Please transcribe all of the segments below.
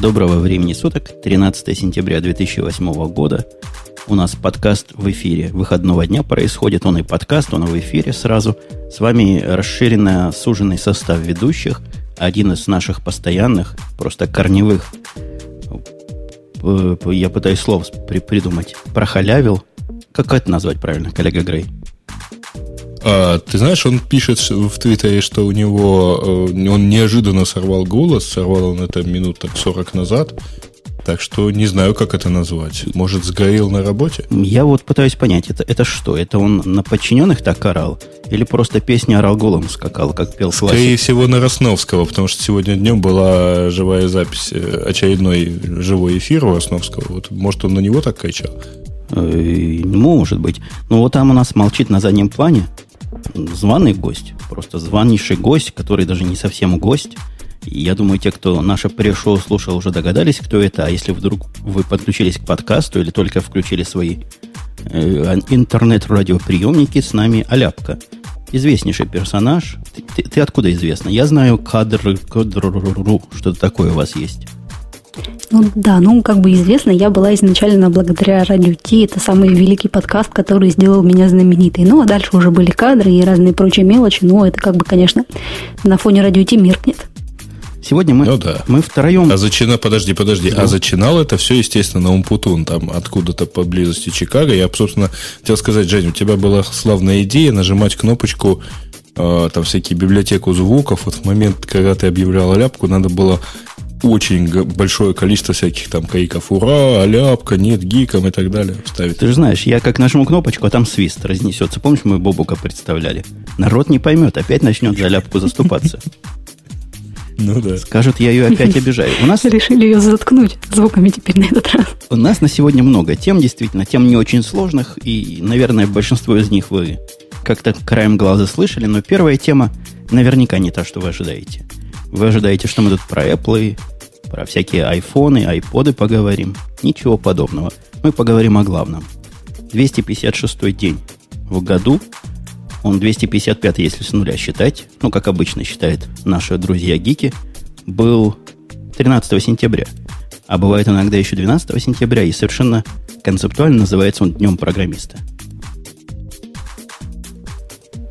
Доброго времени суток, 13 сентября 2008 года. У нас подкаст в эфире. Выходного дня происходит он и подкаст, он в эфире сразу. С вами расширенно суженный состав ведущих. Один из наших постоянных, просто корневых, я пытаюсь слов придумать, прохалявил. Как это назвать правильно, коллега Грей? А, ты знаешь, он пишет в Твиттере, что у него э, он неожиданно сорвал голос, сорвал он это минут так 40 назад. Так что не знаю, как это назвать. Может, сгорел на работе? Я вот пытаюсь понять, это, это что? Это он на подчиненных так орал? Или просто песня орал голом скакал, как пел классик? Скорее всего, на Росновского, потому что сегодня днем была живая запись, э, очередной живой эфир у Росновского. Вот, может, он на него так кричал? Э, может быть. Ну, вот там у нас молчит на заднем плане званый гость, просто званнейший гость, который даже не совсем гость. И я думаю, те, кто наше пришел слушал, уже догадались, кто это. А если вдруг вы подключились к подкасту или только включили свои э, интернет-радиоприемники, с нами Аляпка. Известнейший персонаж. Ты, ты, ты откуда известно? Я знаю кадр, кадр, что-то такое у вас есть. Ну да, ну как бы известно, я была изначально благодаря Радио Ти, это самый великий подкаст, который сделал меня знаменитой. Ну а дальше уже были кадры и разные прочие мелочи, но это как бы, конечно, на фоне Радио Ти меркнет. Сегодня мы, ну, да. мы втроем... А зачина, подожди, подожди. Да. А зачинал это все, естественно, на Умпутун, там откуда-то поблизости Чикаго. Я, собственно, хотел сказать, Жень, у тебя была славная идея нажимать кнопочку э, там всякие библиотеку звуков. Вот в момент, когда ты объявлял ляпку, надо было очень большое количество всяких там криков «Ура!», «Аляпка!», «Нет!», «Гиком!» и так далее вставить. Ты же знаешь, я как нажму кнопочку, а там свист разнесется. Помнишь, мы Бобука представляли? Народ не поймет, опять начнет за ляпку заступаться. Ну да. Скажут, я ее опять обижаю. У нас... Решили ее заткнуть звуками теперь на этот раз. У нас на сегодня много тем, действительно, тем не очень сложных, и, наверное, большинство из них вы как-то краем глаза слышали, но первая тема наверняка не та, что вы ожидаете. Вы ожидаете, что мы тут про Apple, про всякие айфоны, айподы поговорим. Ничего подобного. Мы поговорим о главном. 256 день в году. Он 255, если с нуля считать. Ну, как обычно считают наши друзья-гики. Был 13 сентября. А бывает иногда еще 12 сентября. И совершенно концептуально называется он Днем программиста.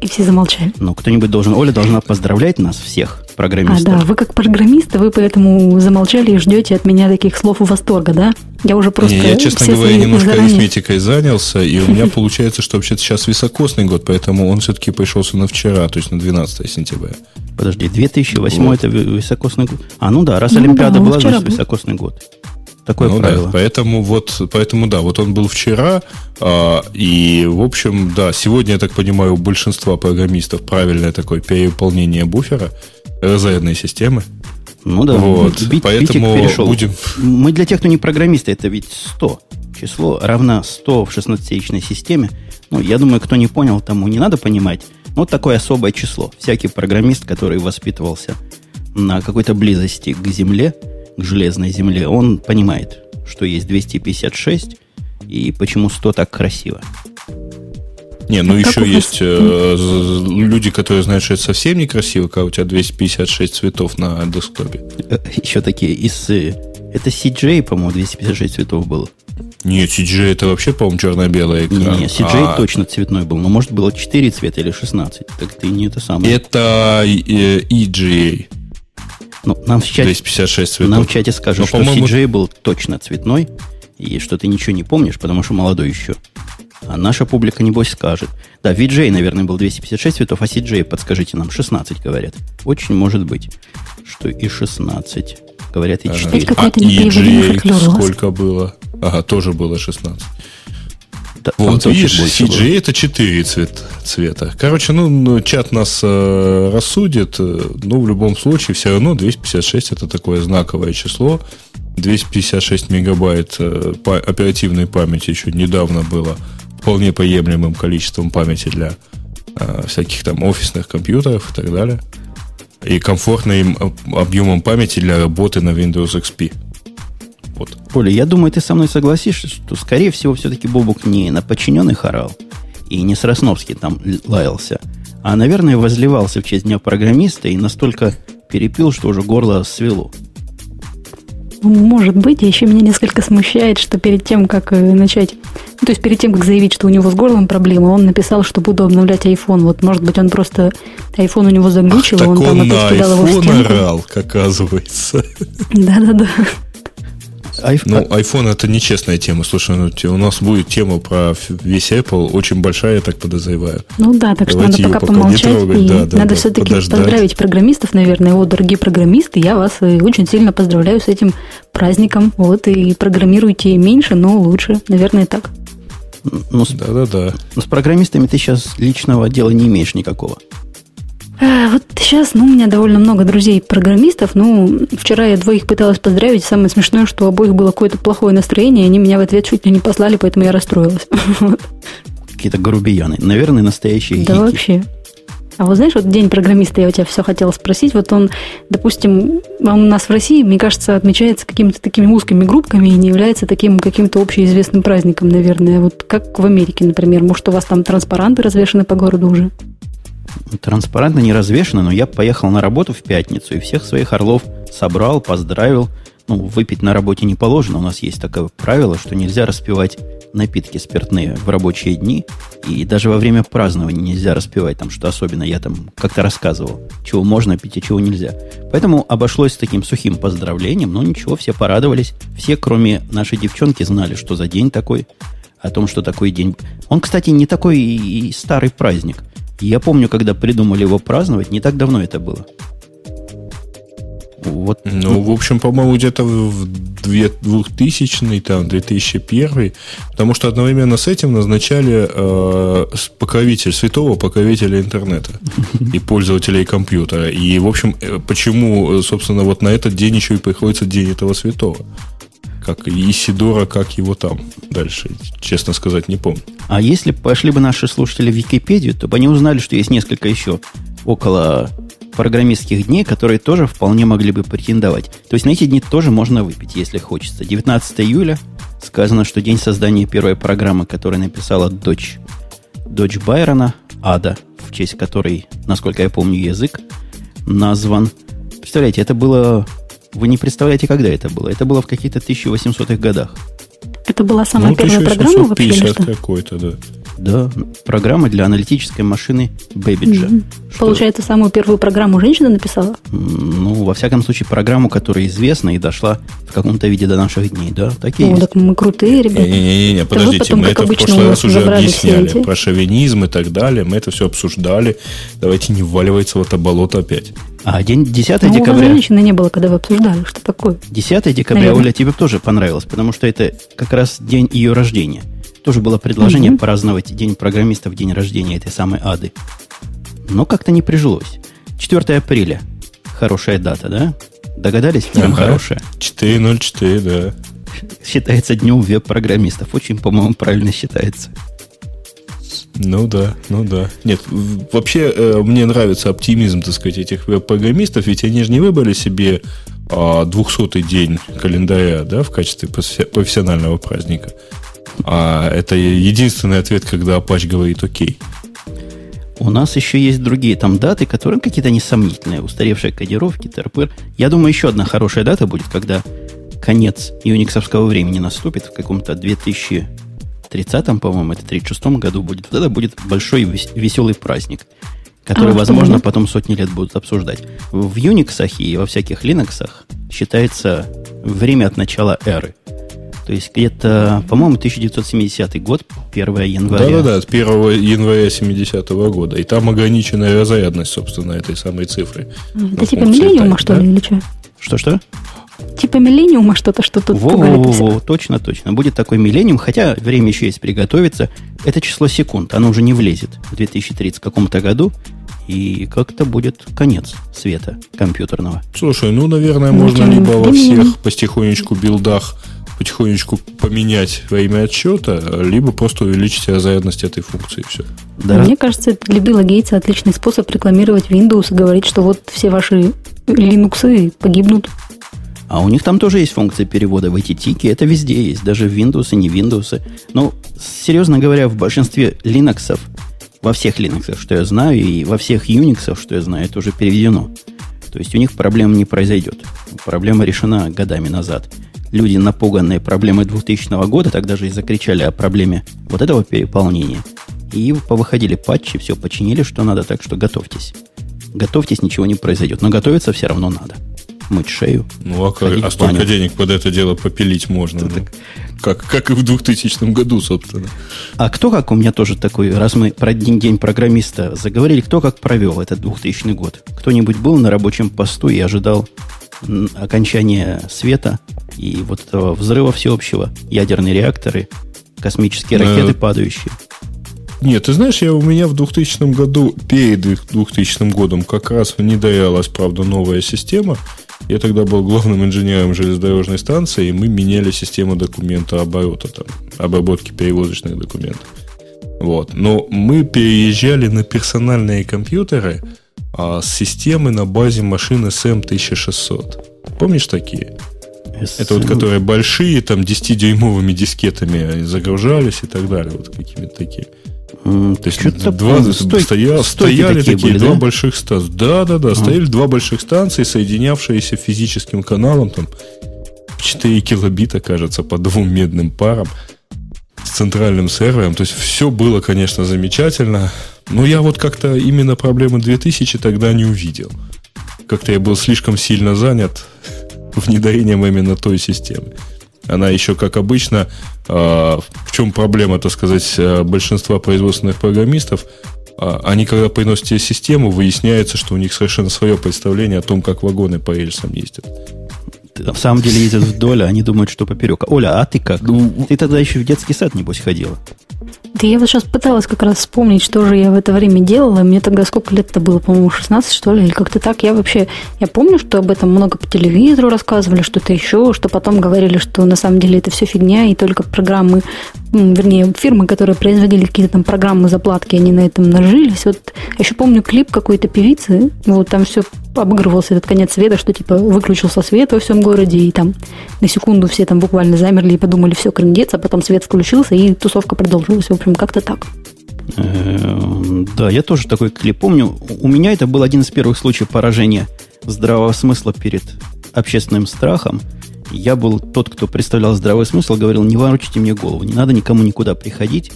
И все замолчали. Ну, кто-нибудь должен, Оля должна поздравлять нас всех, программистов. А, да, вы как программисты, вы поэтому замолчали и ждете от меня таких слов восторга, да? Я уже просто... Не, я, честно говоря, немножко заранее... арифметикой занялся, и у меня получается, что вообще сейчас високосный год, поэтому он все-таки пришелся на вчера, то есть на 12 сентября. Подожди, 2008 вот. это високосный год? А, ну да, раз ну, Олимпиада да, была, значит, високосный год. Такое ну, правило. Да, поэтому вот, поэтому да, вот он был вчера, а, и в общем, да, сегодня, я так понимаю, у большинства программистов правильное такое переполнение буфера разрядной системы. Ну да, вот, бит, поэтому перешел. будем... Мы для тех, кто не программисты, это ведь 100. Число равна 100 в 16-ячной системе. Ну, я думаю, кто не понял, тому не надо понимать. Но вот такое особое число. Всякий программист, который воспитывался на какой-то близости к Земле, к железной земле, он понимает, что есть 256 и почему 100 так красиво. Не, ну еще есть э, люди, которые знают, что это совсем некрасиво, когда у тебя 256 цветов на десктопе. Э, еще такие из... Э, это CJ, по-моему, 256 цветов было. Нет, CJ это вообще, по-моему, черно-белый экран. Не, CJ а... точно цветной был, но может было 4 цвета или 16. Так ты не это самое. Это EGA. Ну, нам в чате, 256 цветов. Нам в чате скажут, Но, что по-моему... CJ был точно цветной, и что ты ничего не помнишь, потому что молодой еще. А наша публика, небось, скажет. Да, VJ, наверное, был 256 цветов, а CJ, подскажите нам, 16, говорят. Очень может быть, что и 16. Говорят, и 4. А, а EJ сколько было? Ага, тоже было 16. Да, вот, видишь, CG было. это 4 цвет, цвета. Короче, ну, ну чат нас э, рассудит. Э, ну, в любом случае, все равно 256 это такое знаковое число. 256 мегабайт э, по, оперативной памяти еще недавно было вполне приемлемым количеством памяти для э, всяких там офисных компьютеров и так далее. И комфортным э, объемом памяти для работы на Windows XP. Вот. Оля, я думаю, ты со мной согласишься, что, скорее всего, все-таки Бобук не на подчиненных орал, и не Сросновский там лаялся, а, наверное, возливался в честь Дня программиста и настолько перепил, что уже горло свело. Может быть, и еще меня несколько смущает, что перед тем, как э, начать, ну, то есть перед тем, как заявить, что у него с горлом проблемы, он написал, что буду обновлять iPhone. Вот, может быть, он просто iPhone у него заглючил, Ах, он, он там опять кидал его в стенку. орал, оказывается. Да-да-да. Айф... Ну, iPhone это нечестная тема. Слушай, ну, у нас будет тема про весь Apple очень большая, я так подозреваю. Ну да, так Давайте что надо пока, пока помолчать. И да, да, надо да, все-таки подождать. поздравить программистов, наверное. Вот, дорогие программисты, я вас э, очень сильно поздравляю с этим праздником. Вот, и программируйте меньше, но лучше. Наверное, так. Ну, да, да, да. Но с программистами ты сейчас личного дела не имеешь никакого. А, вот сейчас, ну, у меня довольно много друзей-программистов. Ну, вчера я двоих пыталась поздравить. Самое смешное, что у обоих было какое-то плохое настроение, и они меня в ответ чуть ли не послали, поэтому я расстроилась. Какие-то грубияны. Наверное, настоящие Да вообще. А вот знаешь, вот День программиста, я у тебя все хотела спросить. Вот он, допустим, у нас в России, мне кажется, отмечается какими-то такими узкими группками и не является таким каким-то общеизвестным праздником, наверное. Вот как в Америке, например. Может, у вас там транспаранты развешаны по городу уже? Транспарантно не развешено, но я поехал на работу в пятницу и всех своих орлов собрал, поздравил. Ну, выпить на работе не положено. У нас есть такое правило, что нельзя распивать напитки спиртные в рабочие дни. И даже во время празднования нельзя распивать там что особенно. Я там как-то рассказывал, чего можно пить и чего нельзя. Поэтому обошлось таким сухим поздравлением. Но ничего, все порадовались. Все, кроме нашей девчонки, знали, что за день такой. О том, что такой день. Он, кстати, не такой и старый праздник. Я помню, когда придумали его праздновать, не так давно это было. Вот. Ну, в общем, по-моему, где-то в 2000 там, 2001 потому что одновременно с этим назначали э, покровитель святого покровителя интернета и пользователей компьютера. И, в общем, э, почему, собственно, вот на этот день еще и приходится день этого святого как Исидора, как его там дальше, честно сказать, не помню. А если пошли бы наши слушатели в Википедию, то бы они узнали, что есть несколько еще около программистских дней, которые тоже вполне могли бы претендовать. То есть на эти дни тоже можно выпить, если хочется. 19 июля сказано, что день создания первой программы, которую написала дочь, дочь Байрона, Ада, в честь которой, насколько я помню, язык назван. Представляете, это было вы не представляете, когда это было. Это было в каких-то 1800-х годах. Это была самая ну, первая программа вообще? Что? какой-то, да. Да, программа для аналитической машины Babbage. Mm-hmm. Получается, самую первую программу женщина написала? Ну, во всяком случае, программу, которая известна и дошла в каком-то виде до наших дней, да? Такие О, так мы крутые, ребята. Не-не-не, подождите, потом, мы это в прошлый раз уже объясняли. Про шовинизм и так далее. Мы это все обсуждали. Давайте не вваливаться в это болото опять. А день 10 ну, декабря... женщины не было, когда вы обсуждали, что такое. 10 декабря, Наверное. Оля, тебе тоже понравилось, потому что это как раз день ее рождения. Тоже было предложение mm-hmm. праздновать день программистов, день рождения этой самой Ады. Но как-то не прижилось. 4 апреля. Хорошая дата, да? Догадались? Прям ага. хорошая. 4.04, да. Считается днем веб-программистов. Очень, по-моему, правильно считается. Ну да, ну да. Нет, вообще э, мне нравится оптимизм, так сказать, этих веб-программистов, ведь они же не выбрали себе а, 200-й день календаря, да, в качестве профессионального праздника. А это единственный ответ, когда Apache говорит «Окей». У нас еще есть другие там даты, которые какие-то несомнительные. Устаревшие кодировки, ТРПР. Я думаю, еще одна хорошая дата будет, когда конец юниксовского времени наступит в каком-то 2030, по-моему, это 36 году будет. Вот это будет большой веселый праздник, который, а, возможно, потом сотни лет будут обсуждать. В Unix и во всяких Linux считается время от начала эры. То есть где-то, по-моему, 1970 год, 1 января. Да-да-да, 1 января 70 -го года. И там ограниченная разрядность, собственно, этой самой цифры. Это типа миллениума, что ли, или что? Что-что? Типа миллениума что-то, что тут во, во, во, во, точно, точно. Будет такой миллениум, хотя время еще есть приготовиться. Это число секунд, оно уже не влезет в 2030 каком-то году. И как-то будет конец света компьютерного. Слушай, ну, наверное, можно либо во всех потихонечку билдах потихонечку поменять время отсчета, либо просто увеличить разрядность этой функции. Все. Да. Мне кажется, это для Билла Гейтса отличный способ рекламировать Windows и говорить, что вот все ваши Linux погибнут. А у них там тоже есть функция перевода в эти тики. Это везде есть, даже в Windows и не Windows. Но, серьезно говоря, в большинстве Linux, во всех Linux, что я знаю, и во всех Unix, что я знаю, это уже переведено. То есть у них проблем не произойдет. Проблема решена годами назад. Люди, напуганные проблемой 2000 года, тогда же и закричали о проблеме вот этого переполнения. И повыходили патчи, все починили, что надо, так что готовьтесь. Готовьтесь, ничего не произойдет. Но готовиться все равно надо мыть шею. Ну, а, как, а столько денег под это дело попилить можно. Ну, так... как, как и в 2000 году, собственно. А кто как у меня тоже такой, раз мы про день, день программиста заговорили, кто как провел этот 2000 год? Кто-нибудь был на рабочем посту и ожидал окончания света и вот этого взрыва всеобщего, ядерные реакторы, космические ракеты падающие? Нет, ты знаешь, я у меня в 2000 году, перед 2000 годом, как раз внедрялась, правда, новая система. Я тогда был главным инженером железнодорожной станции, и мы меняли систему документа оборота, там, обработки перевозочных документов. Вот. Но мы переезжали на персональные компьютеры а, с системы на базе машины SM1600. Помнишь такие? Это вот которые большие, там, 10-дюймовыми дискетами загружались и так далее. Вот какими-то такие. То есть два стой, стоя, стояли такие, такие были, два да? больших станции. Да, да, да. А. Стояли два больших станции, соединявшиеся физическим каналом, там 4 килобита, кажется, по двум медным парам с центральным сервером. То есть все было, конечно, замечательно. Но я вот как-то именно проблемы 2000 тогда не увидел. Как-то я был слишком сильно занят внедрением именно той системы. Она еще, как обычно, а, в чем проблема, так сказать, э, большинства производственных программистов, а, они, когда приносят тебе систему, выясняется, что у них совершенно свое представление о том, как вагоны по рельсам ездят. На самом деле ездят вдоль, а они думают, что поперек. Оля, а ты как? Ну, ты тогда еще в детский сад, небось, ходила. Да я вот сейчас пыталась как раз вспомнить, что же я в это время делала. Мне тогда сколько лет-то было, по-моему, 16, что ли, или как-то так. Я вообще, я помню, что об этом много по телевизору рассказывали, что-то еще, что потом говорили, что на самом деле это все фигня, и только программы, вернее, фирмы, которые производили какие-то там программы заплатки, они на этом нажились. Вот еще помню клип какой-то певицы, вот там все обыгрывался этот конец света, что типа выключился свет во всем городе, и там на секунду все там буквально замерли и подумали, все, крындец, а потом свет включился, и тусовка продолжилась. В общем, как-то так. Э, да, я тоже такой клип помню. У меня это был один из первых случаев поражения здравого смысла перед общественным страхом. Я был тот, кто представлял здравый смысл, говорил, не ворочите мне голову, не надо никому никуда приходить.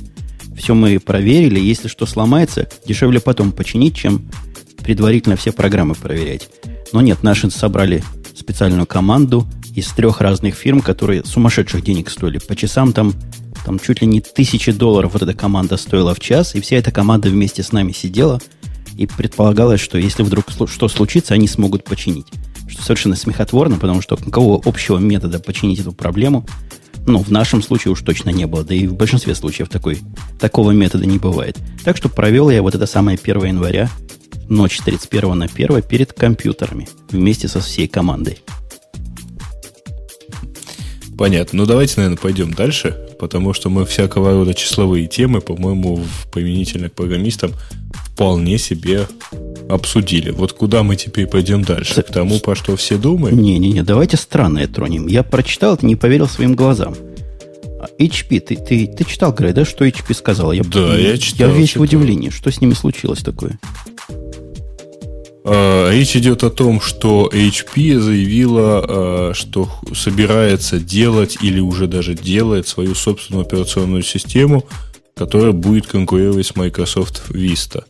Все мы проверили, если что сломается, дешевле потом починить, чем предварительно все программы проверять. Но нет, наши собрали специальную команду из трех разных фирм, которые сумасшедших денег стоили. По часам там, там чуть ли не тысячи долларов вот эта команда стоила в час, и вся эта команда вместе с нами сидела, и предполагалось, что если вдруг что случится, они смогут починить. Что совершенно смехотворно, потому что какого общего метода починить эту проблему, ну, в нашем случае уж точно не было, да и в большинстве случаев такой, такого метода не бывает. Так что провел я вот это самое 1 января ночь 31 на 1 перед компьютерами вместе со всей командой. Понятно. Ну, давайте, наверное, пойдем дальше, потому что мы всякого рода числовые темы, по-моему, в применительно к программистам вполне себе обсудили. Вот куда мы теперь пойдем дальше? К тому, про что все думают? Не-не-не, давайте странное тронем. Я прочитал это, не поверил своим глазам. HP, ты, ты, ты читал, Грей, да, что HP сказал? Я, да, я читал. Я весь читал. в удивлении. Что с ними случилось такое? А, речь идет о том, что HP заявила, а, что собирается делать или уже даже делает свою собственную операционную систему, которая будет конкурировать с Microsoft Vista.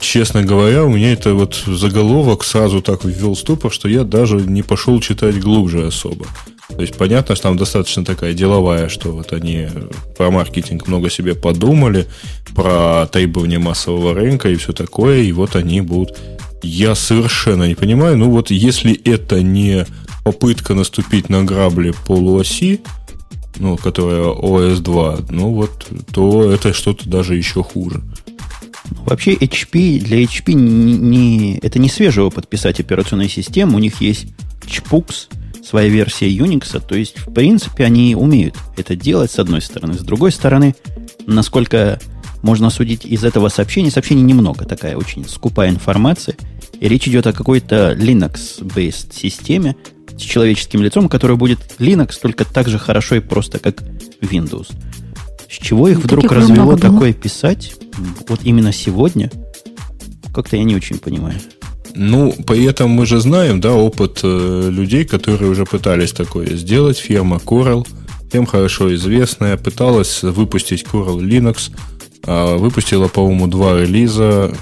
Честно говоря, у меня это вот заголовок сразу так ввел ступор, что я даже не пошел читать глубже особо. То есть понятно, что там достаточно такая деловая, что вот они про маркетинг много себе подумали, про требования массового рынка и все такое, и вот они будут... Я совершенно не понимаю, ну вот если это не попытка наступить на грабли полуоси, ну, которая OS 2, ну вот, то это что-то даже еще хуже. Вообще HP, для HP не, не, это не свежий опыт писать систему. У них есть Chpux, своя версия Unix, то есть, в принципе, они умеют это делать, с одной стороны. С другой стороны, насколько можно судить из этого сообщения, сообщений немного, такая очень скупая информация. И речь идет о какой-то Linux-based системе с человеческим лицом, которая будет Linux только так же хорошо и просто, как Windows. С чего их вдруг Таких развело такое писать? Вот именно сегодня? Как-то я не очень понимаю. Ну, при этом мы же знаем, да, опыт э, людей, которые уже пытались такое сделать. Фирма Coral, всем хорошо известная, пыталась выпустить Coral Linux, э, выпустила, по-моему, два релиза.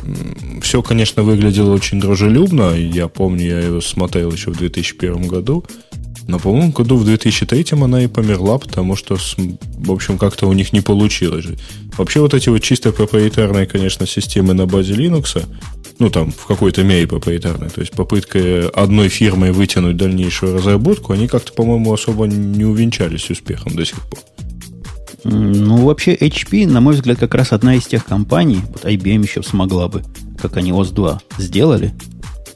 Все, конечно, выглядело очень дружелюбно. Я помню, я его смотрел еще в 2001 году. Но, по-моему, году в 2003 она и померла, потому что, в общем, как-то у них не получилось. Вообще, вот эти вот чисто проприетарные, конечно, системы на базе Linux, ну, там, в какой-то мере проприетарные, то есть попытка одной фирмой вытянуть дальнейшую разработку, они как-то, по-моему, особо не увенчались успехом до сих пор. Ну, вообще, HP, на мой взгляд, как раз одна из тех компаний, вот IBM еще смогла бы, как они OS 2 сделали,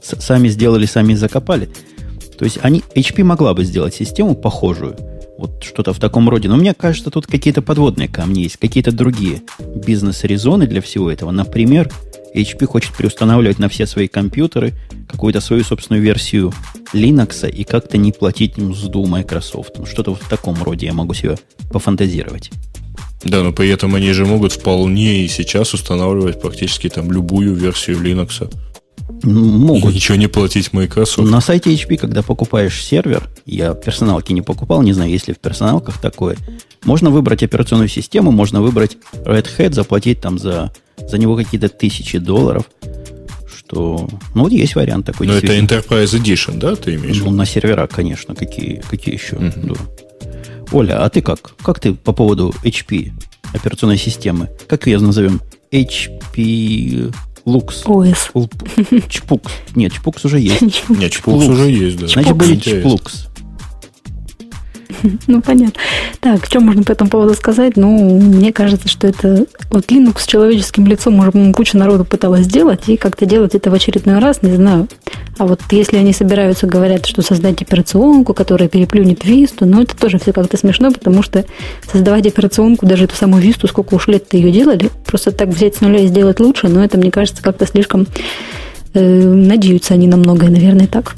сами сделали, сами закопали – то есть они, HP могла бы сделать систему похожую, вот что-то в таком роде. Но мне кажется, тут какие-то подводные камни есть, какие-то другие бизнес-резоны для всего этого. Например, HP хочет переустанавливать на все свои компьютеры какую-то свою собственную версию Linux и как-то не платить мзду Microsoft. Ну, что-то в таком роде я могу себе пофантазировать. Да, но при этом они же могут вполне и сейчас устанавливать практически там любую версию Linux. Могут. И ничего не платить Microsoft. На сайте HP, когда покупаешь сервер, я персоналки не покупал, не знаю, есть ли в персоналках такое, можно выбрать операционную систему, можно выбрать Red Hat, заплатить там за, за него какие-то тысячи долларов, что... Ну, вот есть вариант такой. Но это Enterprise Edition, да, ты имеешь? Ну, на сервера, конечно, какие, какие еще. Uh-huh. Да. Оля, а ты как? Как ты по поводу HP операционной системы? Как ее назовем? HP Лукс. ОС. Чпукс. Нет, Чпукс уже есть. Нет, Чпукс уже есть, да. Значит, будет Чплукс. Ну, понятно. Так, что можно по этому поводу сказать? Ну, мне кажется, что это... Вот Linux с человеческим лицом уже куча народу пыталась сделать, и как-то делать это в очередной раз, не знаю. А вот если они собираются, говорят, что создать операционку, которая переплюнет Висту, ну, это тоже все как-то смешно, потому что создавать операционку, даже эту самую Висту, сколько уж лет-то ее делали, просто так взять с нуля и сделать лучше, но это, мне кажется, как-то слишком... Э, надеются они на многое, наверное, так.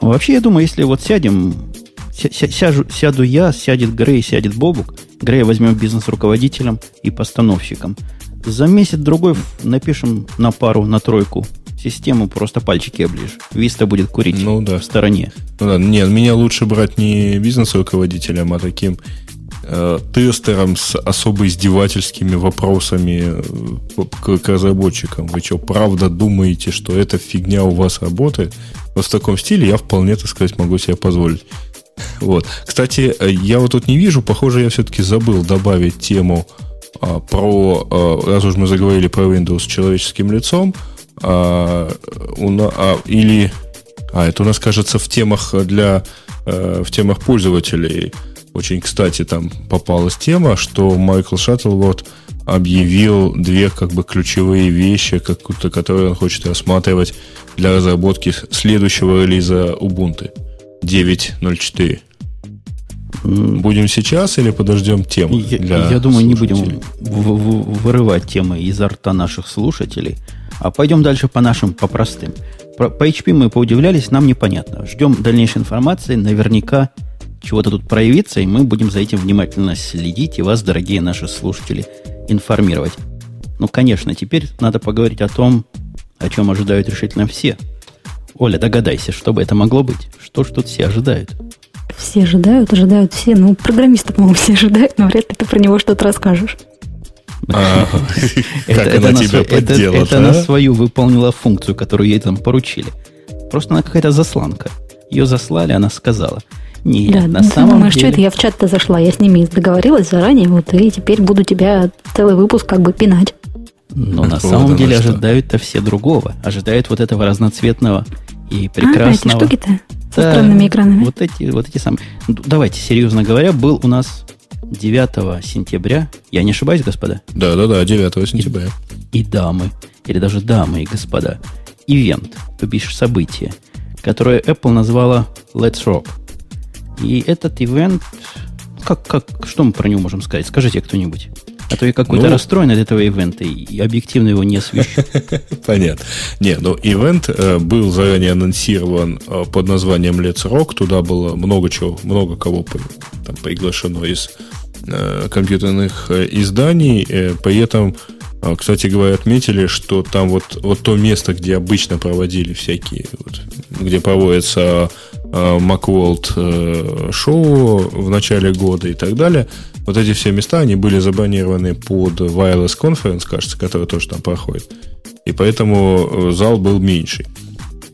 Вообще, я думаю, если вот сядем сяжу, сяду я, сядет Грей, сядет Бобук. Грея возьмем бизнес-руководителем и постановщиком. За месяц-другой напишем на пару, на тройку систему, просто пальчики оближь. Виста будет курить ну, да. в стороне. Ну, да. Нет, меня лучше брать не бизнес-руководителем, а таким э, тестером с особо издевательскими вопросами э, к, к разработчикам. Вы что, правда думаете, что эта фигня у вас работает? Вот в таком стиле я вполне, так сказать, могу себе позволить. Вот. Кстати, э, я вот тут не вижу, похоже, я все-таки забыл добавить тему а, про, а, раз уж мы заговорили про Windows с человеческим лицом, а, у, а, или, а, это у нас, кажется, в темах для, а, в темах пользователей очень, кстати, там попалась тема, что Майкл Шаттлворд объявил две как бы ключевые вещи, которые он хочет рассматривать для разработки следующего релиза Ubuntu. 9.04. Будем сейчас или подождем тему? Я, для я думаю, не будем вырывать темы изо рта наших слушателей, а пойдем дальше по нашим, по простым. Про, по HP мы поудивлялись, нам непонятно. Ждем дальнейшей информации, наверняка чего-то тут проявится, и мы будем за этим внимательно следить и вас, дорогие наши слушатели, информировать. Ну, конечно, теперь надо поговорить о том, о чем ожидают решительно все – Оля, догадайся, что бы это могло быть? Что ж тут все ожидают? Все ожидают, ожидают все. Ну, программисты, по-моему, все ожидают, но вряд ли ты про него что-то расскажешь. А, как она Это на свою выполнила функцию, которую ей там поручили. Просто она какая-то засланка. Ее заслали, она сказала. Нет, да, на самом думаешь, деле... что это я в чат-то зашла, я с ними договорилась заранее, вот, и теперь буду тебя целый выпуск как бы пинать. Но на самом деле ожидают-то все другого. Ожидают вот этого разноцветного и прекрасного. А, эти штуки-то со странными экранами. Вот эти, вот эти самые. Ну, давайте, серьезно говоря, был у нас 9 сентября. Я не ошибаюсь, господа? Да, да, да, 9 сентября. И, и дамы, или даже дамы и господа, ивент, то бишь событие, которое Apple назвала Let's Rock. И этот ивент, как, как, что мы про него можем сказать? Скажите кто-нибудь. А то я какой-то ну, расстроен от этого ивента и объективно его не освещу. Понятно. Не, ну ивент э, был заранее анонсирован э, под названием Let's Rock. Туда было много чего, много кого там приглашено из э, компьютерных изданий. При этом кстати говоря, отметили, что там вот, вот то место, где обычно проводили всякие, вот, где проводится Macworld шоу в начале года и так далее, вот эти все места, они были забронированы под Wireless Conference, кажется, который тоже там проходит. И поэтому э, зал был меньший.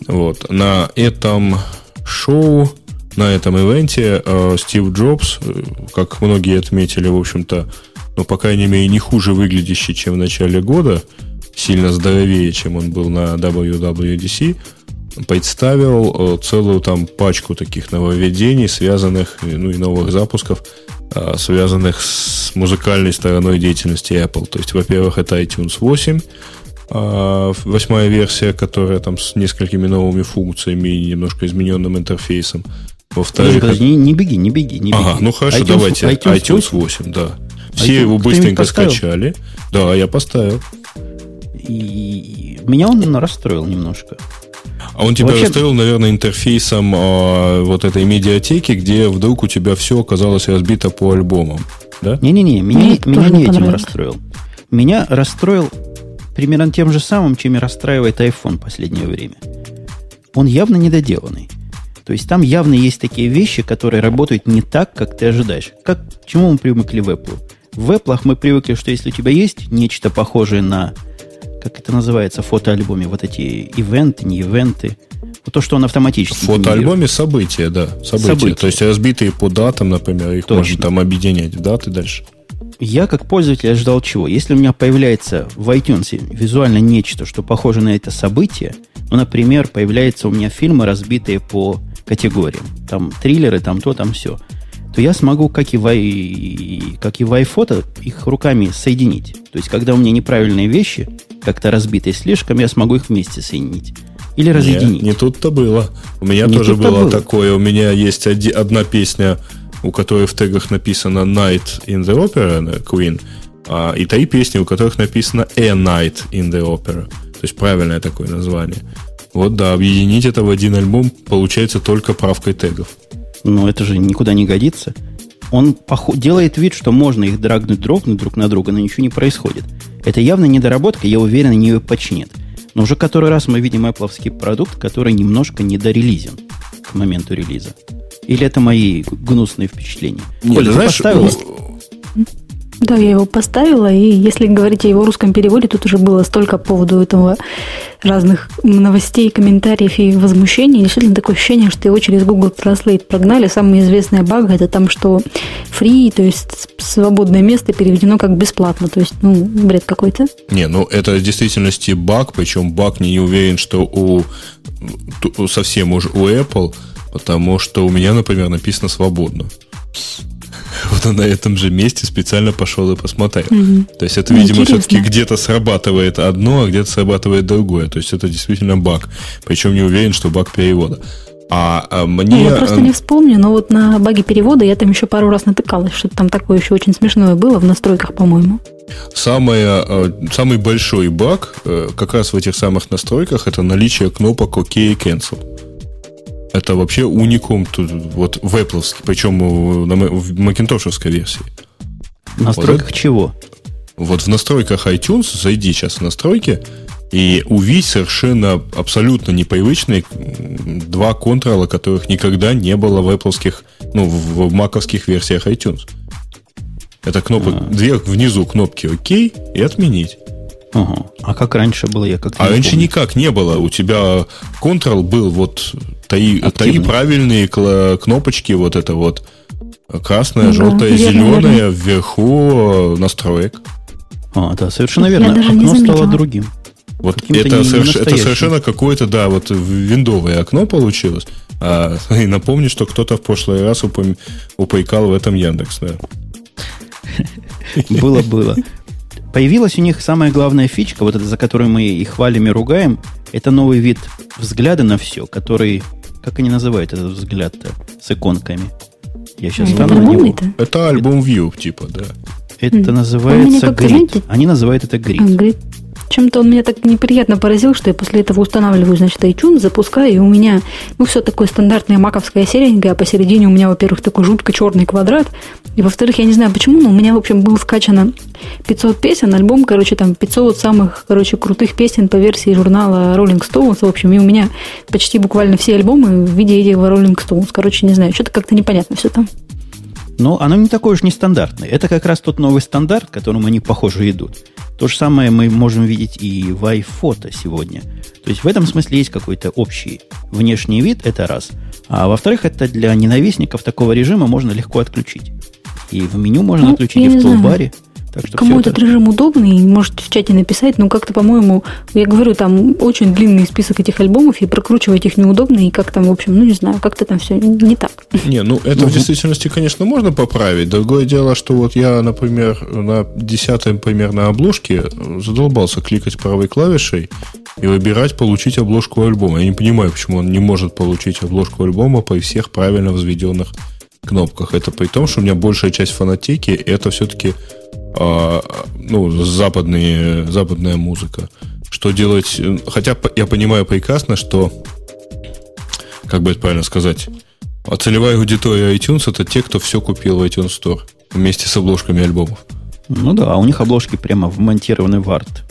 Вот. На этом шоу, на этом ивенте э, Стив Джобс, э, как многие отметили, в общем-то, ну, по крайней мере, не хуже выглядящий, чем в начале года, сильно здоровее, чем он был на WWDC, представил целую там пачку таких нововведений, связанных, ну и новых запусков, связанных с музыкальной стороной деятельности Apple. То есть, во-первых, это iTunes 8, э, восьмая версия, которая там с несколькими новыми функциями и немножко измененным интерфейсом. Во-вторых, не, не беги, не беги, не беги. Ага, ну хорошо, iTunes, давайте. iTunes, iTunes 8, 8 да. Все iTunes, его быстренько скачали. Да, я поставил. И меня он расстроил немножко. А он тебя Вообще... расстроил, наверное, интерфейсом э, вот этой медиатеки, где вдруг у тебя все оказалось разбито по альбомам. Да? Не-не-не, меня, меня не этим расстроил. Меня расстроил примерно тем же самым, чем и расстраивает iPhone в последнее время. Он явно недоделанный. То есть там явно есть такие вещи, которые работают не так, как ты ожидаешь. Как, к чему мы привыкли в Apple? В Apple мы привыкли, что если у тебя есть нечто похожее на как это называется, фотоальбоме, вот эти ивенты, не ивенты, вот то, что он автоматически В фотоальбоме события, да, события. события. То есть разбитые по датам, например, их Точно. можно там объединять в даты дальше. Я как пользователь ожидал чего? Если у меня появляется в iTunes визуально нечто, что похоже на это событие, ну, например, появляются у меня фильмы, разбитые по категориям. Там триллеры, там то, там все – то я смогу, как и в, как и в iPhoto, их руками соединить. То есть, когда у меня неправильные вещи, как-то разбитые слишком, я смогу их вместе соединить. Или разъединить. Нет, не тут-то было. У меня не тоже было, было такое. У меня есть оди, одна песня, у которой в тегах написано Night in the Opera, Queen, а, и три песни, у которых написано A Night in the Opera. То есть правильное такое название. Вот да, объединить это в один альбом получается только правкой тегов. Но это же никуда не годится. Он делает вид, что можно их драгнуть, дропнуть друг на друга, но ничего не происходит. Это явно недоработка, я уверен, они ее починят. Но уже который раз мы видим Apple продукт, который немножко недорелизен к моменту релиза. Или это мои гнусные впечатления? Нет, Коля, ты знаешь, поставила? Да, я его поставила, и если говорить о его русском переводе, тут уже было столько по поводу этого разных новостей, комментариев и возмущений. Действительно такое ощущение, что его через Google Translate прогнали. Самая известная баг это там, что free, то есть свободное место переведено как бесплатно. То есть, ну, бред какой-то. Не, ну это в действительности баг, причем баг не уверен, что у совсем уже у Apple, потому что у меня, например, написано свободно. вот он на этом же месте специально пошел и посмотрел. Угу. То есть это, видимо, все-таки где-то срабатывает одно, а где-то срабатывает другое. То есть это действительно баг. Причем не уверен, что баг перевода. А, а мне... Я просто не вспомню, но вот на баге перевода я там еще пару раз натыкалась, что там такое еще очень смешное было в настройках, по-моему. Самое, э, самый большой баг э, как раз в этих самых настройках это наличие кнопок OK и Cancel. Это вообще уникум тут, вот в Apple, причем на, в макинтошевской версии. В настройках вот чего? Вот в настройках iTunes, зайди сейчас в настройки и увидь совершенно абсолютно непривычные два контрола, которых никогда не было в Apple, ну, в маковских версиях iTunes. Это кнопка, а. две внизу кнопки ОК и отменить. Ага. А как раньше было? Я как а раньше помню. никак не было. У тебя Ctrl был вот три правильные кнопочки, вот это вот красная, ну, желтая, зеленая вверху настроек. А, да, совершенно верно. Окно стало другим. Вот это, соверш, это совершенно какое-то, да, вот виндовое окно получилось. А, и напомню, что кто-то в прошлый раз упом... упрекал в этом Яндекс, да. Было, было. Появилась у них самая главная фичка, вот это, за которую мы и хвалим, и ругаем, это новый вид взгляда на все, который, как они называют этот взгляд-то, с иконками. Я сейчас стану на него. Это альбом View, типа, да. Это называется грид. Они называют это грид. Чем-то он меня так неприятно поразил, что я после этого устанавливаю, значит, iTunes, запускаю, и у меня, ну, все такое стандартное маковское серенькое, а посередине у меня, во-первых, такой жутко черный квадрат, и, во-вторых, я не знаю почему, но у меня, в общем, был скачано 500 песен, альбом, короче, там 500 самых, короче, крутых песен по версии журнала Rolling Stones, в общем, и у меня почти буквально все альбомы в виде этих Rolling Stones, короче, не знаю, что-то как-то непонятно все там. Но оно не такое уж нестандартное. Это как раз тот новый стандарт, к которому они, похоже, идут. То же самое мы можем видеть и в iPhoto сегодня. То есть в этом смысле есть какой-то общий внешний вид, это раз. А во-вторых, это для ненавистников такого режима можно легко отключить. И в меню можно ну, отключить, и в тулбаре. Знаю. Так что Кому этот это... режим удобный, можете в чате написать, но как-то, по-моему, я говорю, там очень длинный список этих альбомов, и прокручивать их неудобно, и как там, в общем, ну не знаю, как-то там все не так. Не, ну это в действительности, конечно, можно поправить. Другое дело, что вот я, например, на десятой примерно обложке задолбался кликать правой клавишей и выбирать получить обложку альбома. Я не понимаю, почему он не может получить обложку альбома при всех правильно взведенных кнопках. Это при том, что у меня большая часть фанатеки это все-таки а, ну, западные, западная музыка. Что делать? Хотя я понимаю прекрасно, что, как бы это правильно сказать, а целевая аудитория iTunes это те, кто все купил в iTunes Store вместе с обложками альбомов. Ну да, а у них обложки прямо вмонтированы в арт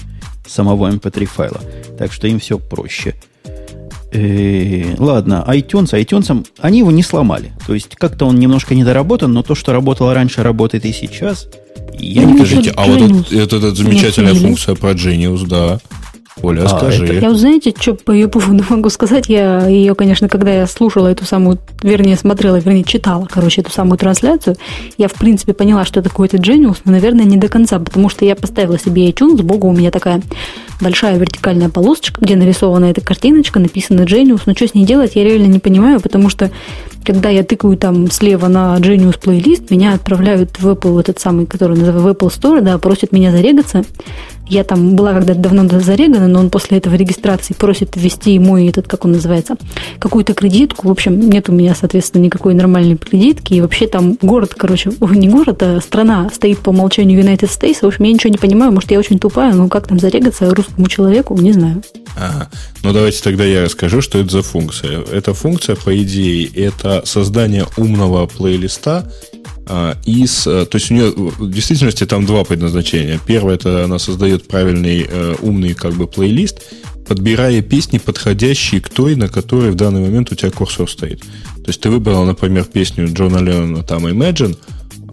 самого MP3 эм файла. Так что им все проще. Э, ладно, iTunes, iTunes, они его не сломали. То есть как-то он немножко недоработан, но то, что работало раньше, работает и сейчас – я не Подождите, а вот это, это, это замечательная функция про Genius, да. Оля, а, скажи. Это... Я, знаете, что по ее поводу могу сказать? Я ее, конечно, когда я слушала эту самую, вернее, смотрела, вернее, читала, короче, эту самую трансляцию, я, в принципе, поняла, что это какой-то Genius, но, наверное, не до конца, потому что я поставила себе iTunes, богу, у меня такая большая вертикальная полосочка, где нарисована эта картиночка, написано Genius, но что с ней делать, я реально не понимаю, потому что когда я тыкаю там слева на Genius плейлист, меня отправляют в Apple, этот самый, который называется в Apple Store, да, просят меня зарегаться. Я там была когда-то давно зарегана, но он после этого регистрации просит ввести мой этот, как он называется, какую-то кредитку. В общем, нет у меня, соответственно, никакой нормальной кредитки. И вообще там город, короче, не город, а страна стоит по умолчанию United States. В общем, я ничего не понимаю. Может, я очень тупая, но как там зарегаться русскому человеку, не знаю. Ага. Ну, давайте тогда я расскажу, что это за функция. Эта функция, по идее, это создание умного плейлиста а, из... Э, то есть у нее в действительности там два предназначения. Первое, это она создает правильный э, умный как бы плейлист, подбирая песни, подходящие к той, на которой в данный момент у тебя курсор стоит. То есть ты выбрал, например, песню Джона Леннона, там Imagine,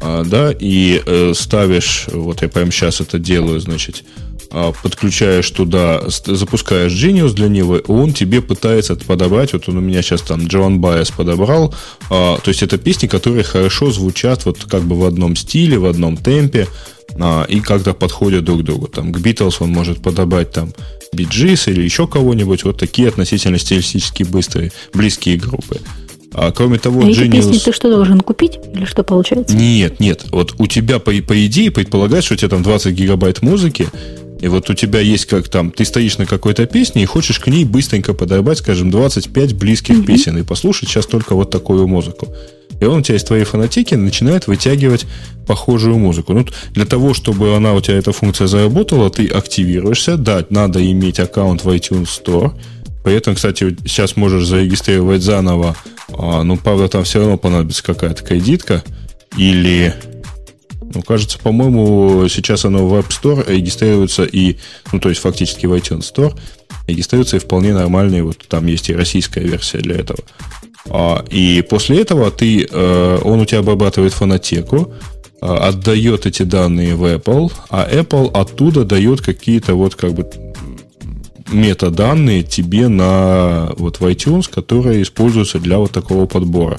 а, да, и э, ставишь, вот я прямо сейчас это делаю, значит, подключаешь туда, запускаешь Genius для него, он тебе пытается подобрать, вот он у меня сейчас там Джон Байес подобрал, а, то есть это песни, которые хорошо звучат вот как бы в одном стиле, в одном темпе, а, и как-то подходят друг к другу. Там к Beatles он может подобрать там Биджис или еще кого-нибудь, вот такие относительно стилистически быстрые, близкие группы. А кроме того, а Genius... песни ты что должен купить? Или что получается? Нет, нет. Вот у тебя, по, по идее, предполагается, что у тебя там 20 гигабайт музыки, и вот у тебя есть как там, ты стоишь на какой-то песне и хочешь к ней быстренько подорвать, скажем, 25 близких mm-hmm. песен и послушать сейчас только вот такую музыку. И он у тебя из твоей фанатики начинает вытягивать похожую музыку. Ну, для того, чтобы она у тебя, эта функция заработала, ты активируешься. Да, надо иметь аккаунт в iTunes Store. При этом, кстати, сейчас можешь зарегистрировать заново. А, ну, правда, там все равно понадобится какая-то кредитка. Или ну, кажется, по-моему, сейчас оно в App Store регистрируется и, ну, то есть фактически в iTunes Store регистрируется и вполне нормальный, вот там есть и российская версия для этого. А, и после этого ты, э, он у тебя обрабатывает фонотеку, э, отдает эти данные в Apple, а Apple оттуда дает какие-то вот как бы метаданные тебе на вот в iTunes, которые используются для вот такого подбора.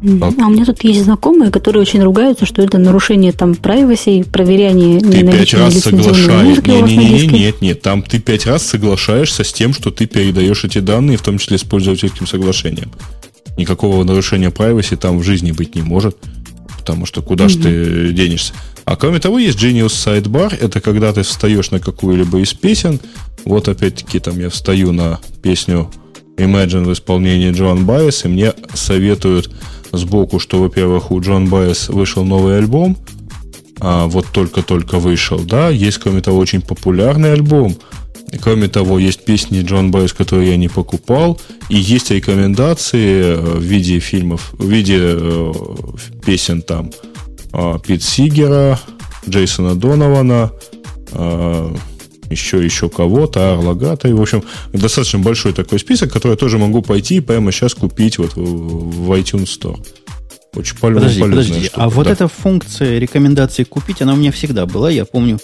А у меня тут есть знакомые, которые очень ругаются, что это нарушение там privacy, проверяние Ты пять раз соглашаешься. Не, не, не, не, нет, нет, там ты пять раз соглашаешься с тем, что ты передаешь эти данные, в том числе с пользовательским соглашением. Никакого нарушения privacy там в жизни быть не может, потому что куда mm-hmm. же ты денешься. А кроме того, есть Genius Sidebar. Это когда ты встаешь на какую-либо из песен. Вот опять-таки там я встаю на песню Imagine в исполнении Джон Байес, и мне советуют сбоку, что, во-первых, у Джон Байес вышел новый альбом, а, вот только-только вышел, да, есть, кроме того, очень популярный альбом, Кроме того, есть песни Джон Бойс, которые я не покупал, и есть рекомендации э, в виде фильмов, в виде э, песен там э, Пит Сигера, Джейсона Донована, еще, еще кого-то, Арлагата. И, в общем, достаточно большой такой список, который я тоже могу пойти и прямо сейчас купить вот в, iTunes Store. Очень подожди, подожди. Штука, а вот да. эта функция рекомендации купить, она у меня всегда была. Я помню,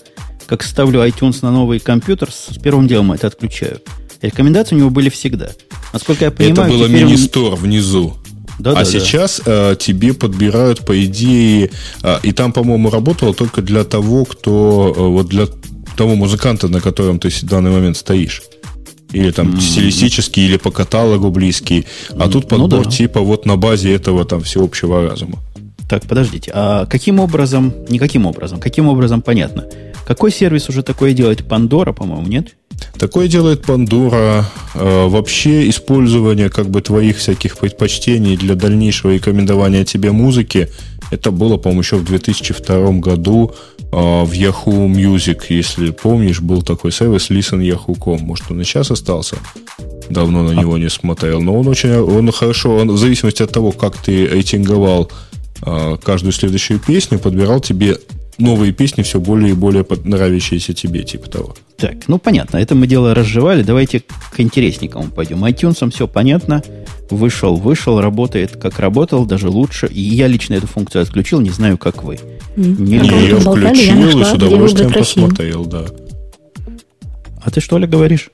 как ставлю iTunes на новый компьютер, с первым делом это отключаю. Рекомендации у него были всегда. Насколько я понимаю... Это было мини-стор он... внизу. Да, а да, сейчас да. Э, тебе подбирают, по идее, э, и там, по-моему, работало только для того, кто, э, вот для того музыканта, на котором ты в данный момент стоишь. Или там mm-hmm. стилистический, или по каталогу близкий. А тут ну подбор ну, да. типа вот на базе этого там всеобщего разума. Так, подождите, а каким образом, не каким образом, каким образом понятно? Какой сервис уже такое делает? Pandora, по-моему, нет? Такое делает Pandora. Э, вообще использование как бы твоих всяких предпочтений для дальнейшего рекомендования тебе музыки, это было, по-моему, еще в 2002 году в Yahoo Music, если помнишь, был такой сервис Listen Yahoo.com. Может, он и сейчас остался? Давно на а. него не смотрел. Но он очень, он хорошо, он, в зависимости от того, как ты рейтинговал э, каждую следующую песню, подбирал тебе новые песни все более и более нравящиеся тебе, типа того. Так, ну понятно, это мы дело разжевали. Давайте к интересненькому пойдем. iTunes все понятно. Вышел, вышел, работает как работал, даже лучше. И я лично эту функцию отключил, не знаю, как вы. Не, я включил и с удовольствием посмотрел, да. А ты что ли говоришь?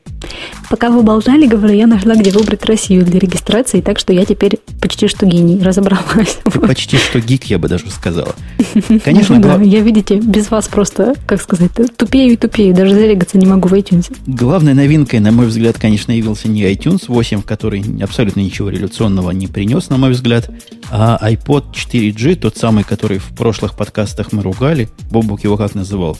Пока вы болтали, говорю, я нашла, где выбрать Россию для регистрации, так что я теперь почти что гений, разобралась. Ты почти что гик, я бы даже сказала. Конечно, да, глав... я, видите, без вас просто, как сказать, тупею и тупею, даже зарегаться не могу в iTunes. Главной новинкой, на мой взгляд, конечно, явился не iTunes 8, который абсолютно ничего революционного не принес, на мой взгляд, а iPod 4G, тот самый, который в прошлых подкастах мы ругали. Бобук его как называл?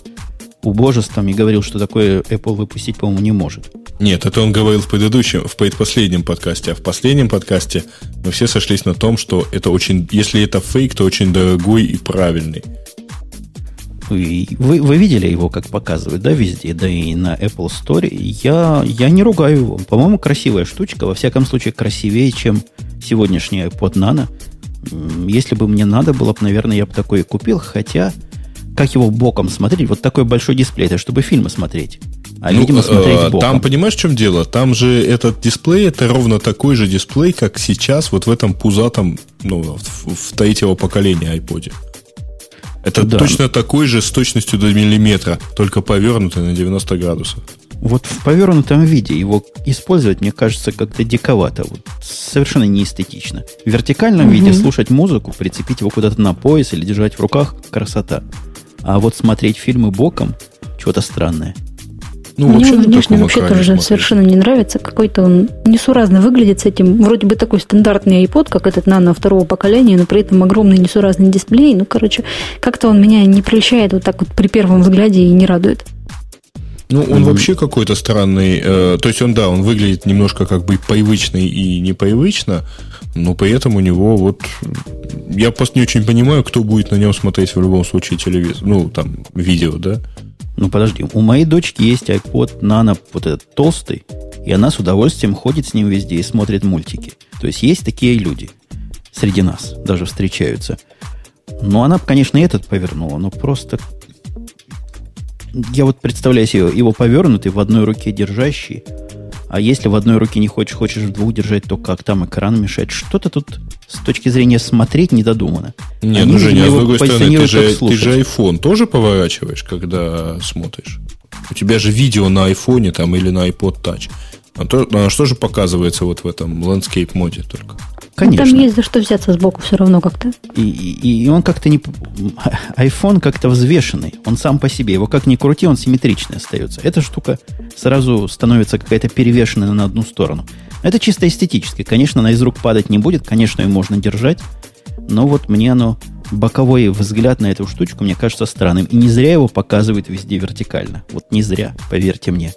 Убожеством и говорил, что такое Apple выпустить, по-моему, не может. Нет, это он говорил в предыдущем, в предпоследнем подкасте. А в последнем подкасте мы все сошлись на том, что это очень, если это фейк, то очень дорогой и правильный. Вы, вы, вы видели его, как показывают, да, везде, да и на Apple Store. Я, я не ругаю его. По-моему, красивая штучка. Во всяком случае, красивее, чем сегодняшний iPod Nano. Если бы мне надо было, наверное, я бы такой и купил. Хотя как его боком смотреть? Вот такой большой дисплей, это чтобы фильмы смотреть. А, ну, видимо, смотреть э, боком. Там, понимаешь, в чем дело? Там же этот дисплей, это ровно такой же дисплей, как сейчас вот в этом пузатом, ну, в, в третьего поколения iPod. Это да. точно такой же с точностью до миллиметра, только повернутый на 90 градусов. Вот в повернутом виде его использовать, мне кажется, как-то диковато. Вот совершенно неэстетично. В вертикальном угу. виде слушать музыку, прицепить его куда-то на пояс или держать в руках – красота. А вот смотреть фильмы боком – что-то странное. Ну, Мне вообще внешне вообще тоже смотреть. совершенно не нравится. Какой-то он несуразно выглядит с этим. Вроде бы такой стандартный iPod, как этот нано второго поколения, но при этом огромный несуразный дисплей. Ну, короче, как-то он меня не прельщает вот так вот при первом взгляде и не радует. Ну, он mm-hmm. вообще какой-то странный. Э, то есть он, да, он выглядит немножко как бы привычный и непривычно, но при этом у него вот... Я просто не очень понимаю, кто будет на нем смотреть в любом случае телевизор. Ну, там, видео, да? Ну, подожди. У моей дочки есть iPod Nano вот этот толстый, и она с удовольствием ходит с ним везде и смотрит мультики. То есть есть такие люди среди нас, даже встречаются. Но она, конечно, этот повернула, но просто... Я вот представляю себе его повернутый, в одной руке держащий, а если в одной руке не хочешь, хочешь в двух держать, то как там экран мешает? Что-то тут с точки зрения смотреть недодумано. Не, ну, Женя, а с другой стороны, ты же, ты же iPhone тоже поворачиваешь, когда смотришь? У тебя же видео на iPhone там или на iPod Touch. А, то, а что же показывается вот в этом landscape моде только? Конечно. Ну, там есть за что взяться сбоку все равно как-то. И, и, и он как-то не... iPhone как-то взвешенный. Он сам по себе. Его как ни крути, он симметричный остается. Эта штука сразу становится какая-то перевешенная на одну сторону. Это чисто эстетически. Конечно, она из рук падать не будет. Конечно, ее можно держать. Но вот мне оно... Боковой взгляд на эту штучку мне кажется странным. И не зря его показывают везде вертикально. Вот не зря, поверьте мне.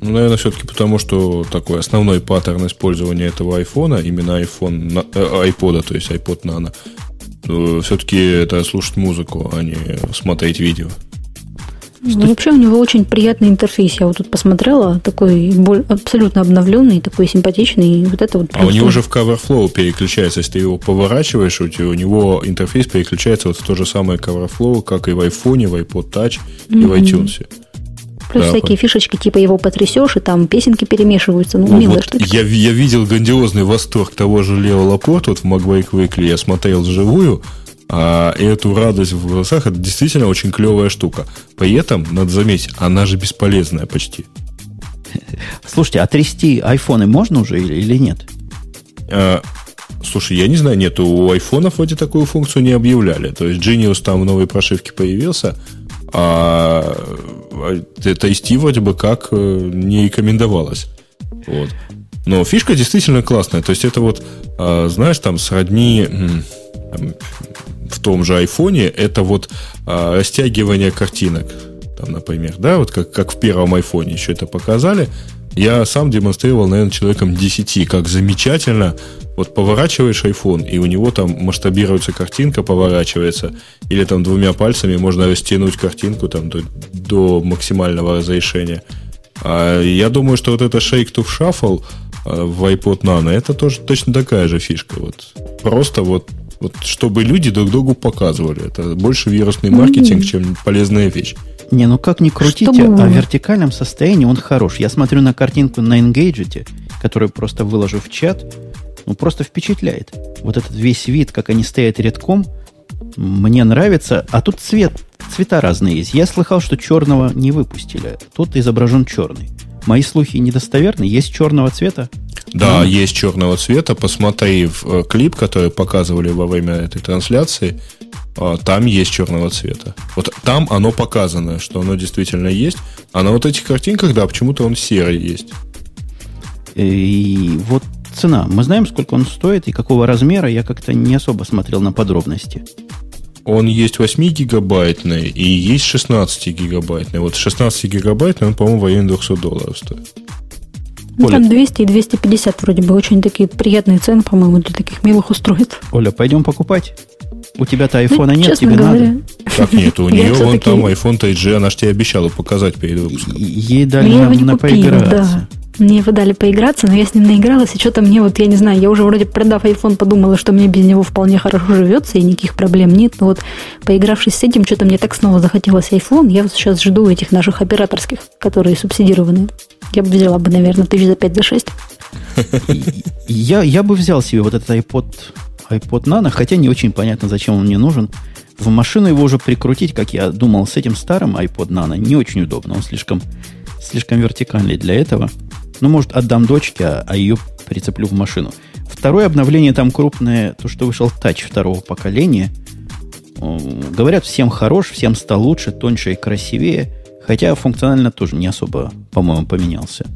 Ну, наверное, все-таки потому, что такой основной паттерн использования этого айфона, именно iPhone, э, iPod, то есть iPod Nano, э, все-таки это слушать музыку, а не смотреть видео. Ну, вообще у него очень приятный интерфейс. Я вот тут посмотрела, такой абсолютно обновленный, такой симпатичный. вот это вот а у него же в CoverFlow переключается, если ты его поворачиваешь, у, тебя, у него интерфейс переключается вот в то же самое CoverFlow, как и в iPhone, в iPod Touch mm-hmm. и в iTunes. Плюс да, всякие фишечки, типа его потрясешь, и там песенки перемешиваются. Ну, ну милая вот штука. Я, я видел грандиозный восторг того же Лео Лапорт вот в Magwake Weekly. Я смотрел вживую, а эту радость в глазах это действительно очень клевая штука. При этом, надо заметить, она же бесполезная почти. Слушайте, а трясти айфоны можно уже или, или нет? А, слушай, я не знаю, нет, у айфонов вроде такую функцию не объявляли. То есть Genius там в новой прошивке появился, а, а вроде бы как э, не рекомендовалось. Вот. Но фишка действительно классная. То есть это вот, а, знаешь, там сродни там, в том же айфоне, это вот а, растягивание картинок. Там, например, да, вот как, как в первом айфоне еще это показали. Я сам демонстрировал, наверное, человеком 10, как замечательно. Вот поворачиваешь iPhone, и у него там масштабируется картинка, поворачивается. Или там двумя пальцами можно растянуть картинку там до, до максимального разрешения. А я думаю, что вот это Shake to Shuffle а, в iPod Nano, это тоже точно такая же фишка. Вот. Просто вот вот чтобы люди друг другу показывали. Это больше вирусный маркетинг, mm-hmm. чем полезная вещь. Не, ну как ни крутите, чтобы... а в вертикальном состоянии он хорош. Я смотрю на картинку на Engadget, которую просто выложу в чат, ну просто впечатляет. Вот этот весь вид, как они стоят редком, мне нравится. А тут цвет, цвета разные есть. Я слыхал, что черного не выпустили. Тут изображен черный. Мои слухи недостоверны. Есть черного цвета? Да, mm. есть черного цвета. Посмотри в э, клип, который показывали во время этой трансляции. А, там есть черного цвета. Вот там оно показано, что оно действительно есть. А на вот этих картинках, да, почему-то он серый есть. И вот цена. Мы знаем, сколько он стоит и какого размера. Я как-то не особо смотрел на подробности. Он есть 8 гигабайтный и есть 16 гигабайтный. Вот 16 гигабайтный он, по-моему, в районе 200 долларов стоит. Ну, там 200 и 250 вроде бы. Очень такие приятные цены, по-моему, для таких милых устройств. Оля, пойдем покупать? У тебя-то айфона ну, нет, тебе говоря. надо. Как нет, у нее вон там iPhone 3G, она же тебе обещала показать перед выпуском. Ей дали на, на поиграться. Мне его дали поиграться, но я с ним наигралась, и что-то мне вот, я не знаю, я уже вроде продав iPhone подумала, что мне без него вполне хорошо живется, и никаких проблем нет, но вот поигравшись с этим, что-то мне так снова захотелось iPhone, я вот сейчас жду этих наших операторских, которые субсидированы. Я бы взяла бы, наверное, тысяч за 5 за 6. Я, я бы взял себе вот этот iPod, iPod Nano, хотя не очень понятно, зачем он мне нужен. В машину его уже прикрутить, как я думал, с этим старым iPod Nano, не очень удобно. Он слишком, слишком вертикальный для этого. Ну, может, отдам дочке, а, а ее прицеплю в машину. Второе обновление там крупное, то, что вышел Touch второго поколения. Говорят, всем хорош, всем стал лучше, тоньше и красивее. Хотя функционально тоже не особо, по-моему, поменялся.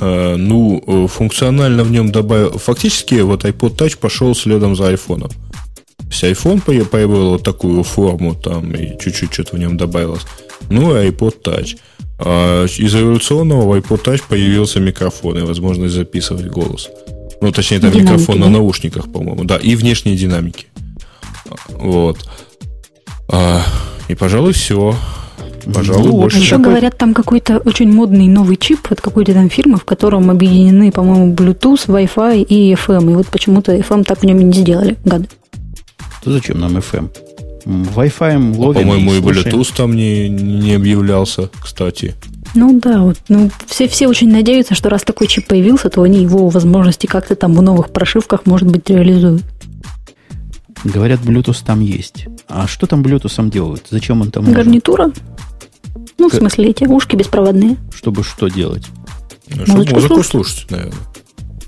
А, ну, э, функционально в нем добавил... Фактически вот iPod Touch пошел следом за iPhone. Вся iPhone появил вот такую форму там и чуть-чуть что-то в нем добавилось. Ну, и iPod Touch. А из эволюционного в iPod Touch появился микрофон и возможность записывать голос. Ну, точнее, там динамики, микрофон да? на наушниках, по-моему. Да, и внешние динамики. Вот. А, и, пожалуй, все. Пожалуй, ну, больше. Еще такой... говорят, там какой-то очень модный новый чип от какой-то там фирмы, в котором объединены, по-моему, Bluetooth, Wi-Fi и FM. И вот почему-то FM так в нем не сделали, гады. То зачем нам FM? Wi-Fi ловим. По-моему, и, и Bluetooth там не, не объявлялся, кстати. Ну да, вот, ну, все, все очень надеются, что раз такой чип появился, то они его возможности как-то там в новых прошивках, может быть, реализуют. Говорят, Bluetooth там есть. А что там Bluetooth делают? Зачем он там Гарнитура? Нужен? Ну, в смысле, эти ушки беспроводные. Чтобы что делать? Ну, чтобы музыку слушать. слушать, наверное.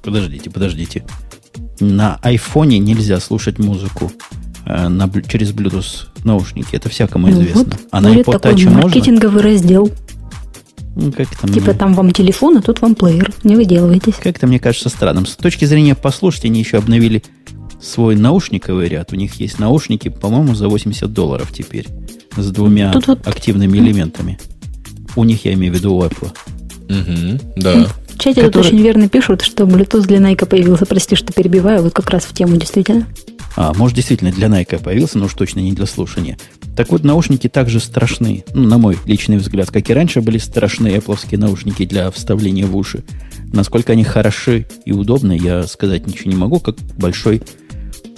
Подождите, подождите. На айфоне нельзя слушать музыку э, на, через Bluetooth наушники. Это всякому ну известно. Вот, а на iPod такой Touch маркетинговый можно? раздел. Ну, как там типа мне... там вам телефон, а тут вам плеер. Не выделывайтесь. Как-то мне кажется странным. С точки зрения послушать, они еще обновили свой наушниковый ряд. У них есть наушники, по-моему, за 80 долларов теперь. С двумя Тут вот... активными элементами. У них, я имею в виду, у Apple. Угу, да. В чате Который... тут очень верно пишут, что Bluetooth для Nike появился. Прости, что перебиваю, вот как раз в тему действительно. А, может, действительно для Nike появился, но уж точно не для слушания. Так вот, наушники также страшны, ну, на мой личный взгляд, как и раньше были страшны Apple наушники для вставления в уши. Насколько они хороши и удобны, я сказать ничего не могу, как большой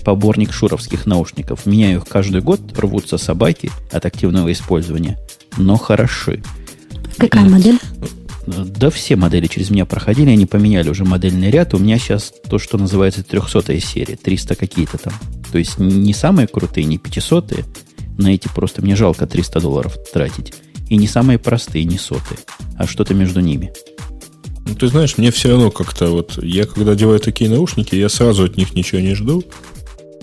поборник шуровских наушников. Меняю их каждый год, рвутся собаки от активного использования, но хороши. Какая модель? Да все модели через меня проходили, они поменяли уже модельный ряд. У меня сейчас то, что называется 300 серия, 300 какие-то там. То есть не самые крутые, не 500 на эти просто мне жалко 300 долларов тратить. И не самые простые, не сотые, а что-то между ними. Ну, ты знаешь, мне все равно как-то вот... Я когда одеваю такие наушники, я сразу от них ничего не жду.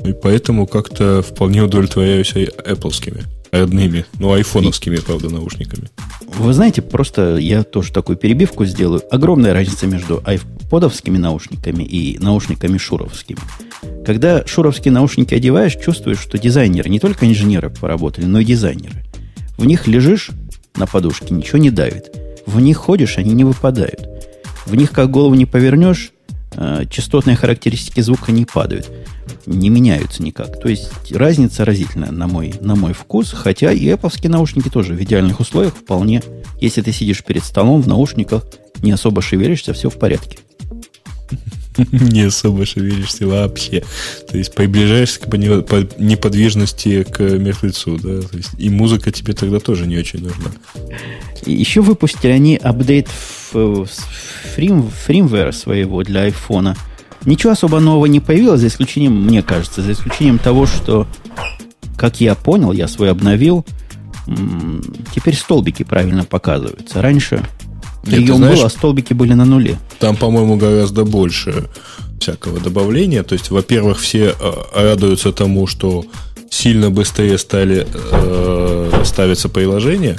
И поэтому как-то вполне удовлетворяюсь Apple родными, ну, айфоновскими, правда, наушниками. Вы знаете, просто я тоже такую перебивку сделаю. Огромная разница между айподовскими наушниками и наушниками шуровскими. Когда шуровские наушники одеваешь, чувствуешь, что дизайнеры, не только инженеры поработали, но и дизайнеры. В них лежишь на подушке, ничего не давит. В них ходишь, они не выпадают. В них, как голову не повернешь, частотные характеристики звука не падают. Не меняются никак. То есть разница разительная на мой, на мой вкус. Хотя и Apple наушники тоже в идеальных условиях вполне. Если ты сидишь перед столом в наушниках, не особо шевелишься, все в порядке. не особо шевелишься вообще. То есть приближаешься к неподвижности к мертвецу, да. То есть, и музыка тебе тогда тоже не очень нужна. Еще выпустили они апдейт в, фрим, фримвера своего для айфона. Ничего особо нового не появилось, за исключением, мне кажется, за исключением того, что, как я понял, я свой обновил, теперь столбики правильно показываются. Раньше Прием знаешь, был, а столбики были на нуле. Там, по-моему, гораздо больше всякого добавления. То есть, во-первых, все э, радуются тому, что сильно быстрее стали э, ставиться приложения.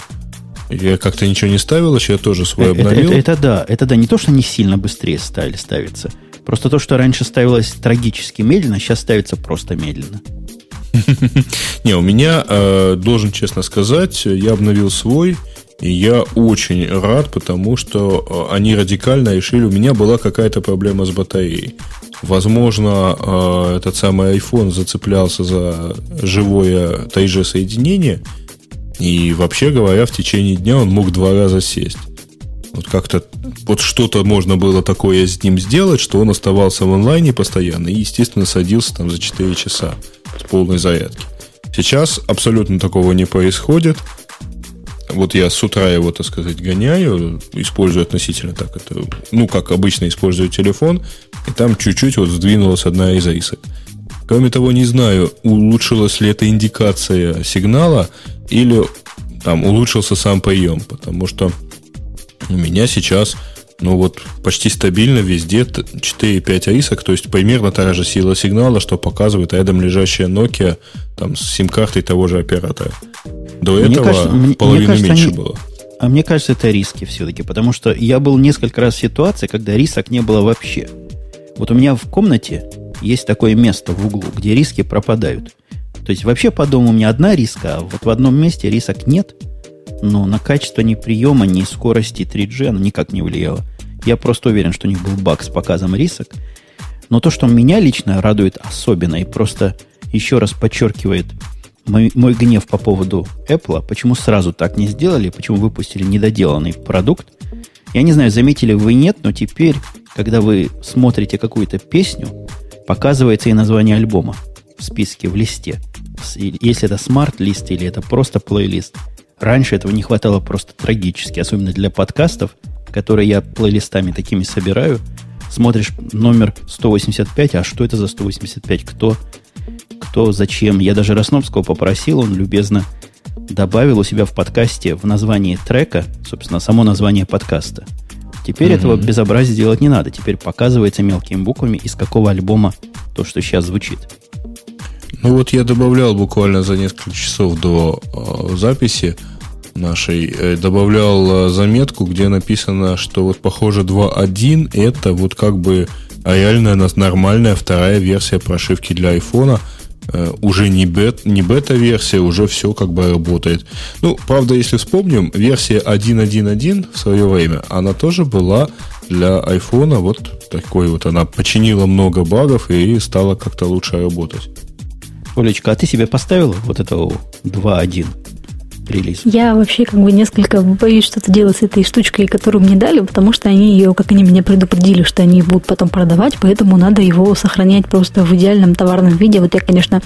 Я как-то ничего не ставил, еще я тоже свой это, обновил. Это, это, это да, это да, не то, что не сильно быстрее стали ставиться. Просто то, что раньше ставилось трагически медленно, сейчас ставится просто медленно. Не, у меня, э, должен честно сказать, я обновил свой, и я очень рад, потому что э, они радикально решили, у меня была какая-то проблема с батареей. Возможно, э, этот самый iPhone зацеплялся за живое 3G соединение, и вообще говоря, в течение дня он мог два раза сесть. Вот как-то вот что-то можно было такое с ним сделать, что он оставался в онлайне постоянно и, естественно, садился там за 4 часа с полной зарядки. Сейчас абсолютно такого не происходит. Вот я с утра его, так сказать, гоняю, использую относительно так это, ну, как обычно использую телефон, и там чуть-чуть вот сдвинулась одна из рисок. Кроме того, не знаю, улучшилась ли эта индикация сигнала или там улучшился сам прием, потому что у меня сейчас ну вот почти стабильно везде 4-5 рисок, то есть примерно та же сила сигнала, что показывает рядом лежащая Nokia там, с сим-картой того же оператора. До мне этого кажется, половины мне кажется, меньше они, было. А мне кажется, это риски все-таки, потому что я был несколько раз в ситуации, когда рисок не было вообще. Вот у меня в комнате есть такое место в углу, где риски пропадают. То есть вообще по дому у меня одна риска, а вот в одном месте рисок нет – но на качество ни приема, ни скорости 3G оно никак не влияло. Я просто уверен, что у них был баг с показом рисок. Но то, что меня лично радует особенно и просто еще раз подчеркивает мой, мой гнев по поводу Apple, почему сразу так не сделали, почему выпустили недоделанный продукт. Я не знаю, заметили вы нет, но теперь, когда вы смотрите какую-то песню, показывается и название альбома в списке, в листе. Если это смарт-лист или это просто плейлист – Раньше этого не хватало просто трагически, особенно для подкастов, которые я плейлистами такими собираю. Смотришь номер 185, а что это за 185? Кто? Кто? Зачем? Я даже Росновского попросил, он любезно добавил у себя в подкасте в названии трека, собственно, само название подкаста. Теперь mm этого безобразия делать не надо. Теперь показывается мелкими буквами, из какого альбома то, что сейчас звучит. Ну вот я добавлял буквально за несколько часов до э, записи нашей, э, добавлял э, заметку, где написано, что вот похоже 2.1 это вот как бы реальная нормальная вторая версия прошивки для айфона. Э, уже не, бет, не бета-версия, уже все как бы работает. Ну, правда, если вспомним, версия 1.1.1 в свое время, она тоже была для айфона вот такой вот. Она починила много багов и стала как-то лучше работать. Олечка, а ты себе поставила вот этого 2.1 релиз? Я вообще как бы несколько боюсь что-то делать с этой штучкой, которую мне дали, потому что они ее, как они меня предупредили, что они будут потом продавать, поэтому надо его сохранять просто в идеальном товарном виде. Вот я, конечно,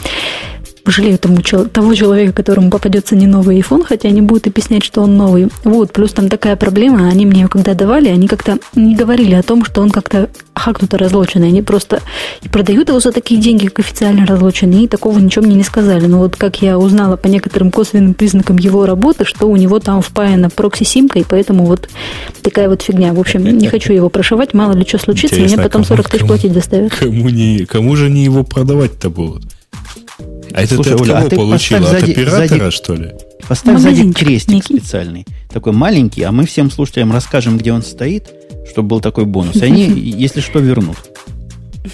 пожалею тому, того человека, которому попадется не новый iPhone, хотя они будут объяснять, что он новый. Вот, плюс там такая проблема, они мне когда давали, они как-то не говорили о том, что он как-то хакнуто разлоченный. Они просто и продают его за такие деньги, как официально разлоченный, и такого ничего мне не сказали. Но вот как я узнала по некоторым косвенным признакам его работы, что у него там впаяна прокси-симка, и поэтому вот такая вот фигня. В общем, не хочу его прошивать, мало ли что случится, Интересно, мне потом 40 тысяч платить заставят. Кому, не, кому же не его продавать-то будут? А это Слушай, ты от Оля, кого а получила? От сзади, оператора, сзади, что ли? Поставь сзади крестик некий. специальный. Такой маленький, а мы всем слушателям расскажем, где он стоит, чтобы был такой бонус. И они, если что, вернут.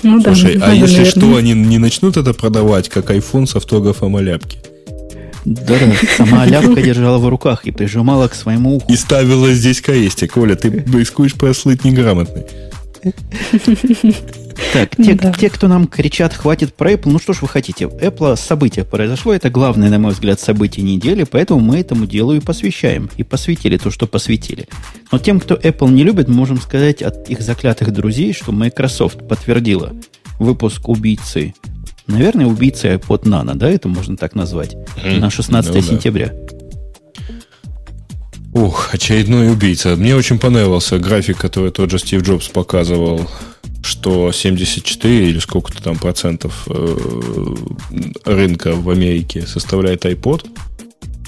Ну, Слушай, да, а если наверное. что, они не начнут это продавать, как iPhone с автографом Аляпки? Да-да, сама Аляпка держала в руках и прижимала к своему уху. И ставила здесь крестик. Оля, ты рискуешь прослыть неграмотный. Так, те, да. те, кто нам кричат, хватит про Apple, ну что ж вы хотите? Apple событие произошло, это главное, на мой взгляд, событие недели, поэтому мы этому делу и посвящаем. И посвятили то, что посвятили. Но тем, кто Apple не любит, можем сказать от их заклятых друзей, что Microsoft подтвердила выпуск убийцы. Наверное, убийцы iPod Nano, да, это можно так назвать, на 16 ну, сентября. Ух, очередной убийца. Мне очень понравился график, который тот же Стив Джобс показывал что 74 или сколько-то там процентов э, рынка в Америке составляет iPod,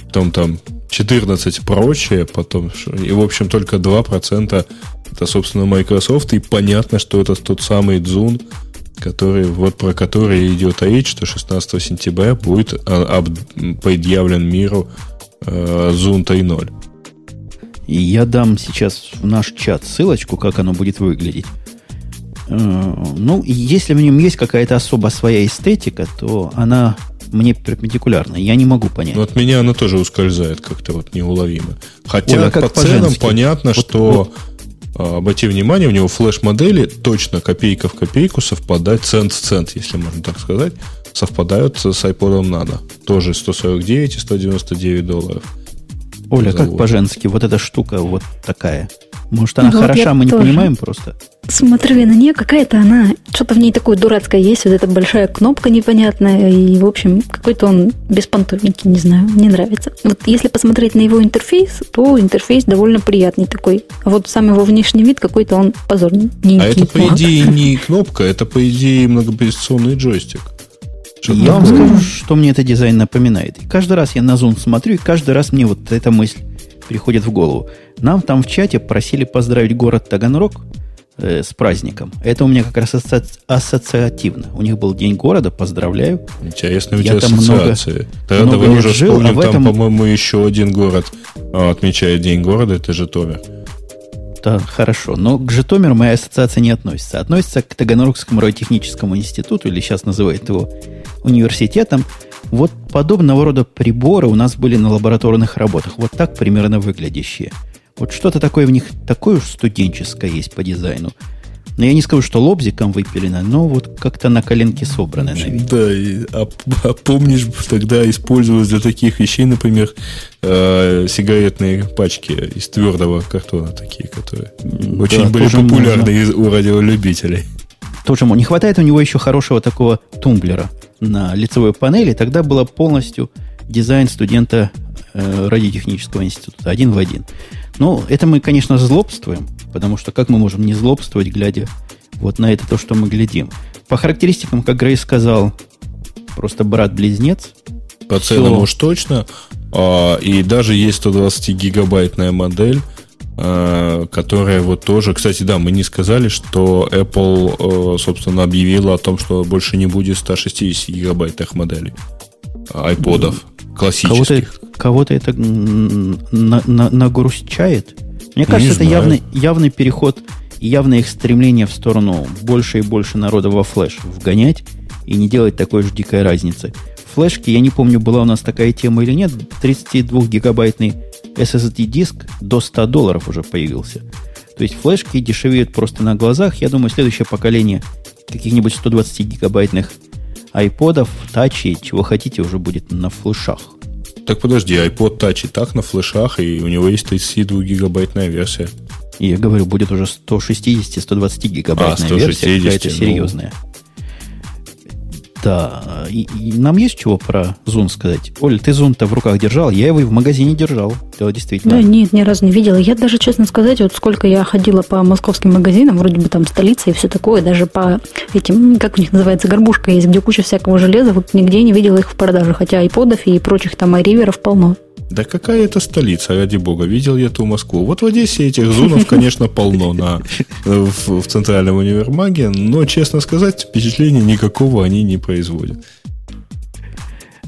потом там 14 прочее, потом, и в общем только 2% это, собственно, Microsoft, и понятно, что это тот самый Zune, который, вот про который идет речь, что 16 сентября будет а, предъявлен миру э, Zune 3.0. И я дам сейчас в наш чат ссылочку, как оно будет выглядеть. Э, ну, если в нем есть какая-то особо своя эстетика, то она мне перпендикулярна. Я не могу понять. Ну, от меня она тоже ускользает как-то вот неуловимо. Хотя как по ценам понятно, вот, что вот. А, обрати внимание, у него флеш-модели точно копейка в копейку совпадают, цент в цент, если можно так сказать, совпадают с iPod Nano. Тоже 149 и 199 долларов. Оля, как по-женски вот эта штука вот такая? Может, она вот хороша, мы не тоже. понимаем просто? Смотрю на нее, какая-то она, что-то в ней такое дурацкое есть, вот эта большая кнопка непонятная, и, в общем, какой-то он беспонтовенький, не знаю, не нравится. Вот если посмотреть на его интерфейс, то интерфейс довольно приятный такой. А вот сам его внешний вид какой-то он позорный. А это, по идее, не кнопка, это, по идее, многопозиционный джойстик. Я вам скажу, что мне этот дизайн напоминает. И каждый раз я на Zoom смотрю, и каждый раз мне вот эта мысль приходит в голову. Нам там в чате просили поздравить город Таганрог э, с праздником. Это у меня как раз асоци... ассоциативно. У них был День города, поздравляю. Интересные у тебя ассоциации. Много, много давай уже жил, вспомним, а этом... там, по-моему, еще один город а, отмечает День города, это Житомир. Да, хорошо. Но к Житомиру моя ассоциация не относится. Относится к Таганрогскому радиотехническому институту, или сейчас называют его университетом. Вот подобного рода приборы у нас были на лабораторных работах. Вот так примерно выглядящие. Вот что-то такое в них, такое уж студенческое есть по дизайну. Но я не скажу, что лобзиком выпилено, но вот как-то на коленке собрано. Да, и, а, а помнишь, тогда использовалось для таких вещей, например, э, сигаретные пачки из твердого картона, такие, которые да, очень были популярны можно. у радиолюбителей. Тоже не хватает у него еще хорошего такого тумблера на лицевой панели. Тогда было полностью дизайн студента э, радиотехнического института, один в один. Ну, это мы, конечно, злобствуем, потому что как мы можем не злобствовать, глядя вот на это то, что мы глядим. По характеристикам, как Грей сказал, просто брат-близнец. По ценам уж точно. А, и даже есть 120-гигабайтная модель, а, которая вот тоже... Кстати, да, мы не сказали, что Apple, а, собственно, объявила о том, что больше не будет 160 гигабайтных моделей айподов классических. Кого-то, кого-то это на, на, нагрущает. Мне кажется, это явный, явный переход и явное их стремление в сторону больше и больше народа во флеш вгонять и не делать такой же дикой разницы. Флешки, я не помню, была у нас такая тема или нет, 32-гигабайтный SSD-диск до 100 долларов уже появился. То есть флешки дешевеют просто на глазах. Я думаю, следующее поколение каких-нибудь 120-гигабайтных айподов, тачей, чего хотите, уже будет на флешах. Так подожди, iPod Touch и так на флешах, и у него есть 32 гигабайтная версия. Я говорю, будет уже 160-120 гигабайтная а, 160, версия, какая-то ну, серьезная. Да, и, и нам есть чего про Зун сказать? Оль, ты Зун-то в руках держал, я его и в магазине держал. Да, действительно. Да, нет, ни разу не видела. Я даже, честно сказать, вот сколько я ходила по московским магазинам, вроде бы там столица и все такое, даже по этим, как у них называется, горбушка есть, где куча всякого железа, вот нигде не видела их в продаже, хотя айподов и прочих там айриверов полно. Да какая это столица, ради бога. Видел я ту Москву. Вот в Одессе этих зунов, конечно, полно на, в, в центральном универмаге, но, честно сказать, впечатления никакого они не производят.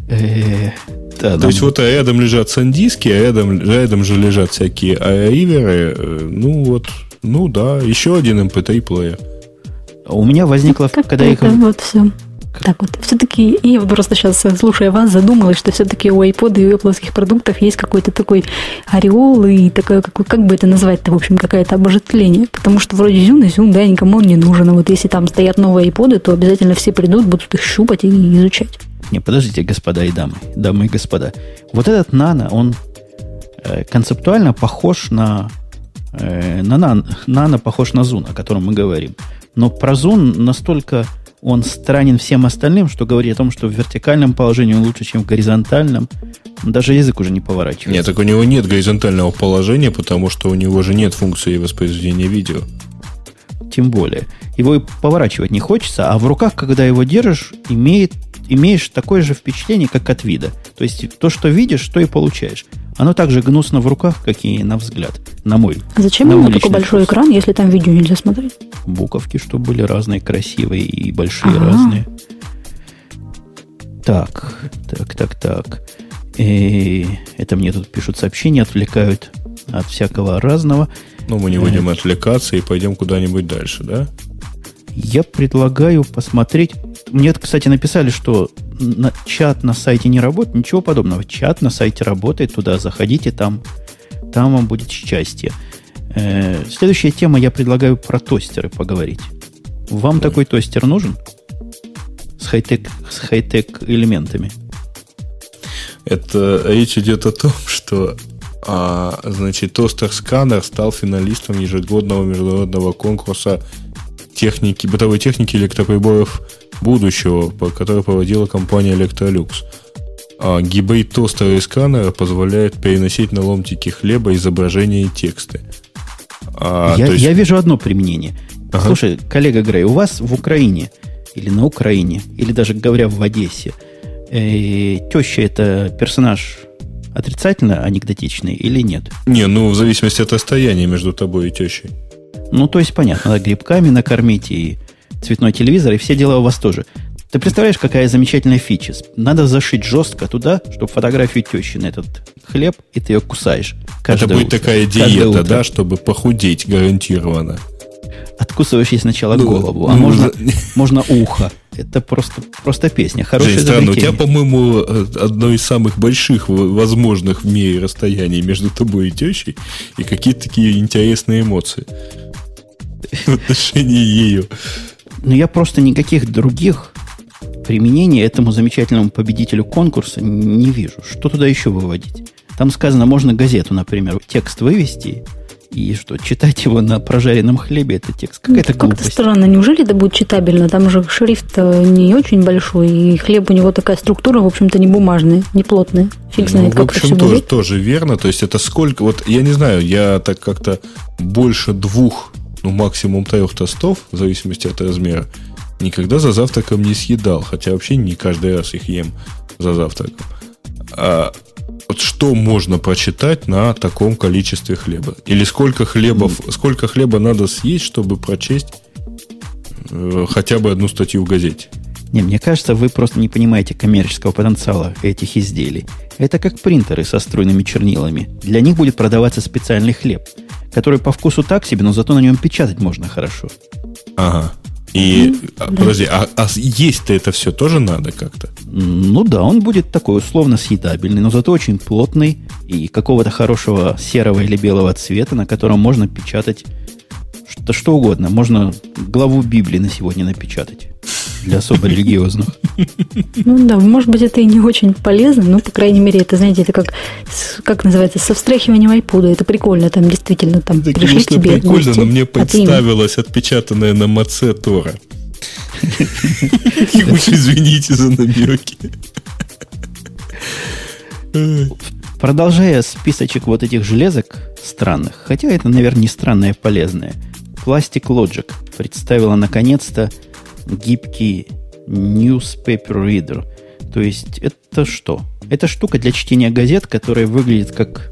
Э, То есть вот рядом лежат сандиски, а рядом, рядом же лежат всякие аэриверы. Э, ну вот, ну да, еще один MP3 эм плеер. У меня возникло, когда их... Вот все. Так вот, все-таки, я просто сейчас, слушая вас, задумалась, что все-таки у iPod и у Apple продуктов есть какой-то такой ореол и такое, как, как бы это назвать-то, в общем, какое-то обожествление. Потому что вроде зюн и зюн, да, никому он не нужен. А вот если там стоят новые iPod, то обязательно все придут, будут их щупать и изучать. Не, подождите, господа и дамы, дамы и господа. Вот этот нано, он э, концептуально похож на э, на нано, нано похож на зун, о котором мы говорим. Но про зун настолько он странен всем остальным, что говорит о том, что в вертикальном положении он лучше, чем в горизонтальном. Даже язык уже не поворачивается. Нет, так у него нет горизонтального положения, потому что у него же нет функции воспроизведения видео. Тем более. Его и поворачивать не хочется, а в руках, когда его держишь, имеет, имеешь такое же впечатление, как от вида. То есть то, что видишь, то и получаешь. Оно так же гнусно в руках, как и на взгляд, на мой. А зачем на ему такой большой вкус. экран, если там видео нельзя смотреть? Буковки, чтобы были разные, красивые и большие ага. разные. Так, так, так, так. И это мне тут пишут сообщения, отвлекают от всякого разного. Ну, мы не будем э, отвлекаться и пойдем куда-нибудь дальше, да? Я предлагаю посмотреть. Мне, кстати, написали, что на, чат на сайте не работает. Ничего подобного. Чат на сайте работает. Туда заходите, там, там вам будет счастье. Э, следующая тема я предлагаю про тостеры поговорить. Вам Ой. такой тостер нужен? С хай-тек, с хай-тек элементами. Это речь идет о том, что а, значит, тостер сканер стал финалистом ежегодного международного конкурса техники, бытовой техники электроприборов будущего, который проводила компания Electrolux. А гибрид тостера и сканера позволяет переносить на ломтики хлеба изображения и тексты. А, я, есть... я вижу одно применение. Ага. Слушай, коллега Грей, у вас в Украине или на Украине, или даже говоря в Одессе, э, теща это персонаж отрицательно анекдотичный или нет? Не, ну в зависимости от расстояния между тобой и тещей. Ну, то есть, понятно, надо грибками накормить и цветной телевизор, и все дела у вас тоже. Ты представляешь, какая замечательная фича? Надо зашить жестко туда, чтобы фотографию тещи на этот хлеб, и ты ее кусаешь. Это будет утро. такая диета, да, чтобы похудеть гарантированно. Откусываешь ей сначала ну, голову, а ну, можно, за... можно ухо. Это просто, просто песня. Хорошее Жень, странно, у тебя, по-моему, одно из самых больших возможных в мире расстояний между тобой и тещей, и какие-то такие интересные эмоции в отношении ее. Но я просто никаких других применений этому замечательному победителю конкурса не вижу. Что туда еще выводить? Там сказано, можно газету, например, текст вывести, и что, читать его на прожаренном хлебе, это текст. Какая-то ну, Как-то странно. Неужели это будет читабельно? Там же шрифт не очень большой, и хлеб у него такая структура, в общем-то, не бумажная, не плотная. Фиг ну, знает, ну, как в общем, тоже, тоже верно. То есть это сколько... Вот я не знаю, я так как-то больше двух ну, максимум трех тостов, в зависимости от размера, никогда за завтраком не съедал. Хотя вообще не каждый раз их ем за завтраком. А вот что можно прочитать на таком количестве хлеба? Или сколько хлебов, сколько хлеба надо съесть, чтобы прочесть э, хотя бы одну статью в газете? Не, мне кажется, вы просто не понимаете коммерческого потенциала этих изделий. Это как принтеры со струйными чернилами. Для них будет продаваться специальный хлеб, который по вкусу так себе, но зато на нем печатать можно хорошо. Ага. И, mm, подожди, да. а, а есть-то это все тоже надо как-то? Ну да, он будет такой условно съедабельный, но зато очень плотный и какого-то хорошего серого или белого цвета, на котором можно печатать что, что угодно. Можно главу Библии на сегодня напечатать для особо религиозных. Ну да, может быть, это и не очень полезно, но, по крайней мере, это, знаете, это как, как называется, со встряхиванием айпуда. Это прикольно, там действительно там это, пришли конечно, тебе прикольно, гости, но мне а представилось отпечатанное на маце Тора. И уж извините за намеки. Продолжая списочек вот этих железок странных, хотя это, наверное, не странное, а полезное, Plastic Logic представила наконец-то гибкий Newspaper Reader. То есть это что? Это штука для чтения газет, которая выглядит как,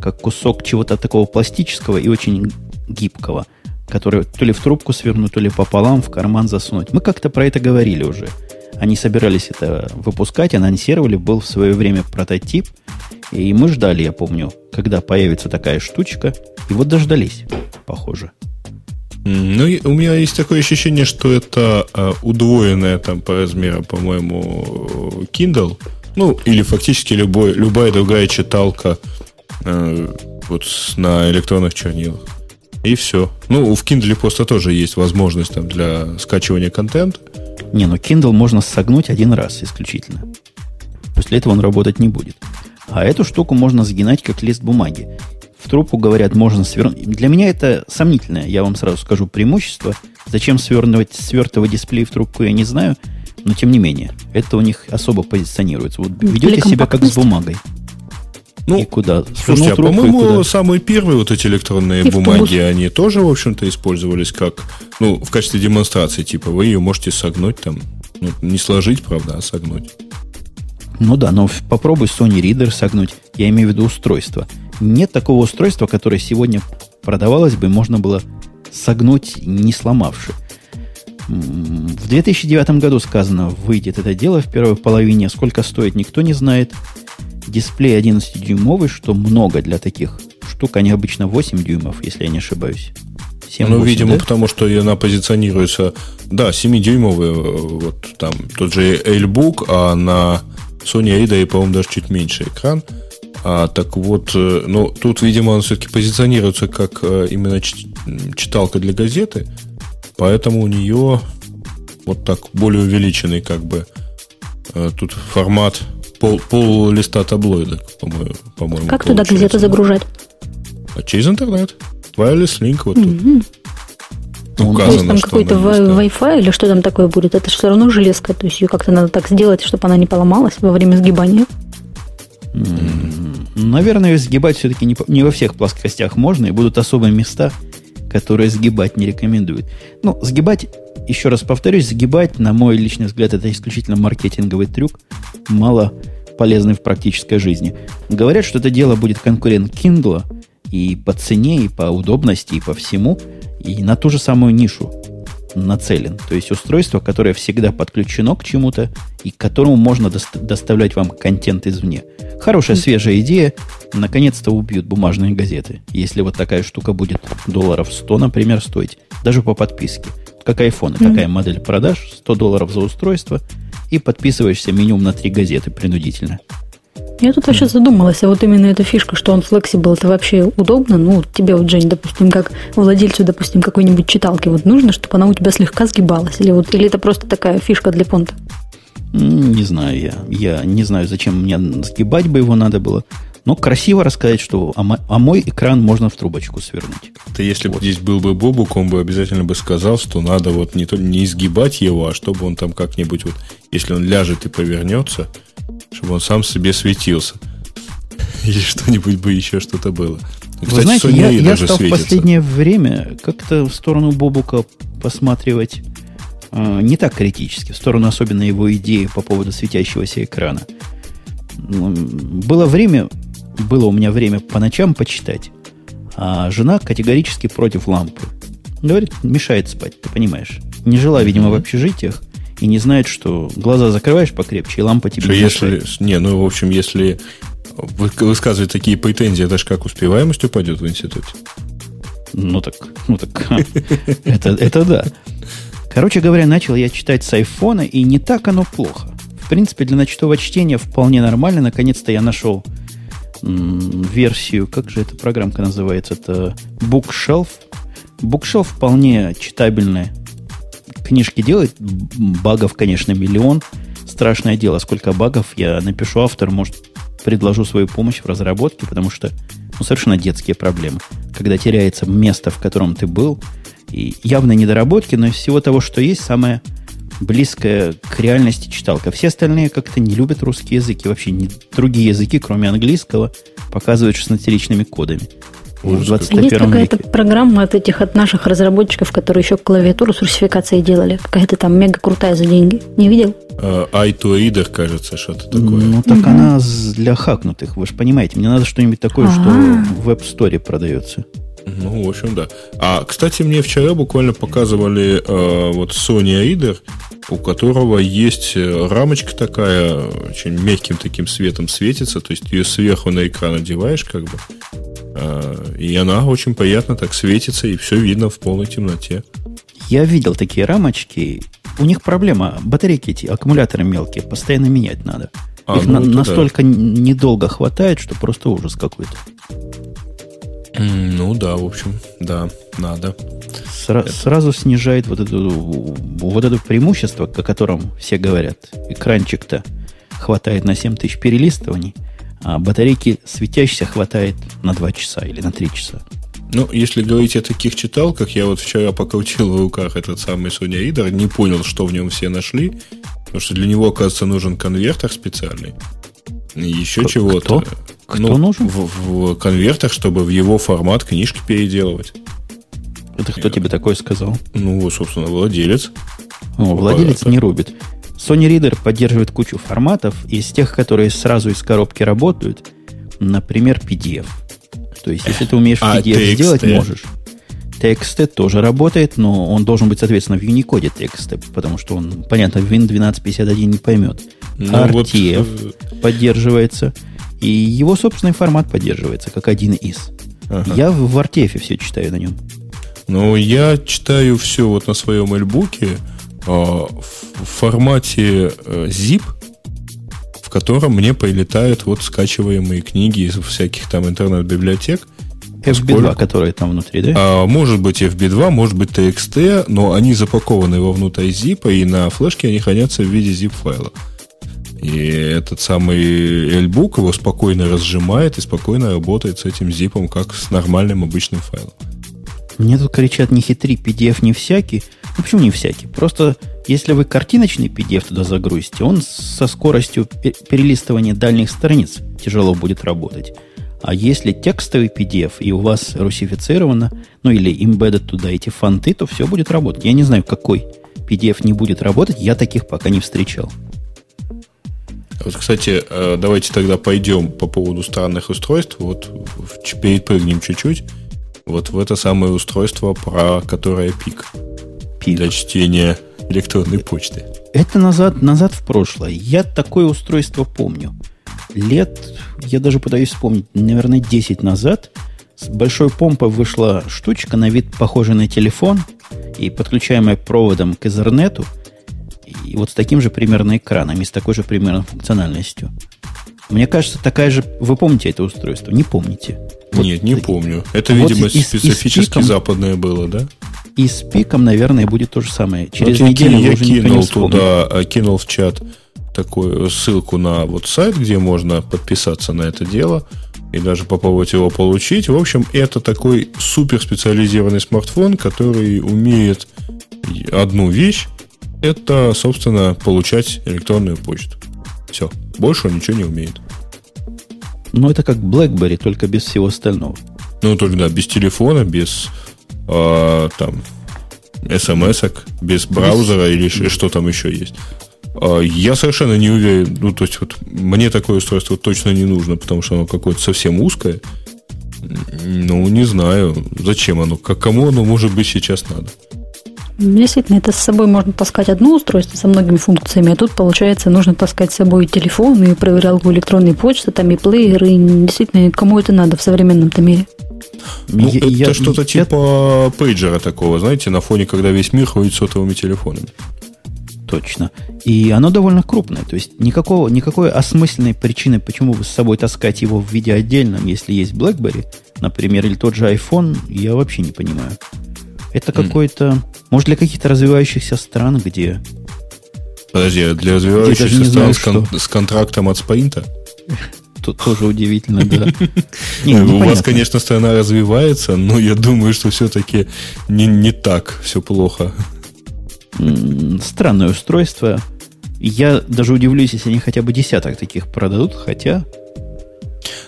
как кусок чего-то такого пластического и очень гибкого, который то ли в трубку свернуть, то ли пополам в карман засунуть. Мы как-то про это говорили уже. Они собирались это выпускать, анонсировали, был в свое время прототип, и мы ждали, я помню, когда появится такая штучка, и вот дождались, похоже. Ну, у меня есть такое ощущение, что это э, удвоенная там по размеру, по-моему, Kindle. Ну, или фактически любой, любая другая читалка э, вот на электронных чернилах. И все. Ну, в Kindle просто тоже есть возможность там для скачивания контента. Не, ну Kindle можно согнуть один раз исключительно. После этого он работать не будет. А эту штуку можно сгинать как лист бумаги. В трубку, говорят, можно свернуть. Для меня это сомнительное, я вам сразу скажу, преимущество. Зачем свернуть, свертывать дисплей в трубку, я не знаю. Но тем не менее, это у них особо позиционируется. Вот ведете себя как с бумагой. Ну, и куда? Слушайте, а по-моему, самые первые вот эти электронные и бумаги, они тоже, в общем-то, использовались как, ну, в качестве демонстрации, типа, вы ее можете согнуть там, ну, не сложить, правда, а согнуть. Ну да, но попробуй Sony Reader согнуть. Я имею в виду устройство. Нет такого устройства, которое сегодня продавалось бы, можно было согнуть, не сломавши. В 2009 году сказано, выйдет это дело в первой половине. Сколько стоит, никто не знает. Дисплей 11-дюймовый, что много для таких штук. Они обычно 8 дюймов, если я не ошибаюсь. 7, ну, 8, видимо, да? потому что она позиционируется... Да, 7-дюймовый, э, вот там тот же Ailbook, а на Sony Reader, по-моему, даже чуть меньше экран. А, так вот, э, ну, тут, видимо, он все-таки позиционируется как э, именно читалка для газеты, поэтому у нее вот так более увеличенный как бы тут формат пол, пол листа таблоида, по-моему. по-моему как туда газету загружать? А через интернет. Wireless Link вот mm-hmm. тут. Указано, то есть там какой-то Wi-Fi или что там такое будет? Это же все равно железка, то есть ее как-то надо так сделать, чтобы она не поломалась во время сгибания. Наверное, сгибать все-таки не, не во всех плоскостях можно, и будут особые места, которые сгибать не рекомендуют. Ну, сгибать, еще раз повторюсь, сгибать, на мой личный взгляд, это исключительно маркетинговый трюк, мало полезный в практической жизни. Говорят, что это дело будет конкурент Kindle и по цене, и по удобности, и по всему, и на ту же самую нишу нацелен. То есть устройство, которое всегда подключено к чему-то и к которому можно доста- доставлять вам контент извне. Хорошая свежая идея. Наконец-то убьют бумажные газеты. Если вот такая штука будет долларов 100, например, стоить, даже по подписке. Как iPhone, mm-hmm. такая модель продаж, 100 долларов за устройство, и подписываешься минимум на три газеты принудительно. Я тут вообще задумалась, а вот именно эта фишка, что он flexible, это вообще удобно? Ну, тебе вот, Жень, допустим, как владельцу, допустим, какой-нибудь читалки, вот нужно, чтобы она у тебя слегка сгибалась? Или, вот, или это просто такая фишка для понта? Не знаю я. Я не знаю, зачем мне сгибать бы его надо было. Но красиво рассказать, что а мой, а мой экран можно в трубочку свернуть. Это если вот. бы здесь был бы Бобук, он бы обязательно бы сказал, что надо вот не, то, не изгибать его, а чтобы он там как-нибудь вот, если он ляжет и повернется, чтобы он сам себе светился. Или что-нибудь бы еще что-то было. Кстати, Вы знаете, я, я стал светится. в последнее время как-то в сторону Бобука посматривать э, не так критически, в сторону особенно его идеи по поводу светящегося экрана. Было время, было у меня время по ночам почитать, а жена категорически против лампы. Говорит, мешает спать, ты понимаешь. Не жила, видимо, в общежитиях, и не знает, что глаза закрываешь покрепче, и лампа тебе что не если, Не, ну, в общем, если высказывать такие претензии, это же как успеваемость упадет в институте. Ну так, ну так, это, это да. Короче говоря, начал я читать с айфона, и не так оно плохо. В принципе, для ночного чтения вполне нормально. Наконец-то я нашел м, версию, как же эта программка называется? Это Bookshelf. Bookshelf вполне читабельная книжки делает, багов, конечно, миллион. страшное дело. Сколько багов я напишу автор, может, предложу свою помощь в разработке, потому что ну, совершенно детские проблемы. Когда теряется место, в котором ты был, и явно недоработки, но из всего того, что есть, самое близкое к реальности читалка. Все остальные как-то не любят русский язык и вообще не, другие языки, кроме английского, показывают 16-ричными кодами. В 21 Есть какая-то веке. программа от этих от наших разработчиков, которые еще клавиатуру с русификацией делали. Какая-то там мега крутая за деньги. Не видел? Uh, i2reader, кажется, что-то такое. Ну, так угу. она для хакнутых. Вы же понимаете, мне надо что-нибудь такое, А-а-а. что в App Store продается. Ну, в общем, да. А, кстати, мне вчера буквально показывали э, вот Sony Reader, у которого есть э, рамочка такая, очень мягким таким светом светится, то есть ее сверху на экран одеваешь, как бы, э, и она очень приятно так светится, и все видно в полной темноте. Я видел такие рамочки. У них проблема. Батарейки эти, аккумуляторы мелкие, постоянно менять надо. А, Их ну, на, настолько да. недолго хватает, что просто ужас какой-то. Ну да, в общем, да, надо. Сра- это... Сразу снижает вот это, вот это преимущество, о котором все говорят. Экранчик-то хватает на 7 тысяч перелистываний, а батарейки светящиеся хватает на 2 часа или на 3 часа. Ну, если говорить о таких читалках, я вот вчера покрутил в руках этот самый Sony Reader, не понял, что в нем все нашли, потому что для него, оказывается, нужен конвертер специальный. Еще чего-то. Кто? Ну, нужен? В, в конвертах, чтобы в его формат книжки переделывать. Это кто тебе такое сказал? Ну, собственно, владелец. О, владелец не рубит. Sony Reader поддерживает кучу форматов, из тех, которые сразу из коробки работают, например, PDF. То есть, если ты умеешь а, PDF сделать, можешь. TXT тоже работает, но он должен быть, соответственно, в Unicode TXT, потому что он, понятно, Win 1251 не поймет. Ну, RTF вот... поддерживается. И его собственный формат поддерживается, как один из. Ага. Я в RTF все читаю на нем. Ну, я читаю все вот на своем эльбуке э, в формате э, zip, в котором мне прилетают вот скачиваемые книги из всяких там интернет-библиотек. FB2, которые там внутри, да? А, может быть FB2, может быть TXT, но они запакованы вовнутрь zip, и на флешке они хранятся в виде zip-файла. И этот самый Эльбук его спокойно разжимает и спокойно работает с этим зипом, как с нормальным обычным файлом. Мне тут кричат, не хитри, PDF не всякий. Ну, почему не всякий? Просто если вы картиночный PDF туда загрузите, он со скоростью перелистывания дальних страниц тяжело будет работать. А если текстовый PDF и у вас русифицировано, ну или embedded туда эти фонты, то все будет работать. Я не знаю, какой PDF не будет работать, я таких пока не встречал. Вот, кстати, э, давайте тогда пойдем по поводу странных устройств. Вот перепрыгнем чуть-чуть. Вот в это самое устройство, про которое пик. Пик. Для чтения электронной почты. Это назад, назад в прошлое. Я такое устройство помню. Лет, я даже пытаюсь вспомнить, наверное, 10 назад с большой помпой вышла штучка на вид похожая на телефон и подключаемая проводом к Ethernet – и вот с таким же примерно экраном и с такой же примерно функциональностью. Мне кажется, такая же... Вы помните это устройство? Не помните? Вот Нет, не помню. Это, вот видимо, и, специфически и пиком, западное было, да? И с пиком, наверное, будет то же самое. Через вот неделю я, я кинул туда, а, кинул в чат такую ссылку на вот сайт, где можно подписаться на это дело и даже попробовать его получить. В общем, это такой супер специализированный смартфон, который умеет одну вещь, это, собственно, получать электронную почту. Все. Больше он ничего не умеет. Ну, это как BlackBerry, только без всего остального. Ну, только да, без телефона, без э, там смс без браузера без... или что там еще есть. Э, я совершенно не уверен. Ну, то есть, вот мне такое устройство точно не нужно, потому что оно какое-то совсем узкое. Ну, не знаю, зачем оно, кому оно может быть сейчас надо. Действительно, это с собой можно таскать одно устройство со многими функциями, а тут, получается, нужно таскать с собой и телефон, и проверялку электронной почты, там и плеер, и действительно, кому это надо в современном-то мире? Ну, я, это я, что-то я... типа пейджера такого, знаете, на фоне, когда весь мир ходит сотовыми телефонами. Точно. И оно довольно крупное. То есть никакого, никакой осмысленной причины, почему бы с собой таскать его в виде отдельном, если есть BlackBerry, например, или тот же iPhone, я вообще не понимаю. Это какой-то... Может, для каких-то развивающихся стран, где Подожди, а для развивающихся стран с, кон- с контрактом от Спаинта? Тут тоже удивительно, да. У вас, конечно, страна развивается, но я думаю, что все-таки не, не так все плохо. Странное устройство. Я даже удивлюсь, если они хотя бы десяток таких продадут, хотя...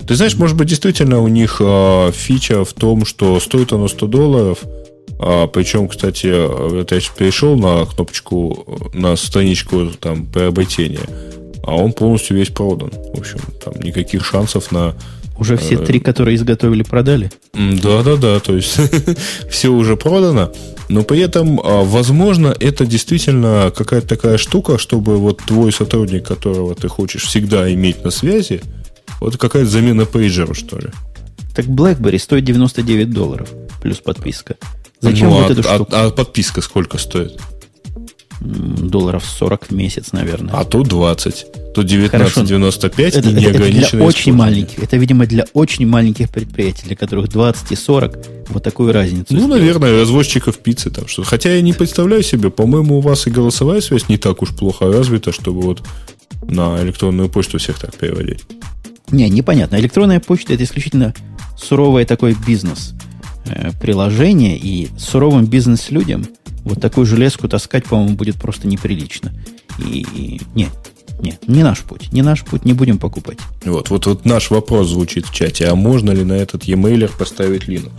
Ты знаешь, может быть, действительно у них а, фича в том, что стоит оно 100 долларов, а, причем, кстати, это я перешел на кнопочку, на страничку там приобретения, а он полностью весь продан. В общем, там никаких шансов на уже все э, три, которые изготовили, продали? Да, да, да. То есть все уже продано. Но при этом, а, возможно, это действительно какая-то такая штука, чтобы вот твой сотрудник, которого ты хочешь всегда иметь на связи, вот какая-то замена пейджеру, что ли. Так BlackBerry стоит 99 долларов плюс подписка. Зачем ну, вот а, эту штуку? А, а подписка сколько стоит? долларов 40 в месяц, наверное. А тут 20. Тут 19,95 это, это, это для очень маленьких. Это, видимо, для очень маленьких предприятий, для которых 20 и 40 вот такую разницу. Ну, сделать. наверное, развозчиков пиццы там что. Хотя я не представляю себе, по-моему, у вас и голосовая связь не так уж плохо развита, чтобы вот на электронную почту всех так переводить. Не, непонятно. Электронная почта это исключительно суровый такой бизнес э, приложение, и суровым бизнес-людям – вот такую железку таскать, по-моему, будет просто неприлично. И, и не, не, не наш путь. Не наш путь, не будем покупать. Вот, вот, вот наш вопрос звучит в чате. А можно ли на этот e-mailer поставить Linux?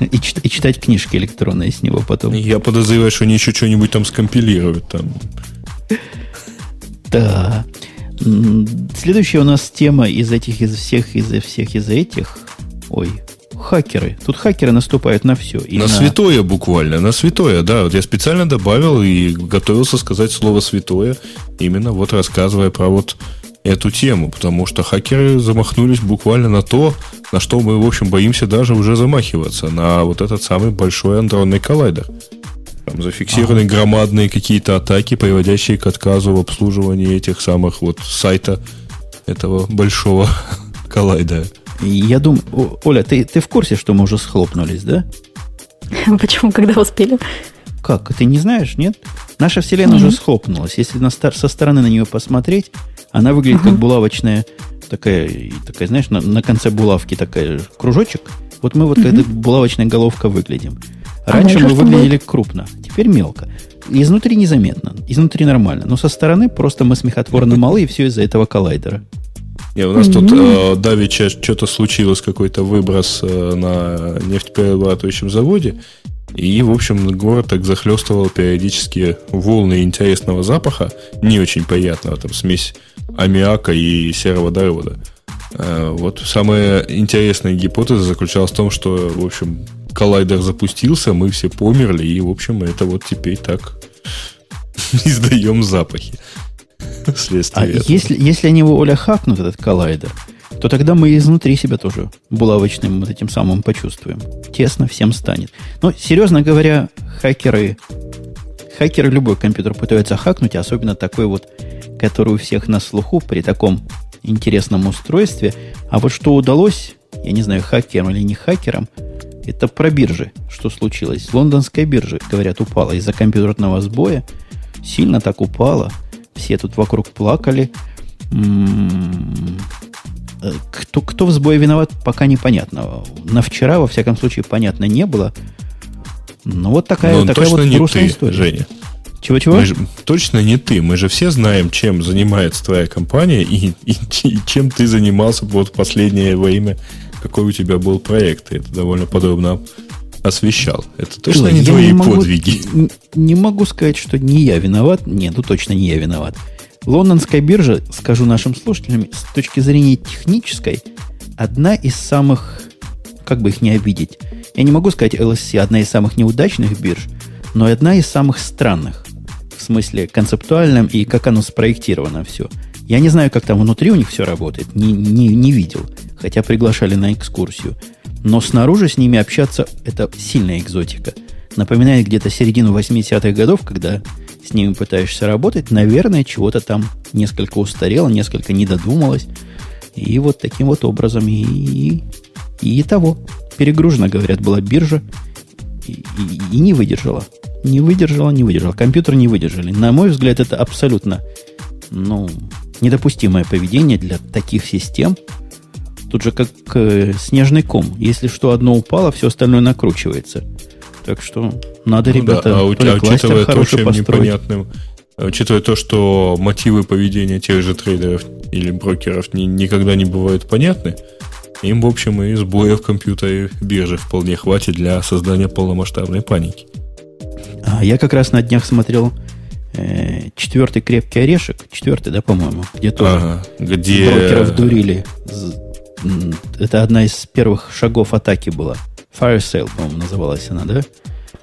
и, и читать книжки электронные с него потом. Я подозреваю, что они еще что-нибудь там скомпилируют там. Да. Следующая у нас тема из этих, из всех, из всех, из этих. Ой, хакеры. Тут хакеры наступают на все. И на, на святое буквально, на святое, да. Вот я специально добавил и готовился сказать слово святое, именно вот рассказывая про вот эту тему, потому что хакеры замахнулись буквально на то, на что мы, в общем, боимся даже уже замахиваться, на вот этот самый большой андронный коллайдер. Там зафиксированы ага. громадные какие-то атаки, приводящие к отказу в обслуживании этих самых вот сайта этого большого коллайдера. Я думаю, Оля, ты, ты в курсе, что мы уже схлопнулись, да? Почему, когда успели? Как? Ты не знаешь, нет? Наша Вселенная mm-hmm. уже схлопнулась. Если на, со стороны на нее посмотреть, она выглядит uh-huh. как булавочная, такая, такая, знаешь, на, на конце булавки такая кружочек. Вот мы вот uh-huh. эта булавочная головка выглядим. А Раньше а мы выглядели будет? крупно, теперь мелко. Изнутри незаметно, изнутри нормально. Но со стороны просто мы смехотворно малы, и все из-за этого коллайдера. Не, у нас mm-hmm. тут э, давеча что-то случилось, какой-то выброс э, на нефтеперерабатывающем заводе. И, в общем, город так захлестывал периодически волны интересного запаха, не очень приятного, там смесь аммиака и сероводорода. Э, вот самая интересная гипотеза заключалась в том, что, в общем, коллайдер запустился, мы все померли, и, в общем, это вот теперь так издаем запахи. А если, если они его, Оля, хакнут, этот коллайдер, то тогда мы изнутри себя тоже булавочным вот этим самым почувствуем. Тесно всем станет. Но, серьезно говоря, хакеры, хакеры любой компьютер пытаются хакнуть, особенно такой вот, который у всех на слуху при таком интересном устройстве. А вот что удалось, я не знаю, хакерам или не хакерам, это про биржи, что случилось. Лондонская биржа, говорят, упала из-за компьютерного сбоя. Сильно так упала – все тут вокруг плакали. М-м-м. Кто, кто в сбое виноват, пока непонятно. На вчера, во всяком случае, понятно не было. Ну, вот такая, Но такая вот грустная ты, история. Женя. Чего-чего? точно не ты. Мы же все знаем, чем занимается твоя компания и, и, и чем ты занимался вот последнее время, какой у тебя был проект. И это довольно подробно освещал. Это точно не твои не подвиги. Не, не могу сказать, что не я виноват. Нет, ну точно не я виноват. Лондонская биржа, скажу нашим слушателям, с точки зрения технической, одна из самых, как бы их не обидеть, я не могу сказать LSC одна из самых неудачных бирж, но одна из самых странных. В смысле концептуальном и как оно спроектировано все. Я не знаю, как там внутри у них все работает, не, не, не видел, хотя приглашали на экскурсию. Но снаружи с ними общаться – это сильная экзотика. Напоминает где-то середину 80-х годов, когда с ними пытаешься работать, наверное, чего-то там несколько устарело, несколько не додумалось. И вот таким вот образом и, и, и того. Перегружена, говорят, была биржа и, и, и не выдержала. Не выдержала, не выдержала. Компьютер не выдержали. На мой взгляд, это абсолютно ну, недопустимое поведение для таких систем. Тут же как э, снежный ком. Если что одно упало, все остальное накручивается. Так что надо, ну, ребята, да, а, то ли учитывая то, чем построить. непонятным, учитывая то, что мотивы поведения тех же трейдеров или брокеров ни, никогда не бывают понятны, им, в общем, и сбоев компьютера биржи вполне хватит для создания полномасштабной паники. А я как раз на днях смотрел э, четвертый крепкий орешек, четвертый, да, по-моему, где тоже ага, где... брокеров дурили. Это одна из первых шагов атаки была. Fire Sale, по-моему, называлась она, да?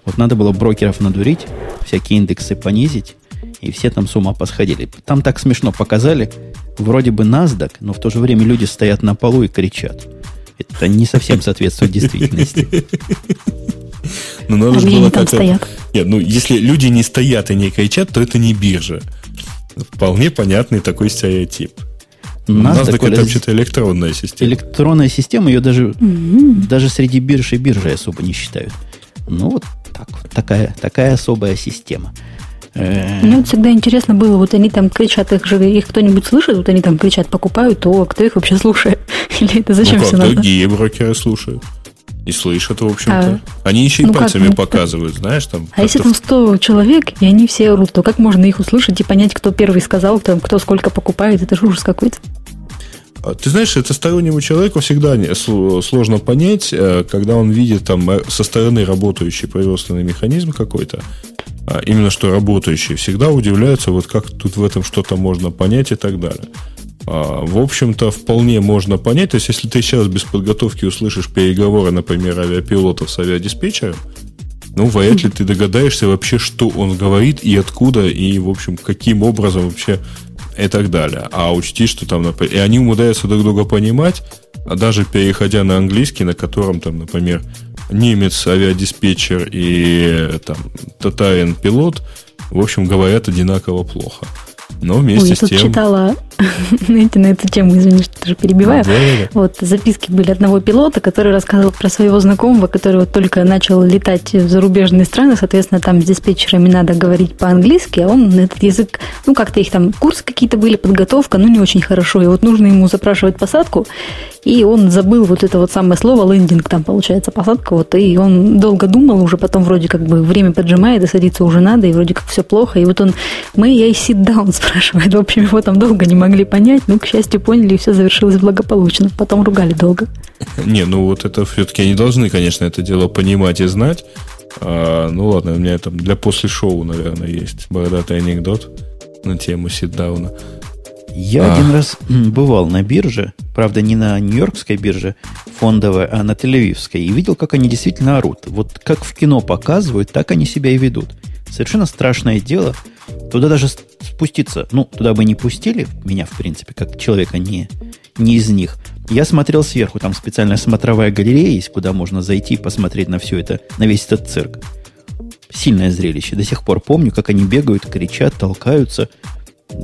Вот надо было брокеров надурить, всякие индексы понизить, и все там с ума посходили. Там так смешно показали, вроде бы NASDAQ, но в то же время люди стоят на полу и кричат. Это не совсем соответствует действительности. Ну, надо же было как стоят. Нет, ну, если люди не стоят и не кричат, то это не биржа. Вполне понятный такой стереотип. NASDAQ, NASDAQ это вообще-то электронная система. Электронная система, ее даже, mm-hmm. даже среди бирж и биржи особо не считают. Ну, вот так, такая, такая особая система. Мне вот всегда интересно было, вот они там кричат, их же их кто-нибудь слышит, вот они там кричат, покупают, то кто их вообще слушает? Или это зачем ну, все надо? Другие брокеры слушают. И слышат, в общем-то. А, они еще и ну пальцами как, показывают, знаешь, там. А если там 100 человек, и они все орут, то как можно их услышать и понять, кто первый сказал, там, кто сколько покупает? Это же ужас какой-то. А, ты знаешь, это стороннему человеку всегда сложно понять, э, когда он видит там э, со стороны работающий производственный механизм какой-то, а именно что работающий, всегда удивляются, вот как тут в этом что-то можно понять и так далее. А, в общем-то, вполне можно понять. То есть, если ты сейчас без подготовки услышишь переговоры, например, авиапилотов с авиадиспетчером, ну, вряд ли ты догадаешься вообще, что он говорит и откуда, и, в общем, каким образом вообще и так далее. А учти, что там, например, и они умудряются друг друга понимать, а даже переходя на английский, на котором там, например, немец авиадиспетчер и там татарин пилот, в общем, говорят одинаково плохо. Но вместе Ой, с я тем... тут читала, знаете, на эту тему, извини, что даже перебиваю. Да, да, да. Вот записки были одного пилота, который рассказывал про своего знакомого, который вот только начал летать в зарубежные страны, соответственно, там с диспетчерами надо говорить по-английски, а он этот язык, ну, как-то их там курсы какие-то были, подготовка, ну, не очень хорошо. И вот нужно ему запрашивать посадку, и он забыл вот это вот самое слово, лендинг там получается посадка, вот, и он долго думал, уже потом вроде как бы время поджимает, и садиться уже надо, и вроде как все плохо, и вот он, мы я и sit down спрашивает, в общем, его там долго не могли понять, ну, к счастью, поняли, и все завершилось благополучно, потом ругали долго. Не, ну вот это все-таки они должны, конечно, это дело понимать и знать, а, ну ладно, у меня там для после шоу, наверное, есть бородатый анекдот на тему ситдауна. Я а. один раз бывал на бирже, правда, не на Нью-Йоркской бирже фондовой, а на Тель-Авивской, и видел, как они действительно орут. Вот как в кино показывают, так они себя и ведут. Совершенно страшное дело. Туда даже спуститься, ну, туда бы не пустили, меня, в принципе, как человека не, не из них. Я смотрел сверху, там специальная смотровая галерея есть, куда можно зайти и посмотреть на все это, на весь этот цирк. Сильное зрелище. До сих пор помню, как они бегают, кричат, толкаются –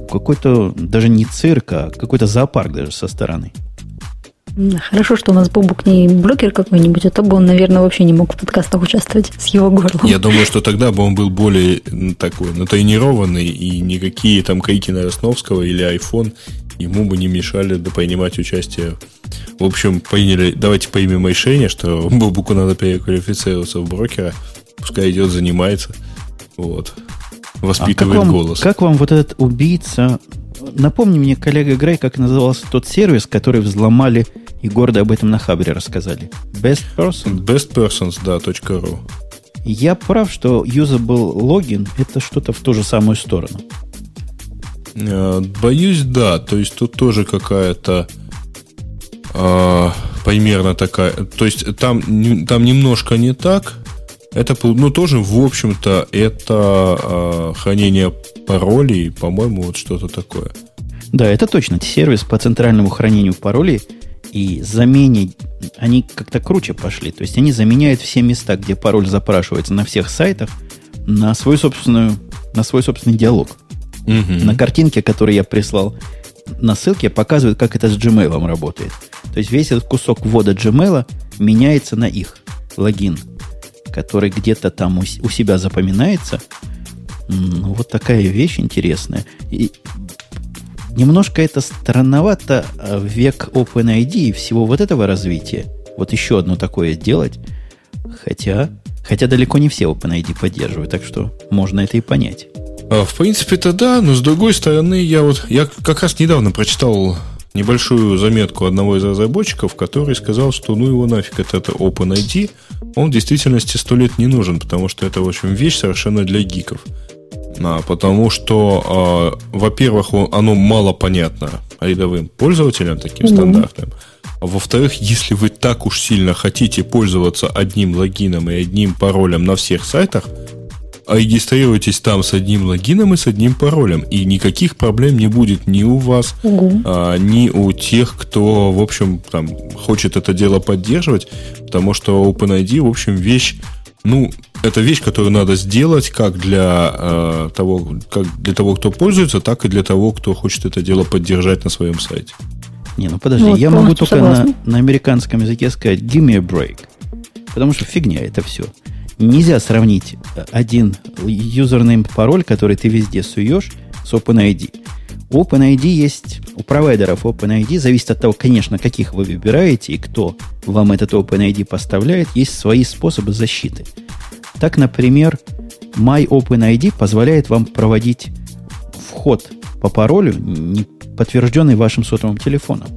какой-то даже не цирк, а какой-то зоопарк даже со стороны. Хорошо, что у нас Бобук не блогер какой-нибудь, а то бы он, наверное, вообще не мог в подкастах участвовать с его горлом. Я думаю, что тогда бы он был более такой натренированный, и никакие там крики на Росновского или iPhone ему бы не мешали да, принимать участие. В общем, приняли, давайте примем решение, что Бобуку надо переквалифицироваться в брокера, пускай идет, занимается. Вот воспитывает а как вам, голос. Как вам вот этот убийца? Напомни мне, коллега Грей, как назывался тот сервис, который взломали и гордо об этом на Хабре рассказали. Best Person? Best Persons, да, .ru. Я прав, что usable логин это что-то в ту же самую сторону. Э, боюсь, да. То есть тут тоже какая-то э, примерно такая. То есть там, там немножко не так, это, ну, тоже, в общем-то, это э, хранение паролей, по-моему, вот что-то такое. Да, это точно. Сервис по центральному хранению паролей и замене, они как-то круче пошли. То есть они заменяют все места, где пароль запрашивается на всех сайтах, на свой собственную, на свой собственный диалог. Угу. На картинке, которую я прислал на ссылке, показывают, как это с Gmail работает. То есть весь этот кусок ввода Gmail меняется на их логин который где-то там у, у себя запоминается, ну, вот такая вещь интересная. И немножко это странновато а, в век OpenID и всего вот этого развития. Вот еще одно такое делать. Хотя, хотя далеко не все OpenID поддерживают, так что можно это и понять. А, в принципе-то да, но с другой стороны, я вот я как раз недавно прочитал небольшую заметку одного из разработчиков, который сказал, что ну его нафиг это, это OpenID, он в действительности сто лет не нужен, потому что это, в общем, вещь совершенно для гиков. А, потому что, а, во-первых, оно мало понятно рядовым пользователям, таким mm-hmm. стандартным. А во-вторых, если вы так уж сильно хотите пользоваться одним логином и одним паролем на всех сайтах, регистрируйтесь там с одним логином и с одним паролем. И никаких проблем не будет ни у вас, угу. а, ни у тех, кто, в общем, там, хочет это дело поддерживать, потому что OpenID, в общем, вещь, ну, это вещь, которую надо сделать как для, э, того, как для того, кто пользуется, так и для того, кто хочет это дело поддержать на своем сайте. Не, ну подожди, вот, я могу только на, на американском языке сказать give me a break. Потому что фигня это все. Нельзя сравнить один юзернейм пароль, который ты везде суешь, с OpenID. У OpenID есть, у провайдеров OpenID, зависит от того, конечно, каких вы выбираете и кто вам этот OpenID поставляет, есть свои способы защиты. Так, например, MyOpenID позволяет вам проводить вход по паролю, не подтвержденный вашим сотовым телефоном.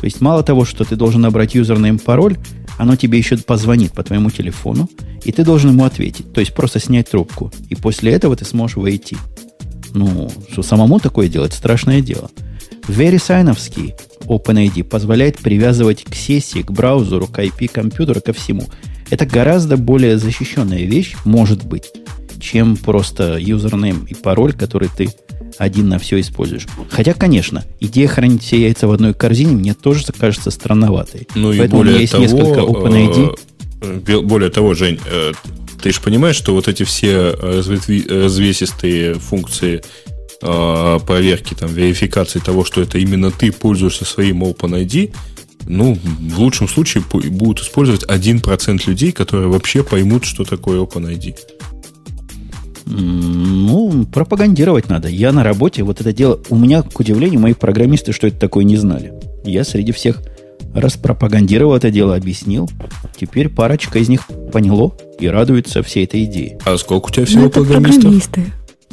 То есть мало того, что ты должен набрать username пароль, оно тебе еще позвонит по твоему телефону, и ты должен ему ответить. То есть просто снять трубку. И после этого ты сможешь войти. Ну, что самому такое делать, страшное дело. VeriSignovский OpenID позволяет привязывать к сессии, к браузеру, к IP компьютера, ко всему. Это гораздо более защищенная вещь, может быть, чем просто username и пароль, который ты один на все используешь. Хотя, конечно, идея хранить все яйца в одной корзине мне тоже кажется странноватой. Ну Поэтому и более у меня есть того, несколько OpenID. Э, более того, Жень, э, ты же понимаешь, что вот эти все развесистые функции э, проверки, там, верификации того, что это именно ты пользуешься своим OpenID, ну, в лучшем случае будут использовать 1% людей, которые вообще поймут, что такое OpenID. Ну, пропагандировать надо. Я на работе, вот это дело... У меня, к удивлению, мои программисты, что это такое, не знали. Я среди всех распропагандировал это дело, объяснил. Теперь парочка из них поняло и радуется всей этой идее. А сколько у тебя всего ну, программистов? Программисты.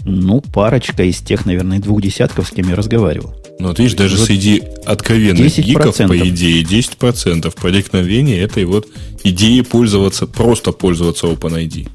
Ну, парочка из тех, наверное, двух десятков, с кем я разговаривал. Ну, вот видишь, даже вот среди откровенных 10%. гиков, по идее, 10% проникновения этой вот идеи пользоваться, просто пользоваться OpenID.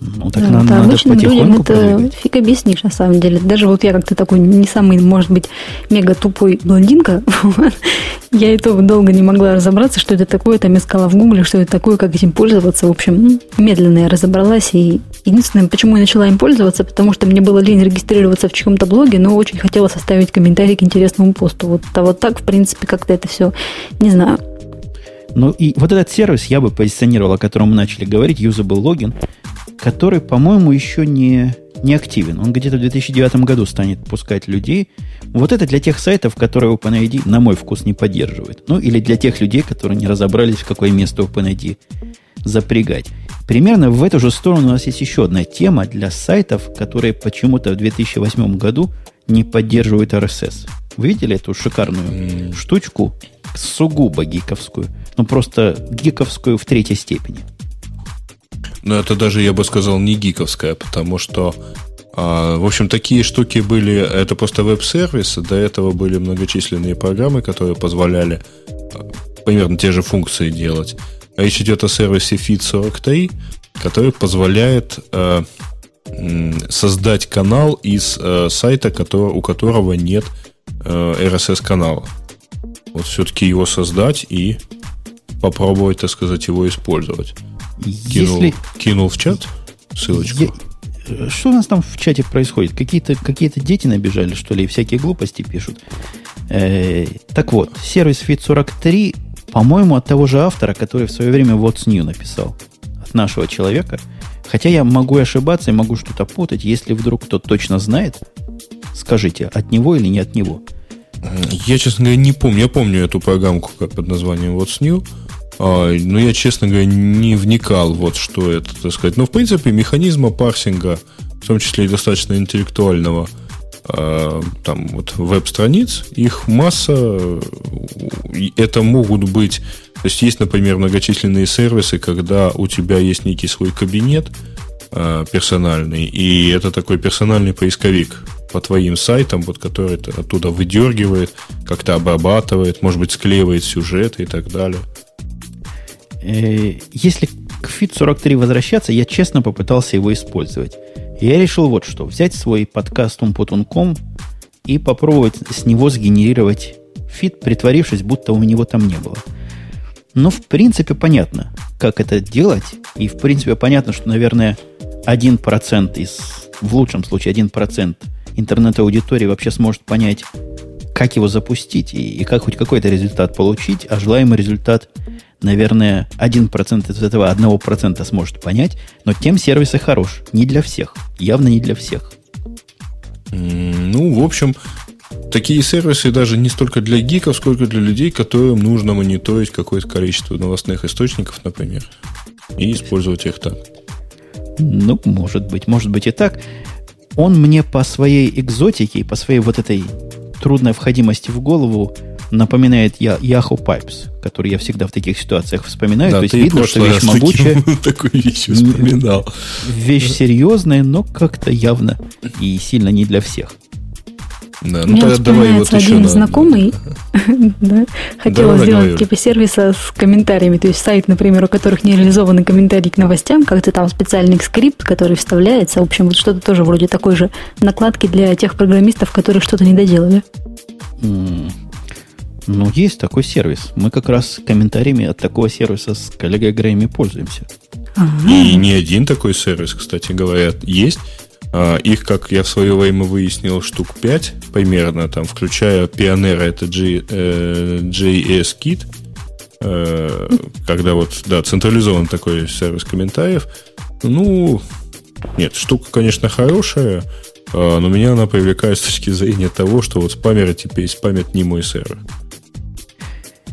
Ну, так да, нам да, надо обычным людям это продвигать. фиг объяснишь, на самом деле. Даже вот я как-то такой не самый, может быть, мега тупой блондинка, я и то долго не могла разобраться, что это такое, там искала в гугле, что это такое, как этим пользоваться. В общем, медленно я разобралась, и единственное, почему я начала им пользоваться, потому что мне было лень регистрироваться в чьем-то блоге, но очень хотела составить комментарий к интересному посту. Вот, а вот так, в принципе, как-то это все, не знаю, ну и вот этот сервис я бы позиционировал, о котором мы начали говорить, Usable Login, который, по-моему, еще не, не активен. Он где-то в 2009 году станет пускать людей. Вот это для тех сайтов, которые OpenID, на мой вкус, не поддерживает. Ну, или для тех людей, которые не разобрались, в какое место OpenID запрягать. Примерно в эту же сторону у нас есть еще одна тема для сайтов, которые почему-то в 2008 году не поддерживают RSS. Вы видели эту шикарную mm. штучку? Сугубо гиковскую. Ну, просто гиковскую в третьей степени. Ну, это даже, я бы сказал, не гиковская, потому что, а, в общем, такие штуки были, это просто веб-сервис, до этого были многочисленные программы, которые позволяли а, примерно те же функции делать. Речь идет о сервисе Feed43, который позволяет создать канал из сайта, у которого нет RSS-канала. Вот все-таки его создать и попробовать, так сказать, его использовать. Кинул, Если... кинул в чат ссылочку. Я... Что у нас там в чате происходит? Какие-то какие дети набежали, что ли, и всякие глупости пишут. Э, так вот, сервис Fit43, по-моему, от того же автора, который в свое время What's New написал. От нашего человека. Хотя я могу ошибаться и могу что-то путать. Если вдруг кто-то точно знает, скажите, от него или не от него. Я, честно говоря, не помню. Я помню эту программку как под названием What's New. А, ну, я, честно говоря, не вникал, вот что это, так сказать. Но, в принципе, механизма парсинга, в том числе и достаточно интеллектуального, а, там вот веб-страниц, их масса, это могут быть, то есть есть, например, многочисленные сервисы, когда у тебя есть некий свой кабинет а, персональный, и это такой персональный поисковик по твоим сайтам, вот, который оттуда выдергивает, как-то обрабатывает, может быть, склеивает сюжеты и так далее. Э, если к Fit 43 возвращаться, я честно попытался его использовать. Я решил вот что. Взять свой подкаст Умпутунком и попробовать с него сгенерировать фит, притворившись, будто у него там не было. Но в принципе понятно, как это делать. И в принципе понятно, что, наверное, 1% из, в лучшем случае 1% интернет-аудитории вообще сможет понять, как его запустить и, и как хоть какой-то результат получить, а желаемый результат – наверное, 1% из этого 1% сможет понять, но тем сервисы хорош. Не для всех. Явно не для всех. Ну, в общем, такие сервисы даже не столько для гиков, сколько для людей, которым нужно мониторить какое-то количество новостных источников, например, и использовать их так. Ну, может быть, может быть и так. Он мне по своей экзотике, по своей вот этой трудной входимости в голову напоминает я Yahoo Pipes, который я всегда в таких ситуациях вспоминаю. Да, То есть видно, что вещь могучая. Такую вещь вспоминал. Вещь серьезная, но как-то явно и сильно не для всех. Да, ну тогда давай вот еще один на... знакомый да, хотел давай, сделать давай. типа сервиса с комментариями, то есть сайт, например, у которых не реализованы комментарии к новостям, как-то там специальный скрипт, который вставляется, в общем, вот что-то тоже вроде такой же накладки для тех программистов, которые что-то не доделали. Ну, есть такой сервис. Мы как раз комментариями от такого сервиса с коллегой Грейми пользуемся. И не один такой сервис, кстати говоря, есть. А, их, как я в свое время выяснил, штук 5 примерно, там, включая Pioneer, это G, э, JS Kit, э, когда вот, да, централизован такой сервис комментариев. Ну, нет, штука, конечно, хорошая, э, но меня она привлекает с точки зрения того, что вот спамеры теперь спамят не мой сервер.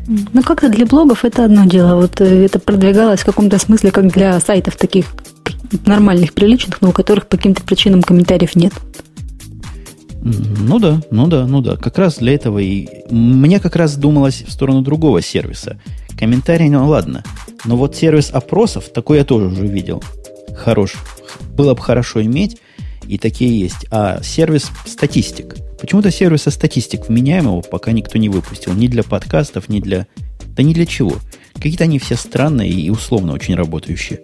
Ну, как-то для блогов это одно дело. Вот э, это продвигалось в каком-то смысле, как для сайтов таких нормальных, приличных, но у которых по каким-то причинам комментариев нет. Ну да, ну да, ну да. Как раз для этого и... Мне как раз думалось в сторону другого сервиса. Комментарии, ну ладно. Но вот сервис опросов, такой я тоже уже видел. Хорош. Было бы хорошо иметь, и такие есть. А сервис статистик – Почему-то сервиса статистик вменяемого пока никто не выпустил. Ни для подкастов, ни для... Да ни для чего. Какие-то они все странные и условно очень работающие.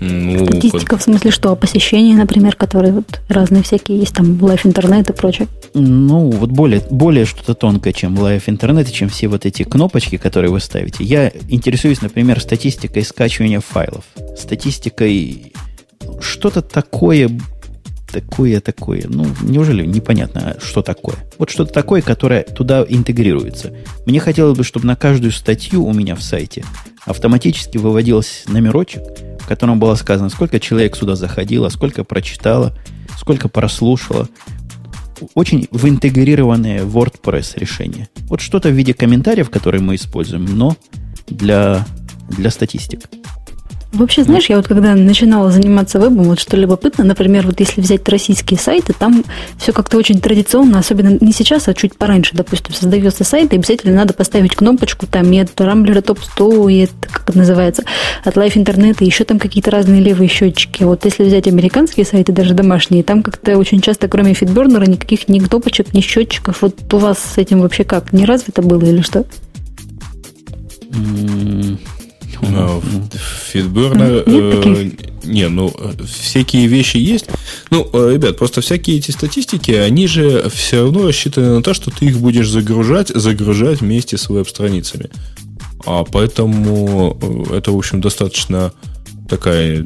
Ну, Статистика в смысле что? Посещения, например, которые вот разные всякие есть, там лайф интернет и прочее. Ну, вот более, более что-то тонкое, чем лайф интернет, чем все вот эти кнопочки, которые вы ставите. Я интересуюсь, например, статистикой скачивания файлов, статистикой что-то такое такое, такое. Ну, неужели непонятно, что такое? Вот что-то такое, которое туда интегрируется. Мне хотелось бы, чтобы на каждую статью у меня в сайте автоматически выводился номерочек, в котором было сказано, сколько человек сюда заходило, сколько прочитало, сколько прослушало. Очень в интегрированное WordPress решение. Вот что-то в виде комментариев, которые мы используем, но для, для статистик. Вообще, знаешь, я вот когда начинала заниматься вебом, вот что любопытно, например, вот если взять российские сайты, там все как-то очень традиционно, особенно не сейчас, а чуть пораньше, допустим, создается сайт, и обязательно надо поставить кнопочку там и от Рамблера топ-100, и это, как это называется, от Life Internet, и еще там какие-то разные левые счетчики. Вот если взять американские сайты, даже домашние, там как-то очень часто, кроме фидбернера, никаких ни кнопочек, ни счетчиков. Вот у вас с этим вообще как? Не развито было или что? Ну, Фитбернер... Э, не, ну, всякие вещи есть. Ну, э, ребят, просто всякие эти статистики, они же все равно рассчитаны на то, что ты их будешь загружать, загружать вместе с веб-страницами. А поэтому э, это, в общем, достаточно такая,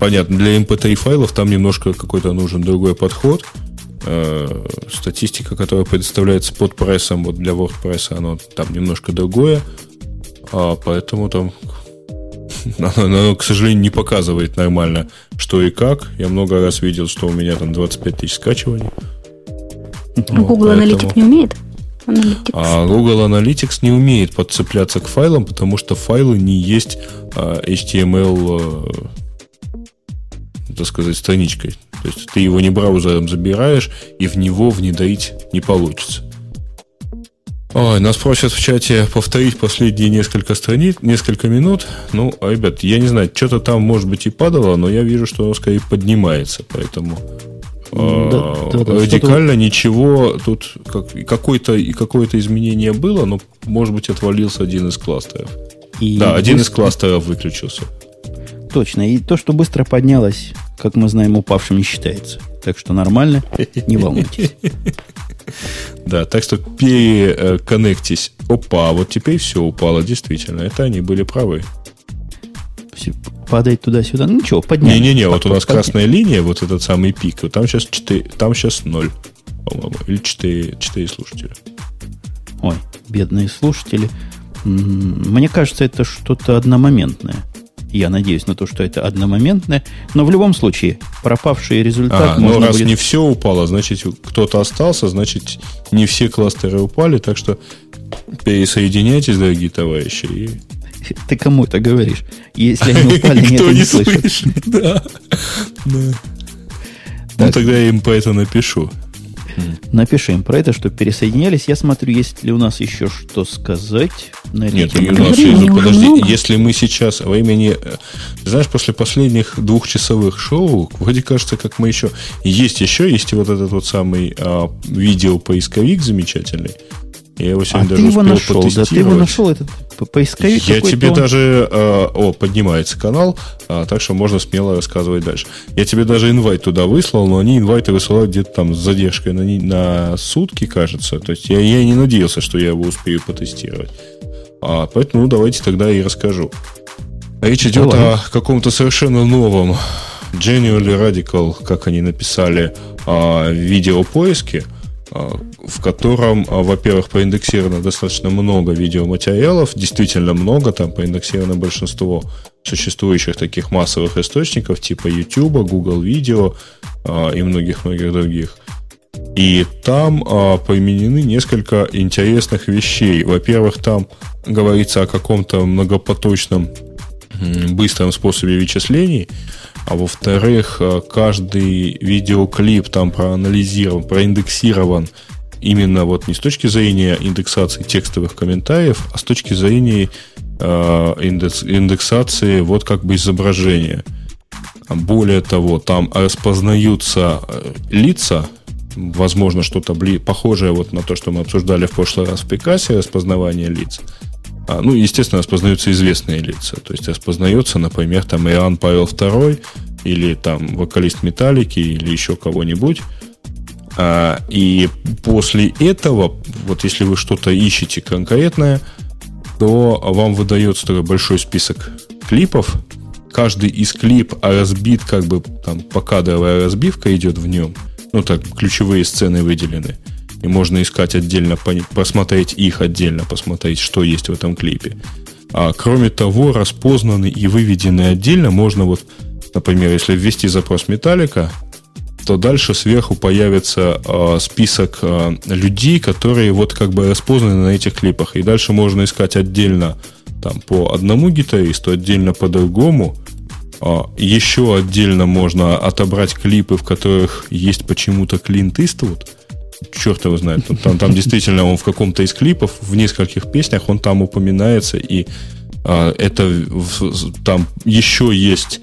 понятно, для MP3 файлов там немножко какой-то нужен другой подход. Статистика, которая предоставляется под прессом, вот для WordPress, оно там немножко другое. А, поэтому там оно, к сожалению, не показывает нормально, что и как. Я много раз видел, что у меня там 25 тысяч скачиваний. А Google поэтому... Analytics не умеет? Analytics. А Google Analytics не умеет подцепляться к файлам, потому что файлы не есть а, HTML, а, так сказать, страничкой. То есть ты его не браузером забираешь, и в него внедрить не получится. Ой, нас просят в чате повторить последние несколько страниц, несколько минут. Ну, а, ребят, я не знаю, что-то там, может быть, и падало, но я вижу, что оно скорее поднимается, поэтому да, да, да, радикально ничего тут как, какое-то какое-то изменение было, но может быть отвалился один из кластеров. И да, один из кластеров выключился. Точно. И то, что быстро поднялось, как мы знаем, упавшим не считается. Так что нормально, не волнуйтесь. Да, так что переконнектись. Опа, вот теперь все упало, действительно. Это они были правы. Падает туда-сюда. Ну ничего, поднялись. Не-не-не, вот у нас красная линия, вот этот самый пик. Вот там сейчас 4, там сейчас 0, по-моему. Или 4, 4 слушателя. Ой, бедные слушатели. Мне кажется, это что-то одномоментное. Я надеюсь на то, что это одномоментное. Но в любом случае, пропавший результат а, можно ну, раз будет... не все упало, значит, кто-то остался, значит, не все кластеры упали. Так что пересоединяйтесь, дорогие товарищи. И... Ты кому это говоришь? Если они упали, никто не слышит. Да. Ну, тогда я им по это напишу. Напиши им про это, что пересоединялись. Я смотрю, есть ли у нас еще что сказать. На Нет, у нас есть, подожди, много. если мы сейчас во имени... Э, знаешь, после последних двухчасовых шоу, вроде кажется, как мы еще... Есть еще, есть и вот этот вот самый а, видео-поисковик замечательный. Я его сегодня а даже ты его нашел, да, ты его нашел, этот поисковик Я тебе он... даже... Э, о, поднимается канал, э, так что можно смело рассказывать дальше. Я тебе даже инвайт туда выслал, но они инвайты высылают где-то там с задержкой на, на сутки, кажется. То есть я, я не надеялся, что я его успею потестировать. А, поэтому ну, давайте тогда и расскажу. Речь идет Давай. о каком-то совершенно новом Genuinely Radical, как они написали, о видеопоиске – а, в котором, а, во-первых, проиндексировано достаточно много видеоматериалов, действительно много, там проиндексировано большинство существующих таких массовых источников типа YouTube, Google Video а, и многих-многих других. И там а, применены несколько интересных вещей. Во-первых, там говорится о каком-то многопоточном быстром способе вычислений, а во-вторых, э, каждый видеоклип там проанализирован, проиндексирован именно вот не с точки зрения индексации текстовых комментариев, а с точки зрения э, индекс, индексации вот как бы изображения. Более того, там распознаются э, лица, возможно, что-то похожее вот на то, что мы обсуждали в прошлый раз в Пикасе, распознавание лиц. А, ну, естественно, распознаются известные лица. То есть распознается, например, там Иоанн Павел II или там вокалист Металлики или еще кого-нибудь. А, и после этого, вот если вы что-то ищете конкретное, то вам выдается такой большой список клипов. Каждый из клип разбит, как бы там покадровая разбивка идет в нем. Ну так, ключевые сцены выделены и можно искать отдельно, посмотреть их отдельно, посмотреть, что есть в этом клипе. А кроме того, распознаны и выведены отдельно можно вот, например, если ввести запрос Металлика, то дальше сверху появится э, список э, людей, которые вот как бы распознаны на этих клипах. И дальше можно искать отдельно там по одному гитаристу, отдельно по другому. Э, еще отдельно можно отобрать клипы, в которых есть почему-то Клинт Иствуд черт его знает. Там, там действительно он в каком-то из клипов, в нескольких песнях он там упоминается, и а, это там еще есть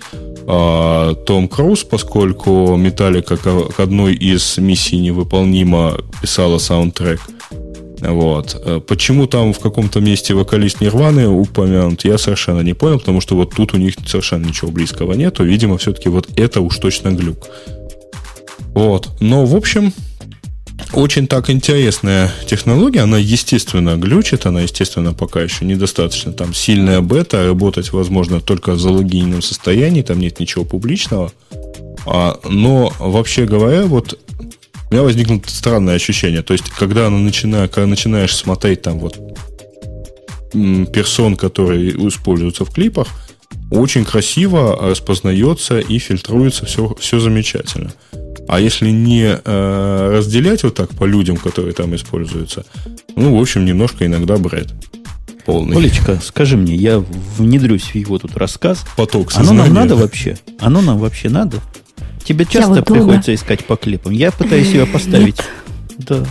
а, Том Круз, поскольку Металлика к одной из миссий невыполнимо писала саундтрек. Вот. Э, почему там в каком-то месте вокалист Нирваны упомянут, я совершенно не понял, потому что вот тут у них совершенно ничего близкого нету. Видимо, все-таки вот это уж точно глюк. Вот. Но, в общем, очень так интересная технология, она естественно глючит, она естественно пока еще недостаточно там сильная бета, работать возможно только в залогиненном состоянии, там нет ничего публичного. А, но вообще говоря, вот у меня возникло странное ощущение, то есть когда она начинает, когда начинаешь смотреть там вот персон, которые используются в клипах, очень красиво распознается и фильтруется все, все замечательно. А если не э, разделять вот так по людям, которые там используются, Ну, в общем, немножко иногда бред. Полный. Олечка, скажи мне, я внедрюсь в его тут рассказ. Поток сознания. Оно нам надо вообще? Оно нам вообще надо? Тебе часто вот приходится искать по клипам. Я пытаюсь ее поставить. Да.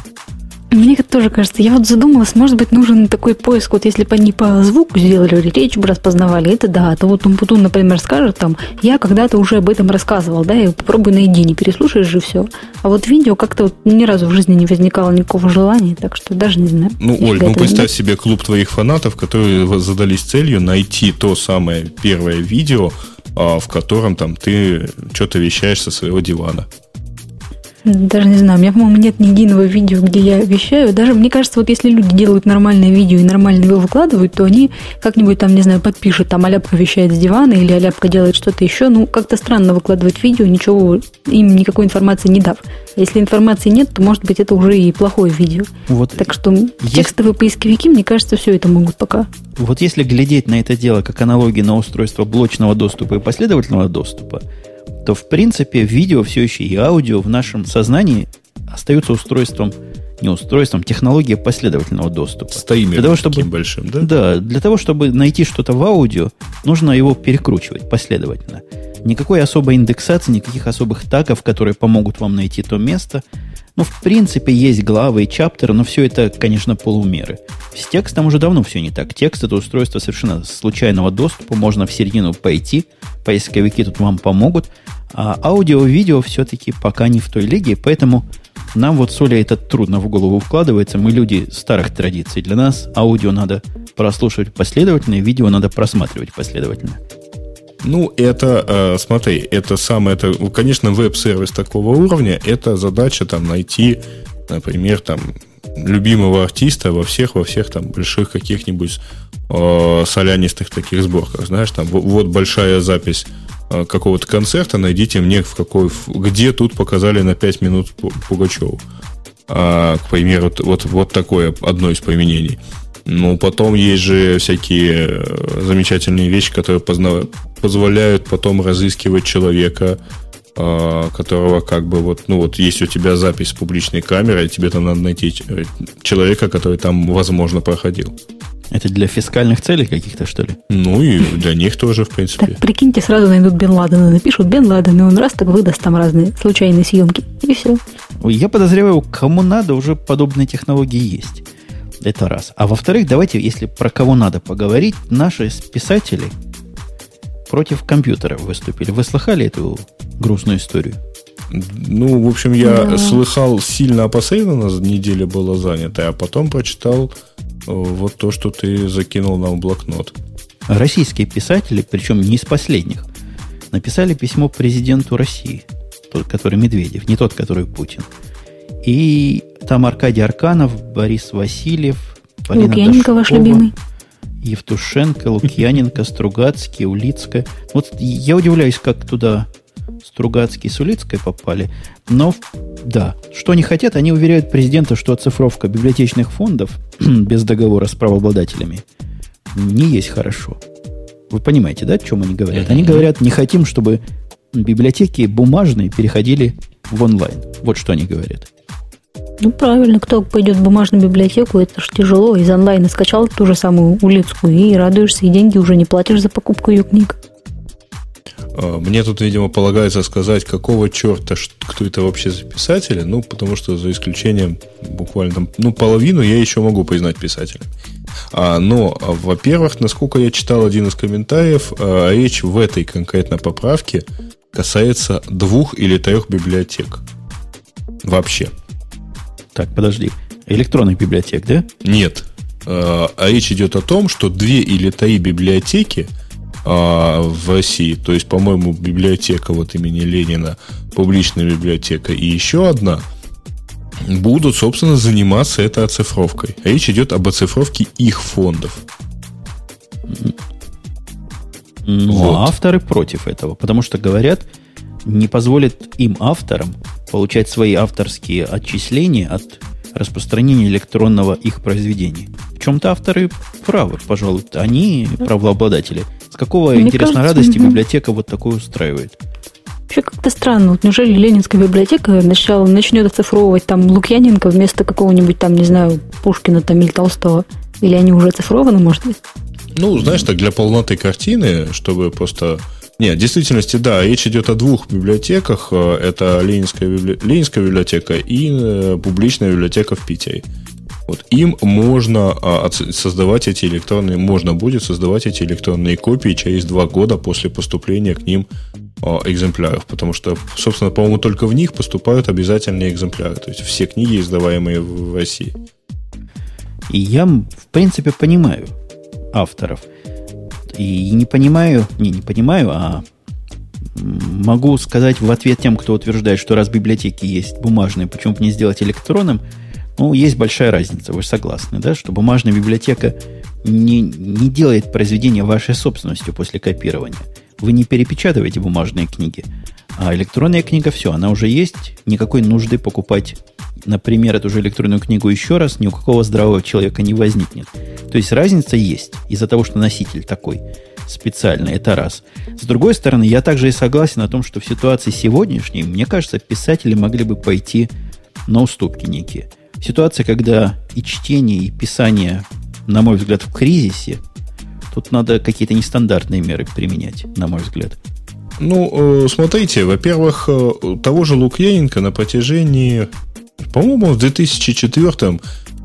Мне тоже кажется, я вот задумалась, может быть, нужен такой поиск, вот если бы они по звуку сделали, речь бы распознавали, это да, то вот Умпутун, например, скажет там, я когда-то уже об этом рассказывал, да, и попробуй найди, не переслушаешь же все. А вот видео как-то вот ни разу в жизни не возникало никакого желания, так что даже не знаю. Ну, Оль, ну представь нет. себе клуб твоих фанатов, которые задались целью найти то самое первое видео, а, в котором там ты что-то вещаешь со своего дивана. Даже не знаю, у меня, по-моему, нет ни единого видео, где я вещаю. Даже, мне кажется, вот если люди делают нормальное видео и нормально его выкладывают, то они как-нибудь там, не знаю, подпишут, там Аляпка вещает с дивана или Аляпка делает что-то еще. Ну, как-то странно выкладывать видео, ничего, им никакой информации не дав. Если информации нет, то, может быть, это уже и плохое видео. Вот так что есть... текстовые поисковики, мне кажется, все это могут пока. Вот если глядеть на это дело как аналогии на устройство блочного доступа и последовательного доступа, то в принципе видео все еще и аудио в нашем сознании остаются устройством, не устройством, технологией последовательного доступа. С для того, чтобы, большим, да? Да, для того, чтобы найти что-то в аудио, нужно его перекручивать последовательно. Никакой особой индексации, никаких особых тагов, которые помогут вам найти то место. Ну, в принципе, есть главы и чаптеры, но все это, конечно, полумеры. С текстом уже давно все не так. Текст – это устройство совершенно случайного доступа. Можно в середину пойти, поисковики тут вам помогут. А аудио и видео все-таки пока не в той лиге, поэтому нам вот с Олей это трудно в голову вкладывается. Мы люди старых традиций. Для нас аудио надо прослушивать последовательно, видео надо просматривать последовательно. Ну, это, э, смотри, это самое, это, конечно, веб-сервис такого уровня, это задача там найти, например, там, любимого артиста во всех, во всех там больших каких-нибудь э, солянистых таких сборках, знаешь, там, вот большая запись какого-то концерта, найдите мне в какой, где тут показали на 5 минут Пугачеву. А, к примеру, вот, вот такое одно из применений. Ну, потом есть же всякие э, замечательные вещи, которые позна... позволяют потом разыскивать человека, э, которого как бы вот, ну вот есть у тебя запись с публичной камерой, тебе там надо найти э, человека, который там, возможно, проходил. Это для фискальных целей каких-то, что ли? Ну и для них тоже, в принципе. Так, прикиньте, сразу найдут Бен Ладена, напишут Бен Ладен, и он раз так выдаст там разные случайные съемки, и все. Я подозреваю, кому надо, уже подобные технологии есть. Это раз. А во-вторых, давайте, если про кого надо поговорить, наши писатели против компьютера выступили. Вы слыхали эту грустную историю? Ну, в общем, я да. слыхал сильно опосредованно, неделя была занята, а потом прочитал вот то, что ты закинул нам в блокнот. Российские писатели, причем не из последних, написали письмо президенту России, тот, который Медведев, не тот, который Путин. И там Аркадий Арканов, Борис Васильев, Полина Лукьяненко ваш любимый. Евтушенко, Лукьяненко, Стругацкий, Улицкая. Вот я удивляюсь, как туда Стругацкий с Улицкой попали. Но, да, что они хотят, они уверяют президента, что оцифровка библиотечных фондов без договора с правообладателями не есть хорошо. Вы понимаете, да, о чем они говорят? Они говорят, не хотим, чтобы библиотеки бумажные переходили в онлайн. Вот что они говорят. Ну, правильно, кто пойдет в бумажную библиотеку, это же тяжело. Из онлайна скачал ту же самую улицкую и радуешься, и деньги уже не платишь за покупку ее книг. А, мне тут, видимо, полагается сказать, какого черта, кто это вообще за писатели, ну, потому что за исключением буквально, ну, половину я еще могу признать писателем. А, но, а, во-первых, насколько я читал один из комментариев, а, речь в этой конкретно поправке касается двух или трех библиотек. Вообще. Так, подожди. Электронных библиотек, да? Нет. А, а речь идет о том, что две или три библиотеки а, в России, то есть, по-моему, библиотека вот имени Ленина, публичная библиотека и еще одна, будут, собственно, заниматься этой оцифровкой. Речь идет об оцифровке их фондов. Ну, вот. а авторы против этого, потому что говорят, не позволит им, авторам, получать свои авторские отчисления от распространения электронного их произведения. В чем-то авторы правы, пожалуй. Они правообладатели. С какого, Мне кажется, радости угу. библиотека вот такое устраивает? вообще как-то странно. Вот неужели Ленинская библиотека начала, начнет оцифровывать там Лукьяненко вместо какого-нибудь там, не знаю, Пушкина там или Толстого? Или они уже оцифрованы, может быть? Ну, знаешь, так для полноты картины, чтобы просто... Нет, в действительности, да, речь идет о двух библиотеках. Это Ленинская, библи... Ленинская библиотека и э, публичная библиотека в Питере. Вот им можно а, создавать эти электронные, можно будет создавать эти электронные копии через два года после поступления к ним а, экземпляров, потому что, собственно, по-моему, только в них поступают обязательные экземпляры, то есть все книги, издаваемые в России. И я, в принципе, понимаю авторов. И не понимаю, не, не понимаю, а могу сказать в ответ тем, кто утверждает, что раз библиотеки есть бумажные, почему бы не сделать электронным – ну, есть большая разница, вы согласны, да, что бумажная библиотека не, не делает произведение вашей собственностью после копирования. Вы не перепечатываете бумажные книги. А электронная книга, все, она уже есть, никакой нужды покупать, например, эту же электронную книгу еще раз, ни у какого здравого человека не возникнет. То есть разница есть из-за того, что носитель такой специальный, это раз. С другой стороны, я также и согласен о том, что в ситуации сегодняшней, мне кажется, писатели могли бы пойти на уступки некие – ситуация, когда и чтение, и писание, на мой взгляд, в кризисе, тут надо какие-то нестандартные меры применять, на мой взгляд. Ну, э, смотрите, во-первых, э, того же Лукьяненко на протяжении, по-моему, в 2004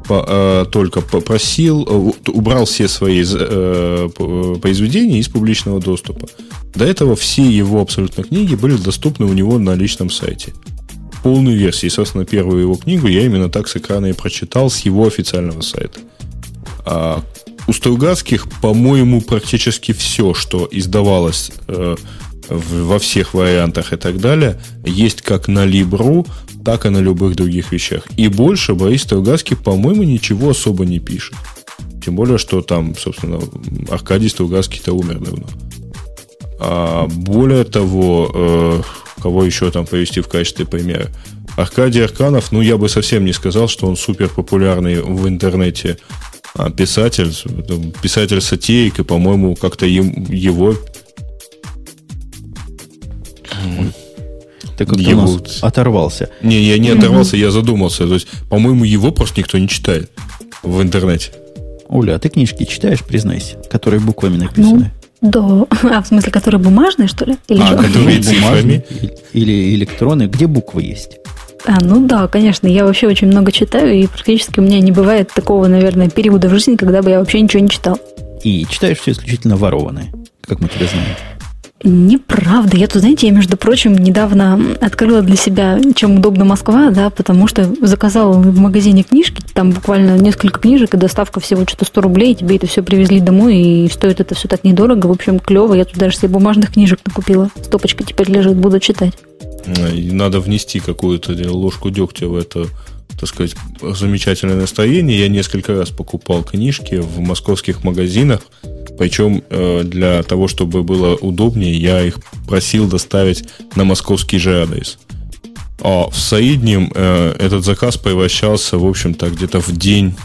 э, только попросил, убрал все свои произведения из публичного доступа. До этого все его абсолютно книги были доступны у него на личном сайте полную версию. Собственно, первую его книгу я именно так с экрана и прочитал с его официального сайта. А у Стругацких, по-моему, практически все, что издавалось э, во всех вариантах и так далее, есть как на Либру, так и на любых других вещах. И больше Борис Стругацкий, по-моему, ничего особо не пишет. Тем более, что там, собственно, Аркадий Стругацкий-то умер давно. А более того, э, Кого еще там привести в качестве примера? Аркадий Арканов, ну, я бы совсем не сказал, что он супер популярный в интернете а писатель, писатель сатирик, и, по-моему, как-то его... Ты как-то его... у нас оторвался. Не, я не оторвался, я задумался. То есть, по-моему, его просто никто не читает в интернете. Оля, а ты книжки читаешь, признайся, которые буквами написаны? Ну, да. А, в смысле, которые бумажные, что ли? Или а, которые бумажные или электронные. Где буквы есть? А, ну да, конечно. Я вообще очень много читаю, и практически у меня не бывает такого, наверное, периода в жизни, когда бы я вообще ничего не читал. И читаешь все исключительно ворованное, как мы тебя знаем. Неправда. Я тут, знаете, я, между прочим, недавно открыла для себя, чем удобна Москва, да, потому что заказала в магазине книжки, там буквально несколько книжек, и доставка всего что-то 100 рублей, и тебе это все привезли домой, и стоит это все так недорого. В общем, клево. Я тут даже себе бумажных книжек накупила. Стопочка теперь лежит, буду читать. надо внести какую-то ложку дегтя в это так сказать, замечательное настроение. Я несколько раз покупал книжки в московских магазинах, причем э, для того, чтобы было удобнее, я их просил доставить на московский же адрес. А в среднем э, этот заказ превращался, в общем-то, где-то в день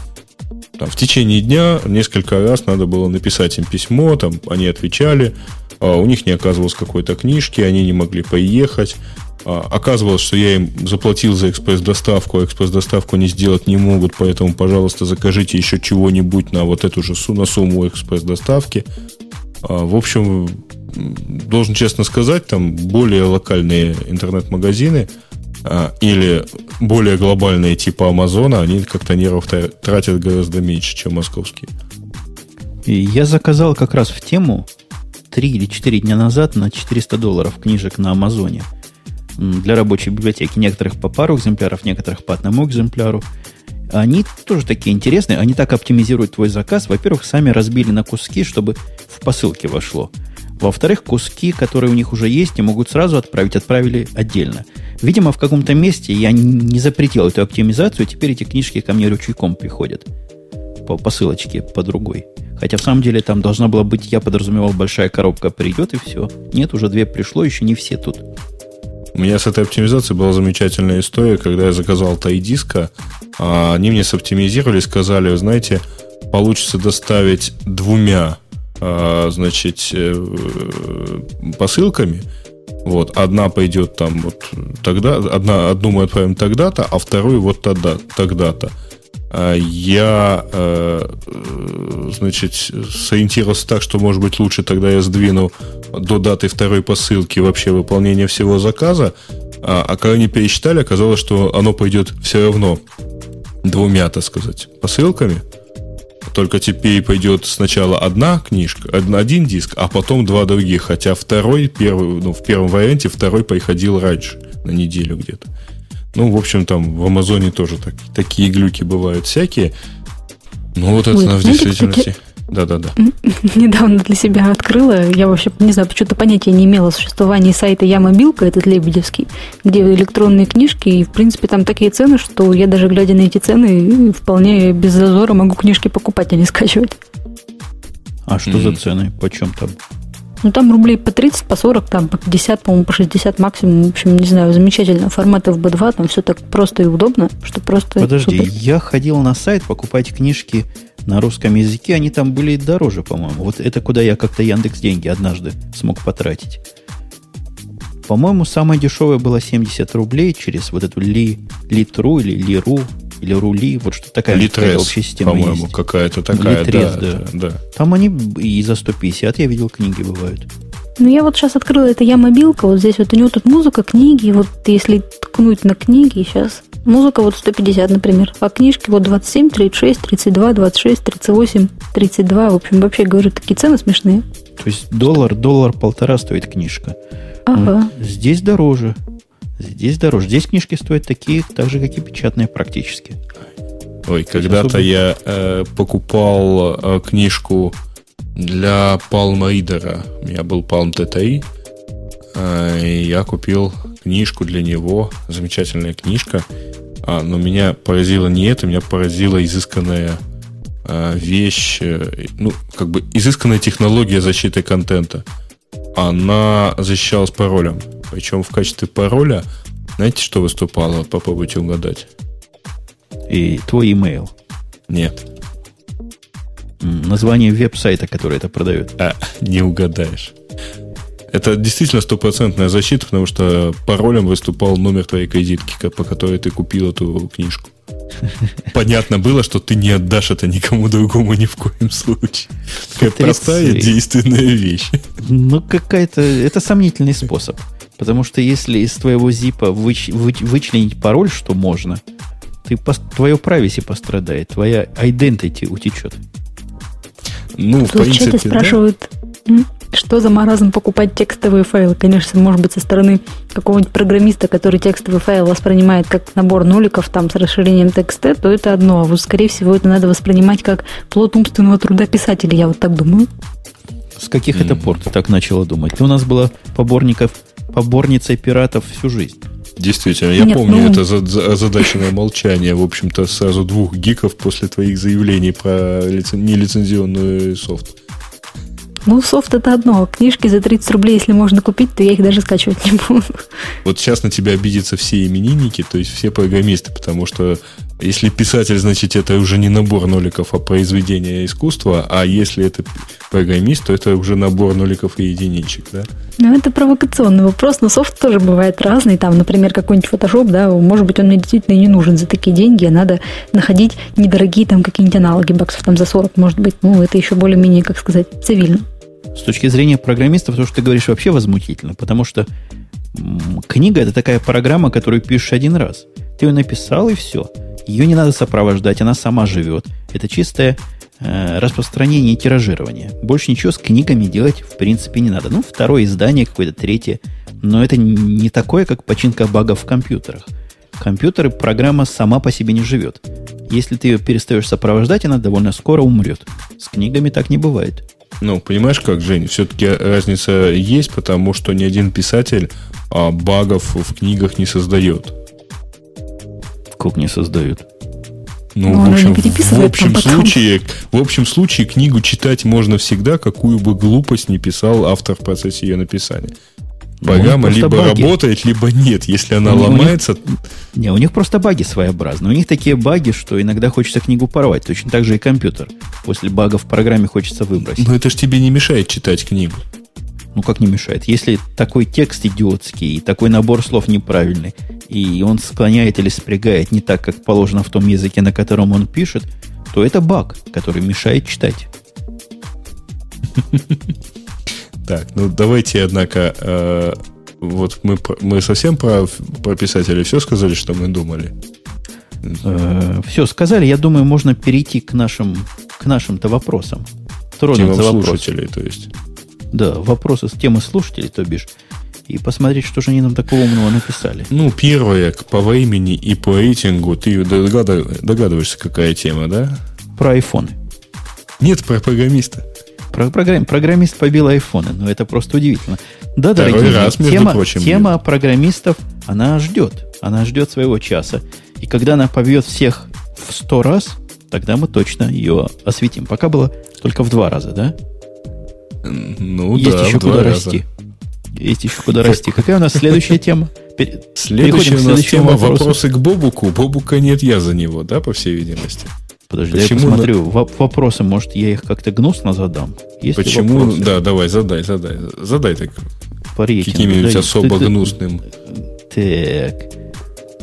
там, в течение дня несколько раз надо было написать им письмо, там они отвечали, а у них не оказывалось какой-то книжки, они не могли поехать. А, оказывалось, что я им заплатил за экспресс-доставку, а экспресс-доставку не сделать не могут, поэтому, пожалуйста, закажите еще чего-нибудь на вот эту же на сумму экспресс-доставки. А, в общем, должен честно сказать, там более локальные интернет-магазины а, или более глобальные типа Амазона, они как-то нервов тратят гораздо меньше, чем московские. Я заказал как раз в тему 3 или 4 дня назад на 400 долларов книжек на Амазоне – для рабочей библиотеки. Некоторых по пару экземпляров, некоторых по одному экземпляру. Они тоже такие интересные. Они так оптимизируют твой заказ. Во-первых, сами разбили на куски, чтобы в посылке вошло. Во-вторых, куски, которые у них уже есть, и могут сразу отправить, отправили отдельно. Видимо, в каком-то месте я не запретил эту оптимизацию, теперь эти книжки ко мне ручейком приходят. По посылочке, по другой. Хотя в самом деле там должна была быть, я подразумевал, большая коробка придет и все. Нет, уже две пришло, еще не все тут. У меня с этой оптимизацией была замечательная история, когда я заказал тайдиска, они мне соптимизировали, сказали, вы знаете, получится доставить двумя а, значит, э, посылками, Вот, одна пойдет там вот тогда, одна, одну мы отправим тогда-то, а вторую вот тогда, тогда-то. А я, э, значит, сориентировался так, что, может быть, лучше тогда я сдвину до даты второй посылки вообще выполнения всего заказа, а, а когда они пересчитали, оказалось, что оно пойдет все равно двумя, так сказать, посылками. Только теперь пойдет сначала одна книжка, один диск, а потом два других. Хотя второй, первый, ну, в первом варианте второй приходил раньше, на неделю где-то. Ну, в общем, там в Амазоне тоже так, такие глюки бывают всякие. Ну, вот это Ой, в действительности... Да-да-да. Недавно для себя открыла. Я вообще, не знаю, почему-то понятия не имела о существовании сайта Я мобилка, этот Лебедевский, где электронные книжки, и, в принципе, там такие цены, что я даже глядя на эти цены, вполне без зазора могу книжки покупать, а не скачивать. А что за цены? Почем там? Ну, там рублей по 30, по 40, там по 50, по-моему, по 60 максимум. В общем, не знаю, замечательно. Формат FB2, там все так просто и удобно, что просто Подожди, супер. я ходил на сайт покупать книжки на русском языке, они там были дороже, по-моему. Вот это куда я как-то Яндекс деньги однажды смог потратить. По-моему, самое дешевое было 70 рублей через вот эту ли, Литру или Лиру, или Рули, вот что такая Литрес, общая система по-моему, есть. какая-то такая, Литрес, да, да. да. Там они и за 150, я видел, книги бывают. Ну, я вот сейчас открыла, это я мобилка, вот здесь вот у него тут музыка, книги, вот если ткнуть на книги, сейчас музыка вот 150, например, а книжки вот 27, 36, 32, 26, 38, 32, в общем, вообще, говорю, такие цены смешные. То есть доллар, доллар полтора стоит книжка. Ага. Здесь дороже. Здесь дороже. Здесь книжки стоят такие, так же, как и печатные практически. Ой, когда-то особо... я э, покупал э, книжку для Palm Reader. У меня был Palm TTI. Э, и я купил книжку для него. Замечательная книжка. А, но меня поразило не это, меня поразила изысканная э, вещь, э, ну, как бы изысканная технология защиты контента. Она защищалась паролем. Причем в качестве пароля, знаете, что выступало? Попробуйте угадать. И твой email. Нет. Название веб-сайта, который это продает. А, не угадаешь. Это действительно стопроцентная защита, потому что паролем выступал номер твоей кредитки, по которой ты купил эту книжку. Понятно было, что ты не отдашь это никому другому ни в коем случае. Такая простая действенная вещь. Ну, какая-то... Это сомнительный способ. Потому что если из твоего зипа выч, выч, вычленить пароль, что можно, ты, твое privacy пострадает, твоя identity утечет. Ну, Тут в принципе, спрашивают, да? что за маразм покупать текстовые файлы? Конечно, может быть, со стороны какого-нибудь программиста, который текстовый файл воспринимает как набор ноликов там с расширением текста, то это одно. А вот, скорее всего, это надо воспринимать как плод умственного труда писателя, я вот так думаю. С каких mm. это пор ты так начала думать? Ты у нас была поборников поборницей пиратов всю жизнь. Действительно, я Нет, помню ну... это озадаченное молчание, в общем-то, сразу двух гиков после твоих заявлений про лицен... нелицензионный софт. Ну, софт это одно. Книжки за 30 рублей, если можно купить, то я их даже скачивать не буду. Вот сейчас на тебя обидятся все именинники, то есть все программисты, потому что если писатель, значит, это уже не набор ноликов, а произведение искусства, а если это программист, то это уже набор ноликов и единичек, да? Ну, это провокационный вопрос, но софт тоже бывает разный. Там, например, какой-нибудь Photoshop, да, может быть, он мне действительно не нужен за такие деньги, а надо находить недорогие там какие-нибудь аналоги, баксов там за 40, может быть. Ну, это еще более-менее, как сказать, цивильно. С точки зрения программистов, то, что ты говоришь, вообще возмутительно, потому что книга – это такая программа, которую пишешь один раз. Ты ее написал, и все – ее не надо сопровождать, она сама живет. Это чистое э, распространение и тиражирование. Больше ничего с книгами делать в принципе не надо. Ну, второе издание, какое-то третье. Но это не такое, как починка багов в компьютерах. Компьютеры программа сама по себе не живет. Если ты ее перестаешь сопровождать, она довольно скоро умрет. С книгами так не бывает. Ну, понимаешь как, Жень, все-таки разница есть, потому что ни один писатель а, багов в книгах не создает как не создают. Ну, в общем, в общем случае, в общем случае книгу читать можно всегда, какую бы глупость не писал автор в процессе ее написания. Ну, Программа либо баги. работает, либо нет. Если она у ломается... Них, не, у них просто баги своеобразные. У них такие баги, что иногда хочется книгу порвать. Точно так же и компьютер. После бага в программе хочется выбросить. Но это же тебе не мешает читать книгу. Ну, как не мешает? Если такой текст идиотский, и такой набор слов неправильный, и он склоняет или спрягает не так, как положено в том языке, на котором он пишет, то это баг, который мешает читать. Так, ну давайте, однако, э, вот мы, мы совсем про, про писателей все сказали, что мы думали. Э, все сказали. Я думаю, можно перейти к нашим к нашим-то вопросам. Тронуться слушателей, то есть. Да, вопросы с темы слушателей, то бишь. И посмотреть, что же они нам такого умного написали. Ну, первое, по времени и по рейтингу, ты догадываешься, какая тема, да? Про айфоны. Нет, про программиста. Про программ, программист побил айфоны, но это просто удивительно. Да, дорогие, раз, тема, прочим, тема программистов, она ждет. Она ждет своего часа. И когда она побьет всех в сто раз, тогда мы точно ее осветим. Пока было только в два раза, да? Ну Есть да, еще куда расти. Есть еще куда расти. Какая у нас следующая тема? Следующая у нас тема вопросы к Бобуку. Бобука нет, я за него, да, по всей видимости. Подожди, Почему я посмотрю. На... Вопросы, может, я их как-то гнусно задам? Есть Почему? Вопросы? Да, давай, задай, задай. Задай так. По Каким-нибудь особо ты, гнусным. Так.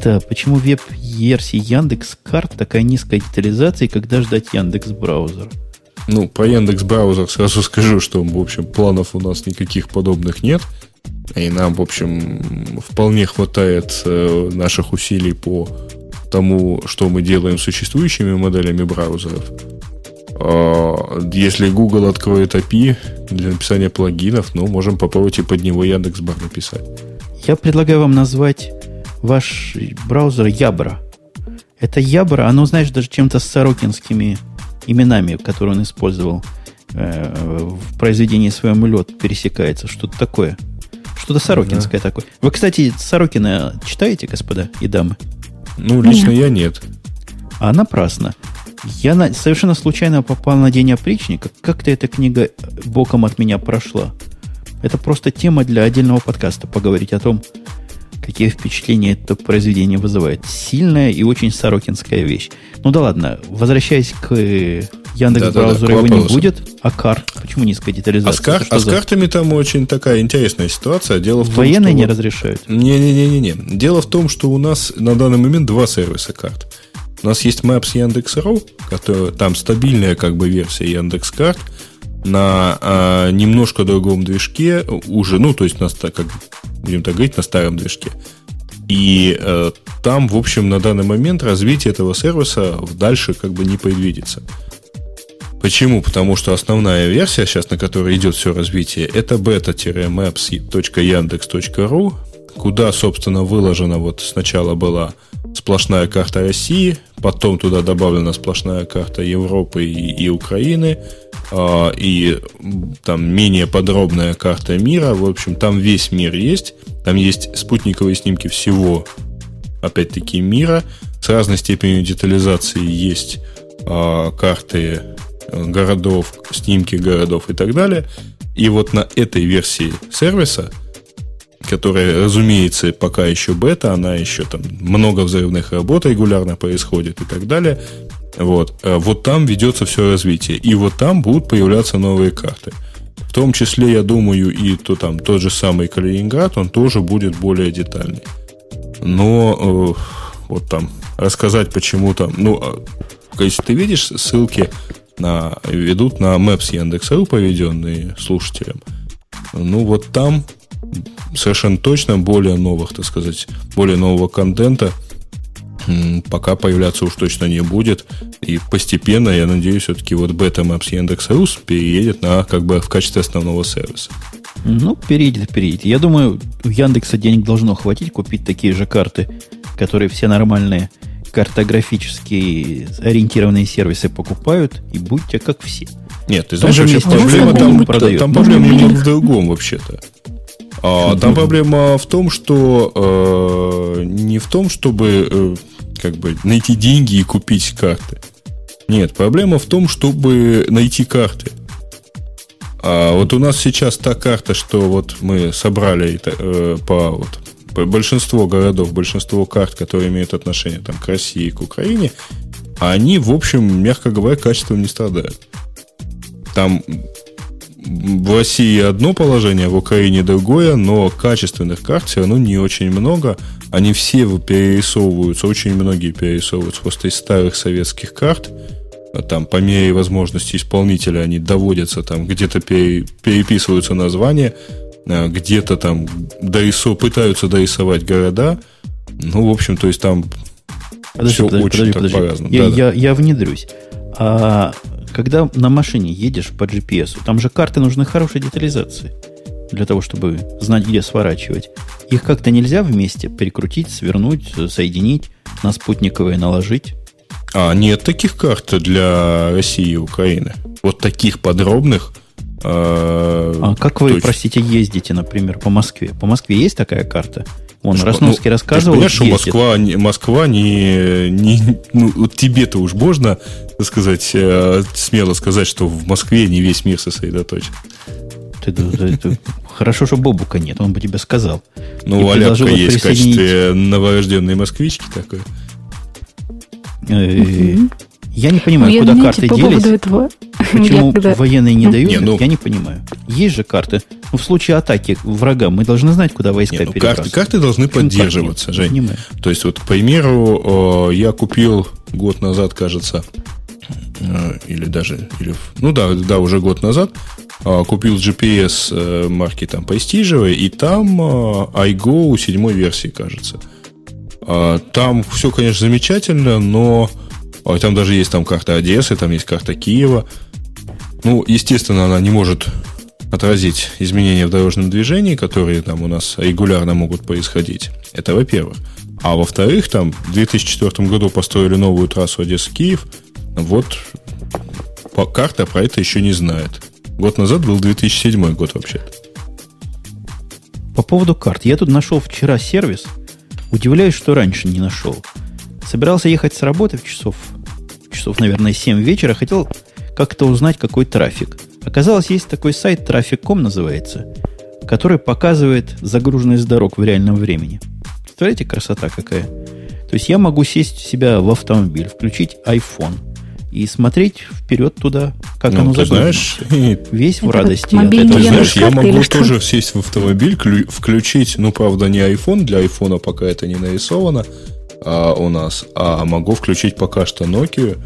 Да, почему веб-версии Яндекс карт такая низкая детализация, и когда ждать Яндекс браузер? Ну, по Яндекс браузер сразу скажу, что, в общем, планов у нас никаких подобных нет. И нам, в общем, вполне хватает э, наших усилий по тому, что мы делаем с существующими моделями браузеров. А, если Google откроет API для написания плагинов, ну, можем попробовать и под него Яндекс.Бар написать. Я предлагаю вам назвать ваш браузер Ябра. Это Ябра, оно, знаешь, даже чем-то с сорокинскими именами, которые он использовал э, в произведении своем лед пересекается. Что-то такое. Что-то сорокинское да. такое. Вы, кстати, Сорокина читаете, господа и дамы? Ну, лично нет. я нет. А напрасно. Я на, совершенно случайно попал на День опричника. Как-то эта книга боком от меня прошла. Это просто тема для отдельного подкаста. Поговорить о том, какие впечатления это произведение вызывает. Сильная и очень сорокинская вещь. Ну да ладно, возвращаясь к Яндекс да, браузеру, да, да, его не будет, а карт, почему низкая детализация? А с, кар... а с картами там очень такая интересная ситуация. Дело в том, Военные что не вот... разрешают. Не-не-не-не. Дело в том, что у нас на данный момент два сервиса карт. У нас есть Maps Яндекс.ру, который там стабильная как бы версия Яндекс карт на а, немножко другом движке уже, ну, то есть на, как будем так говорить, на старом движке. И э, там, в общем, на данный момент развитие этого сервиса дальше как бы не предвидится. Почему? Потому что основная версия сейчас, на которой идет все развитие, это beta-maps.yandex.ru, куда, собственно, выложена вот сначала была сплошная карта России, потом туда добавлена сплошная карта Европы и, и Украины, э, и там менее подробная карта мира. В общем, там весь мир есть. Там есть спутниковые снимки всего, опять-таки, мира. С разной степенью детализации есть э, карты городов, снимки городов и так далее. И вот на этой версии сервиса, которая, разумеется, пока еще бета, она еще там много взрывных работ регулярно происходит и так далее. Вот, э, вот там ведется все развитие. И вот там будут появляться новые карты. В том числе, я думаю, и то, там, тот же самый Калининград, он тоже будет более детальный. Но э, вот там рассказать, почему там... Ну, а, если ты видишь ссылки на, ведут на Maps Яндекс.ру, поведенные слушателям. Ну, вот там совершенно точно более новых, так сказать, более нового контента пока появляться уж точно не будет. И постепенно, я надеюсь, все-таки вот бета Maps Яндекс.ру переедет на как бы в качестве основного сервиса. Ну, переедет, переедет. Я думаю, у Яндекса денег должно хватить купить такие же карты, которые все нормальные картографические ориентированные сервисы покупают, и будьте как все. Нет, ты знаешь, вообще проблема там, продает. там проблема не в другом вообще-то. А, там проблема в том, что э, не в том, чтобы э, как бы найти деньги и купить карты. Нет, проблема в том, чтобы найти карты. А вот у нас сейчас та карта, что вот мы собрали э, по вот большинство городов, большинство карт, которые имеют отношение там, к России и к Украине, они, в общем, мягко говоря, качеством не страдают. Там в России одно положение, в Украине другое, но качественных карт все равно не очень много. Они все перерисовываются, очень многие перерисовываются просто из старых советских карт. Там по мере возможности исполнителя они доводятся, там где-то переписываются названия, а, где-то там дорисов, пытаются дорисовать города. Ну, в общем, то есть там подожди, все подожди, очень подожди, так подожди. Я, я, я внедрюсь. А когда на машине едешь по GPS, там же карты нужны хорошей детализации для того, чтобы знать, где сворачивать. Их как-то нельзя вместе перекрутить, свернуть, соединить, на спутниковые наложить. А, нет таких карт для России и Украины. Вот таких подробных. Э, а как вы, точно. простите, ездите, например, по Москве? По Москве есть такая карта? Он что, Росновский ну, рассказывал. Ты что Москва, Москва не, не ну, вот тебе-то уж можно так сказать, э, смело сказать, что в Москве не весь мир сосредоточен. Ты, ты, ты, хорошо, что Бобука нет, он бы тебе сказал. Ну, Аляпка есть в качестве новорожденной москвички такой. Э, я не понимаю, ну, куда карты по делись. Этого. Почему когда... военные не дают? Не, ну... Я не понимаю. Есть же карты. Ну, в случае атаки врага мы должны знать, куда войска не, ну, карты, карты должны Почему поддерживаться, карты Жень. То есть, вот, к примеру, я купил год назад, кажется, э, или даже, или, ну да, да, уже год назад, а, купил GPS э, марки там Prestige, и там iGo седьмой версии, кажется. А, там все, конечно, замечательно, но Ой, там даже есть там карта Одессы, там есть карта Киева. Ну, естественно, она не может отразить изменения в дорожном движении, которые там у нас регулярно могут происходить. Это во-первых. А во-вторых, там в 2004 году построили новую трассу Одесса-Киев. Вот карта про это еще не знает. Год назад был 2007 год вообще-то. По поводу карт. Я тут нашел вчера сервис. Удивляюсь, что раньше не нашел. Собирался ехать с работы в часов, часов, наверное, 7 вечера. Хотел как-то узнать, какой трафик. Оказалось, есть такой сайт Traffic.com называется, который показывает загруженность дорог в реальном времени. Представляете, красота какая? То есть я могу сесть себя в автомобиль, включить iPhone и смотреть вперед туда, как ну, оно ты знаешь, весь в радости. Ты знаешь, я могу тоже сесть в автомобиль, включить, ну, правда, не iPhone, для iPhone пока это не нарисовано, а, у нас, а могу включить пока что Nokia,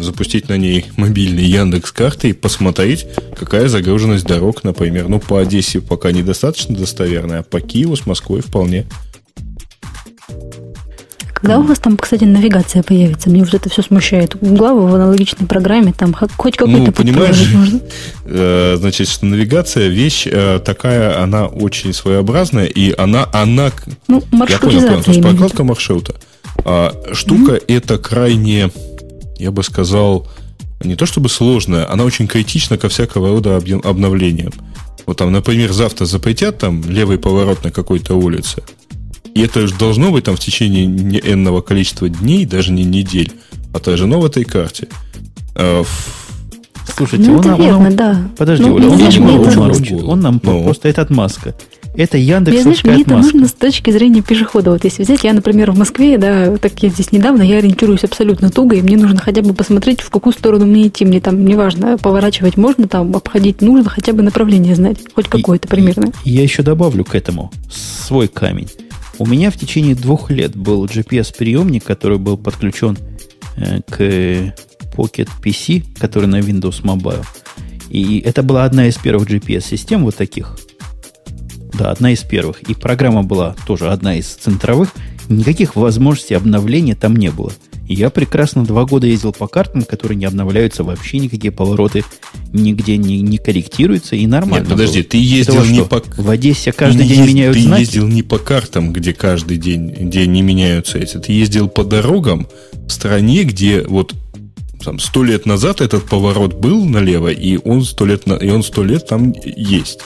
запустить на ней мобильный Яндекс карты и посмотреть, какая загруженность дорог, например. Ну, по Одессе пока недостаточно достоверная, а по Киеву с Москвой вполне. Когда у вас там, кстати, навигация появится? Мне уже это все смущает. Главы в аналогичной программе там хоть какой-то Ну, понимаешь, э, значит, что навигация вещь э, такая, она очень своеобразная, и она, она... Ну, маршрутизация. Я понял, понял, прокладка маршрута. А, штука mm-hmm. эта крайне, я бы сказал, не то чтобы сложная, она очень критична ко всякого рода обновлениям. Вот там, например, завтра запретят там левый поворот на какой-то улице, и это же должно быть там в течение энного количества дней, даже не недель, отражено в этой карте. А, Слушайте, ну, он, нам, верно, он, да. подожди, ну, Оля, он, нам, он, он нам ну. просто это отмазка. Это Яндекс. Знаешь, мне это нужно с точки зрения пешехода. Вот если взять, я, например, в Москве, да, так я здесь недавно, я ориентируюсь абсолютно туго, и мне нужно хотя бы посмотреть, в какую сторону мне идти. Мне там, неважно, поворачивать можно, там, обходить нужно, хотя бы направление знать, хоть какое-то примерно. Я еще добавлю к этому свой камень. У меня в течение двух лет был GPS-приемник, который был подключен э, к Pocket PC, который на Windows Mobile. И это была одна из первых GPS-систем вот таких. Да, одна из первых. И программа была тоже одна из центровых. Никаких возможностей обновления там не было. Я прекрасно два года ездил по картам, которые не обновляются вообще, никакие повороты нигде не, не корректируются, и нормально. Нет, подожди, было. ты ездил Этого, не что? по... В Одессе каждый день ез... меняют Ты знаки? ездил не по картам, где каждый день, где не меняются эти. Ты ездил по дорогам в стране, где вот там сто лет назад этот поворот был налево, и он сто лет, на... и он сто лет там есть.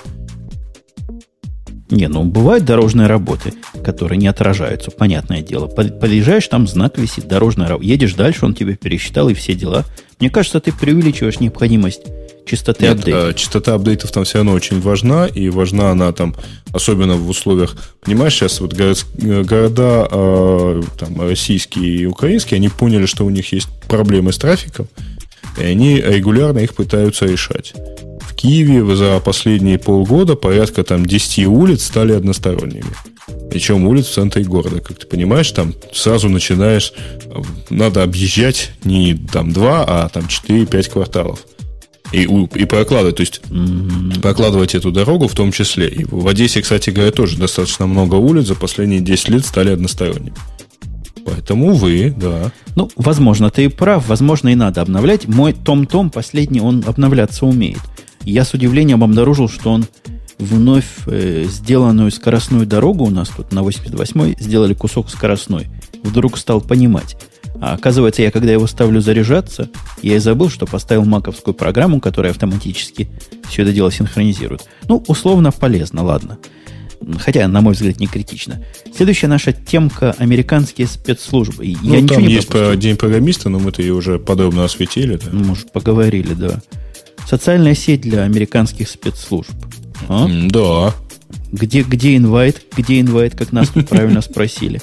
Не, ну бывают дорожные работы, которые не отражаются, понятное дело. Подъезжаешь, там знак висит, дорожная работа. Едешь дальше, он тебе пересчитал и все дела. Мне кажется, ты преувеличиваешь необходимость частоты Нет, апдейтов. А, частота апдейтов там все равно очень важна, и важна она там, особенно в условиях, понимаешь, сейчас вот города э, там, российские и украинские, они поняли, что у них есть проблемы с трафиком, и они регулярно их пытаются решать. Киеве за последние полгода порядка там 10 улиц стали односторонними. Причем улиц в центре города. Как ты понимаешь, там сразу начинаешь... Надо объезжать не там два, а там 4-5 кварталов. И, и прокладывать, то есть прокладывать эту дорогу в том числе. И в Одессе, кстати говоря, тоже достаточно много улиц за последние 10 лет стали односторонними. Поэтому, увы, да. Ну, возможно, ты и прав, возможно, и надо обновлять. Мой Том-Том последний, он обновляться умеет. Я с удивлением обнаружил, что он вновь э, сделанную скоростную дорогу у нас тут на 88-й сделали кусок скоростной. Вдруг стал понимать. А оказывается, я когда его ставлю заряжаться, я и забыл, что поставил маковскую программу, которая автоматически все это дело синхронизирует. Ну, условно полезно, ладно. Хотя, на мой взгляд, не критично. Следующая наша темка – американские спецслужбы. Ну, я там не есть про День программиста, но мы-то ее уже подробно осветили. Да? Может, поговорили, да. Социальная сеть для американских спецслужб. А? Да. Где, где инвайт? Где инвайт, как нас тут правильно спросили?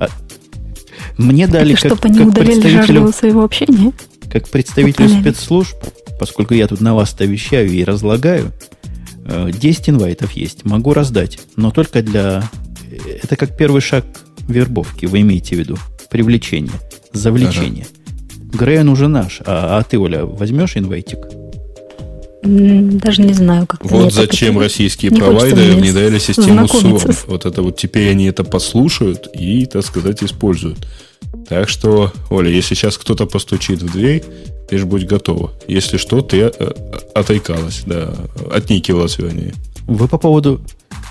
А, мне дали как, чтобы они как представителю своего общения? Как представителю спецслужб, поскольку я тут на вас-то вещаю и разлагаю, 10 э, инвайтов есть. Могу раздать, но только для... Это как первый шаг вербовки, вы имеете в виду. Привлечение, завлечение. Ага. Грейн уже наш. А, а ты, Оля, возьмешь инвайтик? Даже не знаю, как Вот зачем российские не провайдеры внедряли систему SORM. Вот это вот теперь они это послушают и, так сказать, используют. Так что, Оля, если сейчас кто-то постучит в дверь, ты же будь готова. Если что, ты э, отрекалась, да, отникивалась, вернее. Вы по поводу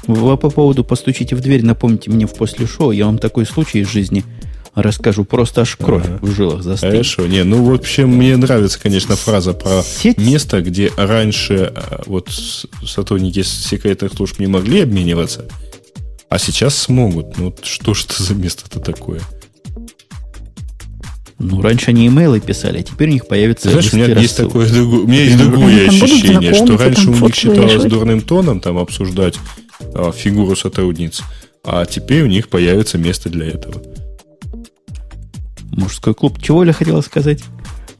вы по поводу постучите в дверь, напомните мне в после шоу, я вам такой случай из жизни расскажу. Просто аж кровь ага. в жилах застынет. Хорошо. Не, ну, в общем, мне нравится, конечно, фраза про Сеть? место, где раньше э, вот сотрудники секретных служб не могли обмениваться, а сейчас смогут. Ну, что ж это за место-то такое? Ну, раньше они имейлы писали, а теперь у них появится Знаешь, у меня есть такое, у меня есть другое ощущение, что раньше у них считалось дурным тоном там обсуждать а, фигуру сотрудниц, а теперь у них появится место для этого. Мужской клуб. Чего Оля хотела сказать?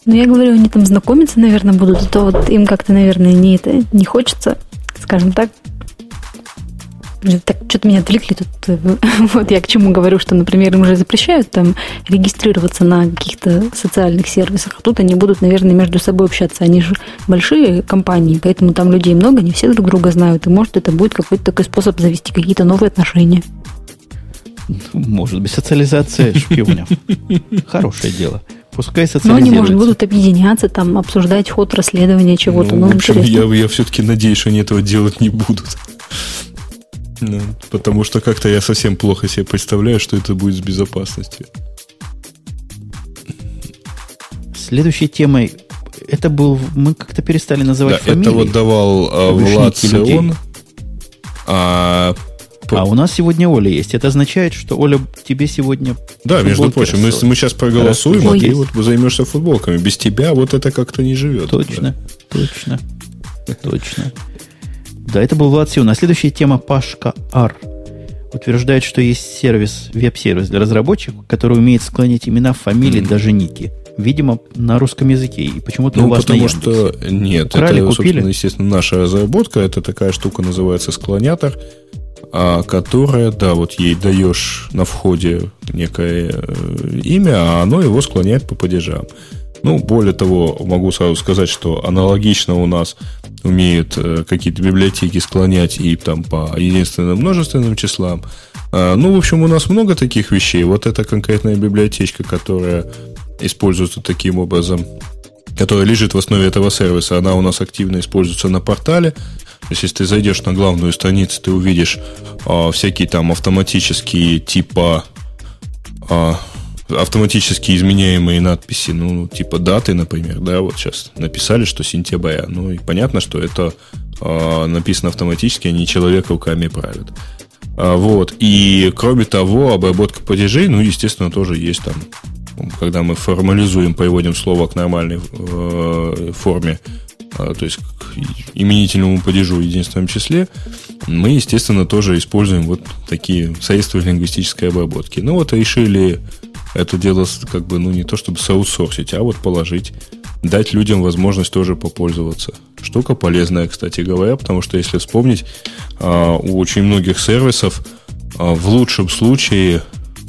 Ну, я говорю, они там знакомиться, наверное, будут, а то вот им как-то, наверное, не это не хочется, скажем так, так, что-то меня отвлекли тут. Э, вот я к чему говорю, что, например, им уже запрещают там регистрироваться на каких-то социальных сервисах, а тут они будут, наверное, между собой общаться. Они же большие компании, поэтому там людей много, не все друг друга знают, и может это будет какой-то такой способ завести какие-то новые отношения. Может быть, социализация шпионов. Хорошее дело. Пускай. Но они, может, будут объединяться, там, обсуждать ход расследования чего-то. Ну, ну в общем, я, я все-таки надеюсь, что они этого делать не будут. Ну, потому что как-то я совсем плохо себе представляю, что это будет с безопасностью. Следующей темой это был, мы как-то перестали называть да, фамилии. Это вот давал а, Влад Сион. А, а у нас сегодня Оля есть. Это означает, что Оля тебе сегодня... Да, между прочим, мы, мы сейчас проголосуем, а ты вот займешься футболками. Без тебя вот это как-то не живет. Точно, да. точно, точно. Да, это был Влад Сион. А следующая тема Пашка Ар. Утверждает, что есть сервис, веб-сервис для разработчиков, который умеет склонять имена, фамилии, mm. даже ники. Видимо, на русском языке. И почему-то ну, у вас потому на что нет, Украли, это, купили? собственно, естественно, наша разработка. Это такая штука называется склонятор, а, которая, да, вот ей даешь на входе некое э, имя, а оно его склоняет по падежам. Ну, более того, могу сразу сказать, что аналогично у нас умеют э, какие-то библиотеки склонять и там по единственным множественным числам. А, ну, в общем, у нас много таких вещей. Вот эта конкретная библиотечка, которая используется таким образом, которая лежит в основе этого сервиса, она у нас активно используется на портале. То есть, если ты зайдешь на главную страницу, ты увидишь а, всякие там автоматические типа а, автоматически изменяемые надписи, ну, типа даты, например, да, вот сейчас написали, что сентября. Ну, и понятно, что это э, написано автоматически, а не человек руками правит. А, вот. И, кроме того, обработка падежей, ну, естественно, тоже есть там когда мы формализуем, приводим слово к нормальной э, форме, э, то есть к именительному падежу в единственном числе, мы, естественно, тоже используем вот такие средства лингвистической обработки. Ну вот решили это дело как бы, ну, не то чтобы соусорсить, а вот положить дать людям возможность тоже попользоваться. Штука полезная, кстати говоря, потому что если вспомнить, а, у очень многих сервисов а, в лучшем случае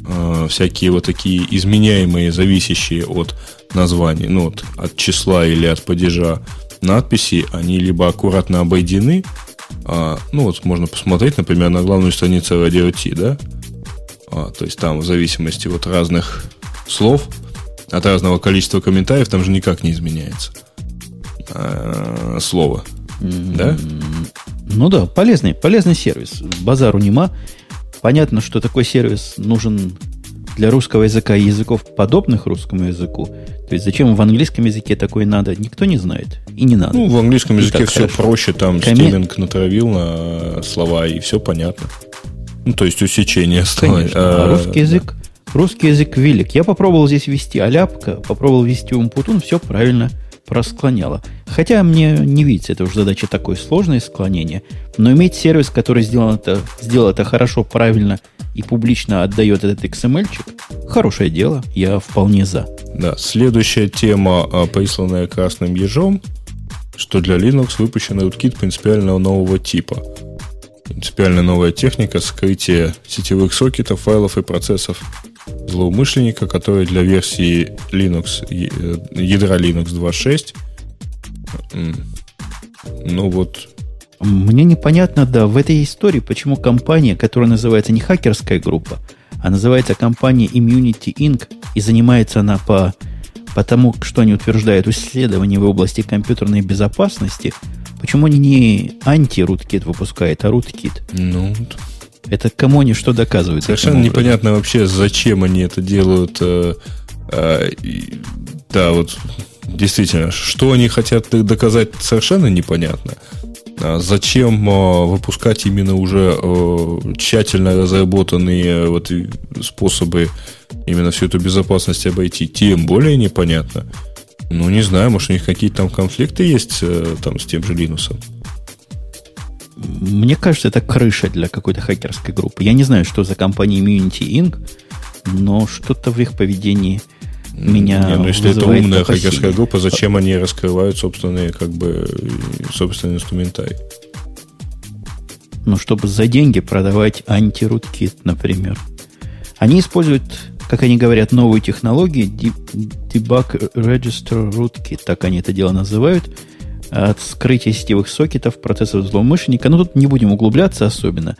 а, всякие вот такие изменяемые, зависящие от названий, ну, от, от числа или от падежа надписи, они либо аккуратно обойдены, а, ну, вот можно посмотреть, например, на главную страницу Radio T, да, а, то есть там в зависимости от разных слов, от разного количества комментариев, там же никак не изменяется а, слово, да? Ну да, полезный, полезный сервис. Базару нема. Понятно, что такой сервис нужен для русского языка и языков, подобных русскому языку. То есть зачем в английском языке такое надо, никто не знает. И не надо. Ну, в английском языке все хорошо. проще, там Коми... стилинг натравил на слова, и все понятно. Ну, то есть усечение стало. Конечно. А, а русский язык, русский язык велик. Я попробовал здесь ввести аляпка, попробовал ввести умпутун, все правильно просклоняло. Хотя мне не видится, это уже задача такой сложное склонение. Но иметь сервис, который сделал это, сделал это хорошо, правильно и публично отдает этот XML-чик, хорошее дело, я вполне за. Да, следующая тема, а, присланная красным ежом, что для Linux выпущен rootkit принципиально нового типа – принципиально новая техника скрытия сетевых сокетов, файлов и процессов злоумышленника, который для версии Linux, э, ядра Linux 2.6 ну вот мне непонятно, да, в этой истории, почему компания, которая называется не хакерская группа, а называется компания Immunity Inc. и занимается она по, по тому, что они утверждают, исследования в области компьютерной безопасности – Почему они не анти-руткит выпускают, а руткит? Ну, это кому они что доказывают? Совершенно непонятно вообще, зачем они это делают. Э, э, да, вот действительно, что они хотят доказать, совершенно непонятно. А зачем э, выпускать именно уже э, тщательно разработанные вот способы именно всю эту безопасность обойти, тем более непонятно. Ну, не знаю, может, у них какие-то там конфликты есть э, там с тем же Линусом. Мне кажется, это крыша для какой-то хакерской группы. Я не знаю, что за компания Immunity Inc., но что-то в их поведении меня не, ну если это умная хакерская группа, зачем они раскрывают собственные, как бы, собственный инструментарий? Ну, чтобы за деньги продавать антируткит, например. Они используют как они говорят, новую технологию, Debug Register Rootkit, так они это дело называют, от скрытия сетевых сокетов, процессов злоумышленника. Ну, тут не будем углубляться особенно,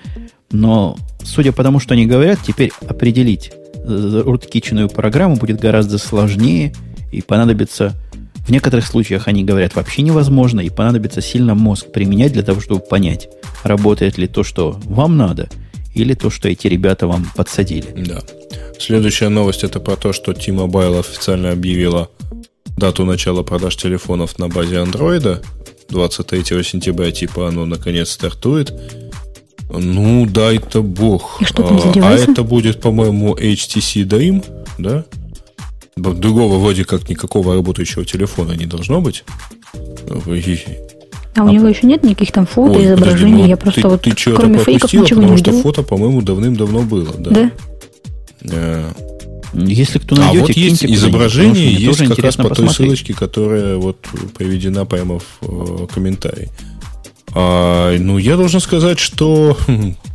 но, судя по тому, что они говорят, теперь определить руткичную программу будет гораздо сложнее, и понадобится, в некоторых случаях, они говорят, вообще невозможно, и понадобится сильно мозг применять для того, чтобы понять, работает ли то, что вам надо, или то, что эти ребята вам подсадили. Да. Следующая новость это про то, что T-Mobile официально объявила дату начала продаж телефонов на базе Android. 23 сентября, типа, оно наконец стартует. Ну, да, это бог. И что там а, а это будет, по-моему, HTC Dream, да? Другого вроде как никакого работающего телефона не должно быть. А, у него еще нет никаких там фото, Ой, изображений? Подожди, ну, Я просто ты, вот ты кроме фейков ничего не видел. что фото, по-моему, давным-давно было, да. Да? Э, если кто найдете, а вот есть изображение, есть как раз по посмотреть. той ссылочке, которая вот приведена прямо в э, комментарии. А, ну, я должен сказать, что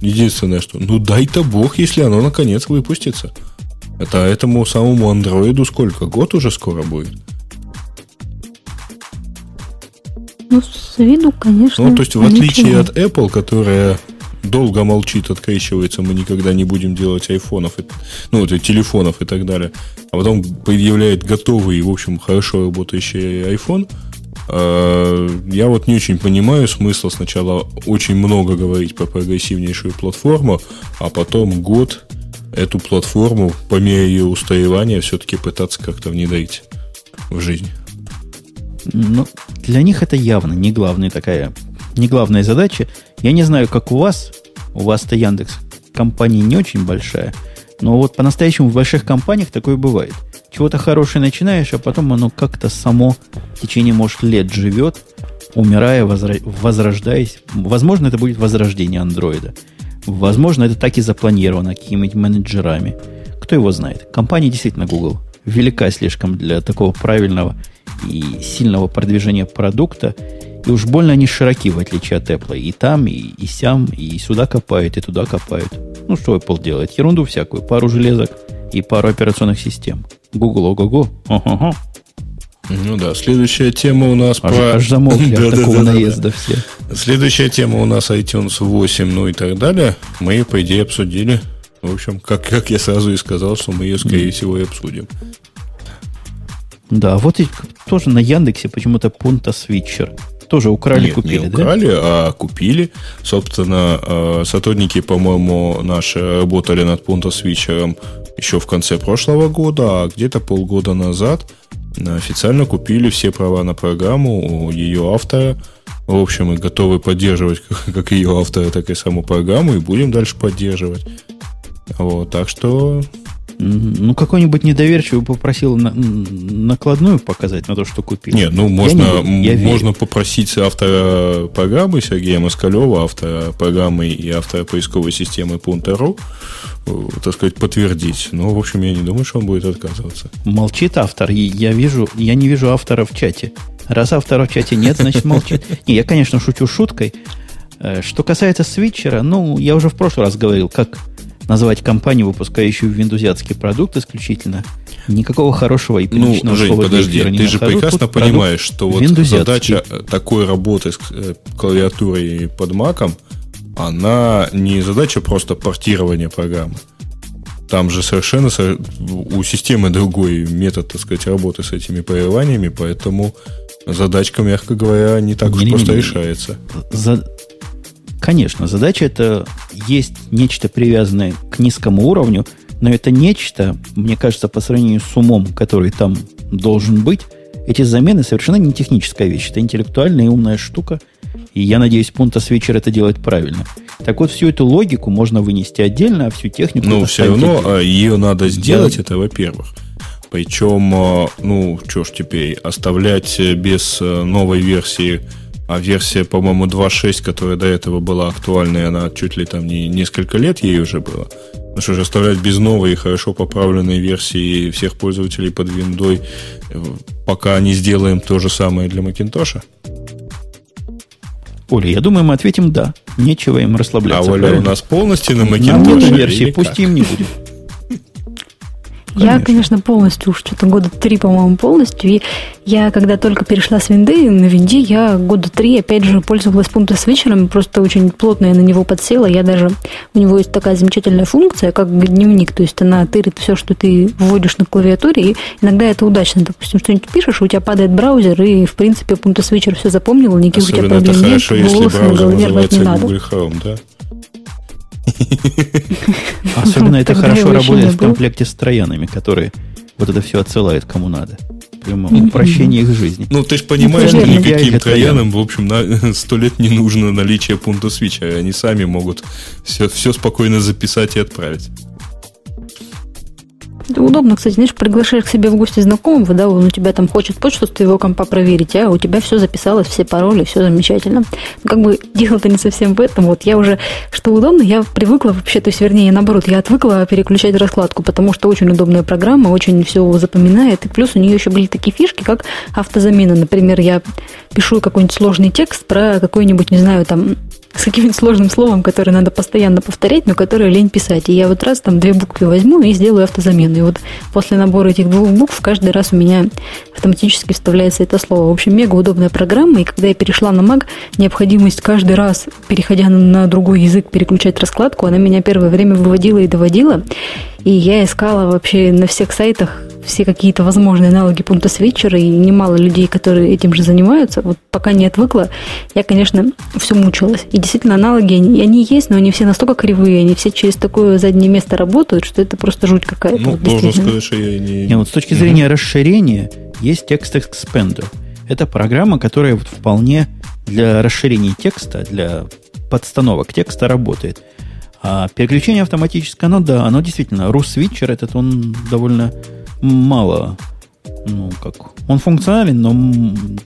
единственное, что ну дай-то бог, если оно наконец выпустится. Это этому самому андроиду сколько? Год уже скоро будет? Ну, с виду, конечно. Ну, то есть, в отличие ничего. от Apple, которая долго молчит, открещивается, мы никогда не будем делать айфонов, ну, и телефонов и так далее, а потом предъявляет готовый в общем, хорошо работающий iPhone, я вот не очень понимаю смысла сначала очень много говорить про прогрессивнейшую платформу, а потом год эту платформу по мере ее устаревания все-таки пытаться как-то внедрить в жизнь. Ну, для них это явно не главная такая, не главная задача. Я не знаю, как у вас. У вас-то Яндекс компания не очень большая. Но вот по-настоящему в больших компаниях такое бывает. Чего-то хорошее начинаешь, а потом оно как-то само в течение, может, лет живет, умирая, возрождаясь. Возможно, это будет возрождение андроида. Возможно, это так и запланировано какими-нибудь менеджерами. Кто его знает? Компания действительно Google велика слишком для такого правильного и сильного продвижения продукта. И уж больно они широки, в отличие от Apple. И там, и, и сям, и сюда копают, и туда копают. Ну, что Apple делает? Ерунду всякую. Пару железок и пару операционных систем. Google, ого-го. Ну да, следующая тема у нас аж, про... Аж замолкли от такого наезда все. Следующая тема у нас iTunes 8, ну и так далее. Мы, по идее, обсудили. В общем, как, как я сразу и сказал, что мы ее, скорее всего, и обсудим. Да, вот и тоже на Яндексе почему-то Punta Switcher. Тоже украли, Нет, купили, не украли, да? а купили. Собственно, э, сотрудники, по-моему, наши работали над Punta Switcher еще в конце прошлого года, а где-то полгода назад официально купили все права на программу у ее автора. В общем, мы готовы поддерживать как ее автора, так и саму программу, и будем дальше поддерживать. Вот, так что ну, какой-нибудь недоверчивый попросил на, накладную показать на то, что купил. Нет, ну, можно, не, я можно верю. попросить автора программы Сергея Москалева, автора программы и автора поисковой системы Punta.ru, э, так сказать, подтвердить. Но, в общем, я не думаю, что он будет отказываться. Молчит автор. И я вижу, я не вижу автора в чате. Раз автора в чате нет, значит молчит. Не, я, конечно, шучу шуткой. Э, что касается свитчера, ну, я уже в прошлый раз говорил, как назвать компанию, выпускающую виндузиатский продукт исключительно, никакого хорошего и приличного ну, Жень, слова подожди, ты не же нахожу. прекрасно понимаешь, что вот задача такой работы с э, клавиатурой под маком, она не задача просто портирования программы. Там же совершенно у системы другой метод, так сказать, работы с этими прерываниями, поэтому задачка, мягко говоря, не так уж просто решается. За, Конечно, задача это есть нечто привязанное к низкому уровню, но это нечто, мне кажется, по сравнению с умом, который там должен быть, эти замены совершенно не техническая вещь. Это интеллектуальная и умная штука. И я надеюсь, Punta Switcher это делает правильно. Так вот, всю эту логику можно вынести отдельно, а всю технику... Ну, все равно отдельно. ее надо сделать, это во-первых. Причем, а, ну, что ж теперь, оставлять без э, новой версии а версия, по-моему, 2.6, которая до этого была актуальной, она чуть ли там не несколько лет ей уже было. Ну что же, оставлять без новой и хорошо поправленной версии всех пользователей под виндой, э, пока не сделаем то же самое для Макинтоша? Оля, я думаю, мы ответим «да». Нечего им расслабляться. А Оля правильно? у нас полностью на Макинтоше? На версии пусть им не будет. Конечно. Я, конечно, полностью, уж что-то года три, по-моему, полностью. И я, когда только перешла с винды на винде, я года три, опять же, пользовалась пунктом свитчером, просто очень плотно я на него подсела. Я даже, у него есть такая замечательная функция, как дневник, то есть она тырит все, что ты вводишь на клавиатуре, и иногда это удачно. Допустим, что-нибудь пишешь, у тебя падает браузер, и, в принципе, пункт свитчер все запомнил, никаких Особенно у тебя проблем нет, хорошо, если на голове рвать не надо. Google Chrome, да? Особенно это хорошо работает в комплекте с троянами, которые вот это все отсылают кому надо. Прямо упрощение их жизни. Ну, ты же понимаешь, что никаким троянам, в общем, на сто лет не нужно наличие пункта свеча. Они сами могут все, все спокойно записать и отправить. Это удобно, кстати, знаешь, приглашаешь к себе в гости знакомого, да, он у тебя там хочет почту с твоего компа проверить, а у тебя все записалось, все пароли, все замечательно. Но ну, как бы дело-то не совсем в этом. Вот я уже, что удобно, я привыкла вообще, то есть, вернее, наоборот, я отвыкла переключать раскладку, потому что очень удобная программа, очень все запоминает, и плюс у нее еще были такие фишки, как автозамена. Например, я пишу какой-нибудь сложный текст про какой-нибудь, не знаю, там, с каким-нибудь сложным словом, которое надо постоянно повторять, но которое лень писать. И я вот раз там две буквы возьму и сделаю автозамену. И вот после набора этих двух букв каждый раз у меня автоматически вставляется это слово. В общем, мега удобная программа. И когда я перешла на Mac, необходимость каждый раз, переходя на другой язык, переключать раскладку, она меня первое время выводила и доводила. И я искала вообще на всех сайтах все какие-то возможные аналоги пункта свитчера, и немало людей, которые этим же занимаются. Вот пока не отвыкла, я, конечно, все мучилась. И действительно, аналоги, они, они есть, но они все настолько кривые, они все через такое заднее место работают, что это просто жуть какая-то. Ну, вот, должен сказать, что я не... не вот с точки зрения mm-hmm. расширения, есть текст Expander. Это программа, которая вот вполне для расширения текста, для подстановок текста работает. А переключение автоматическое, оно да, оно действительно, RusSwitcher этот, он довольно мало Ну, как? Он функционален, но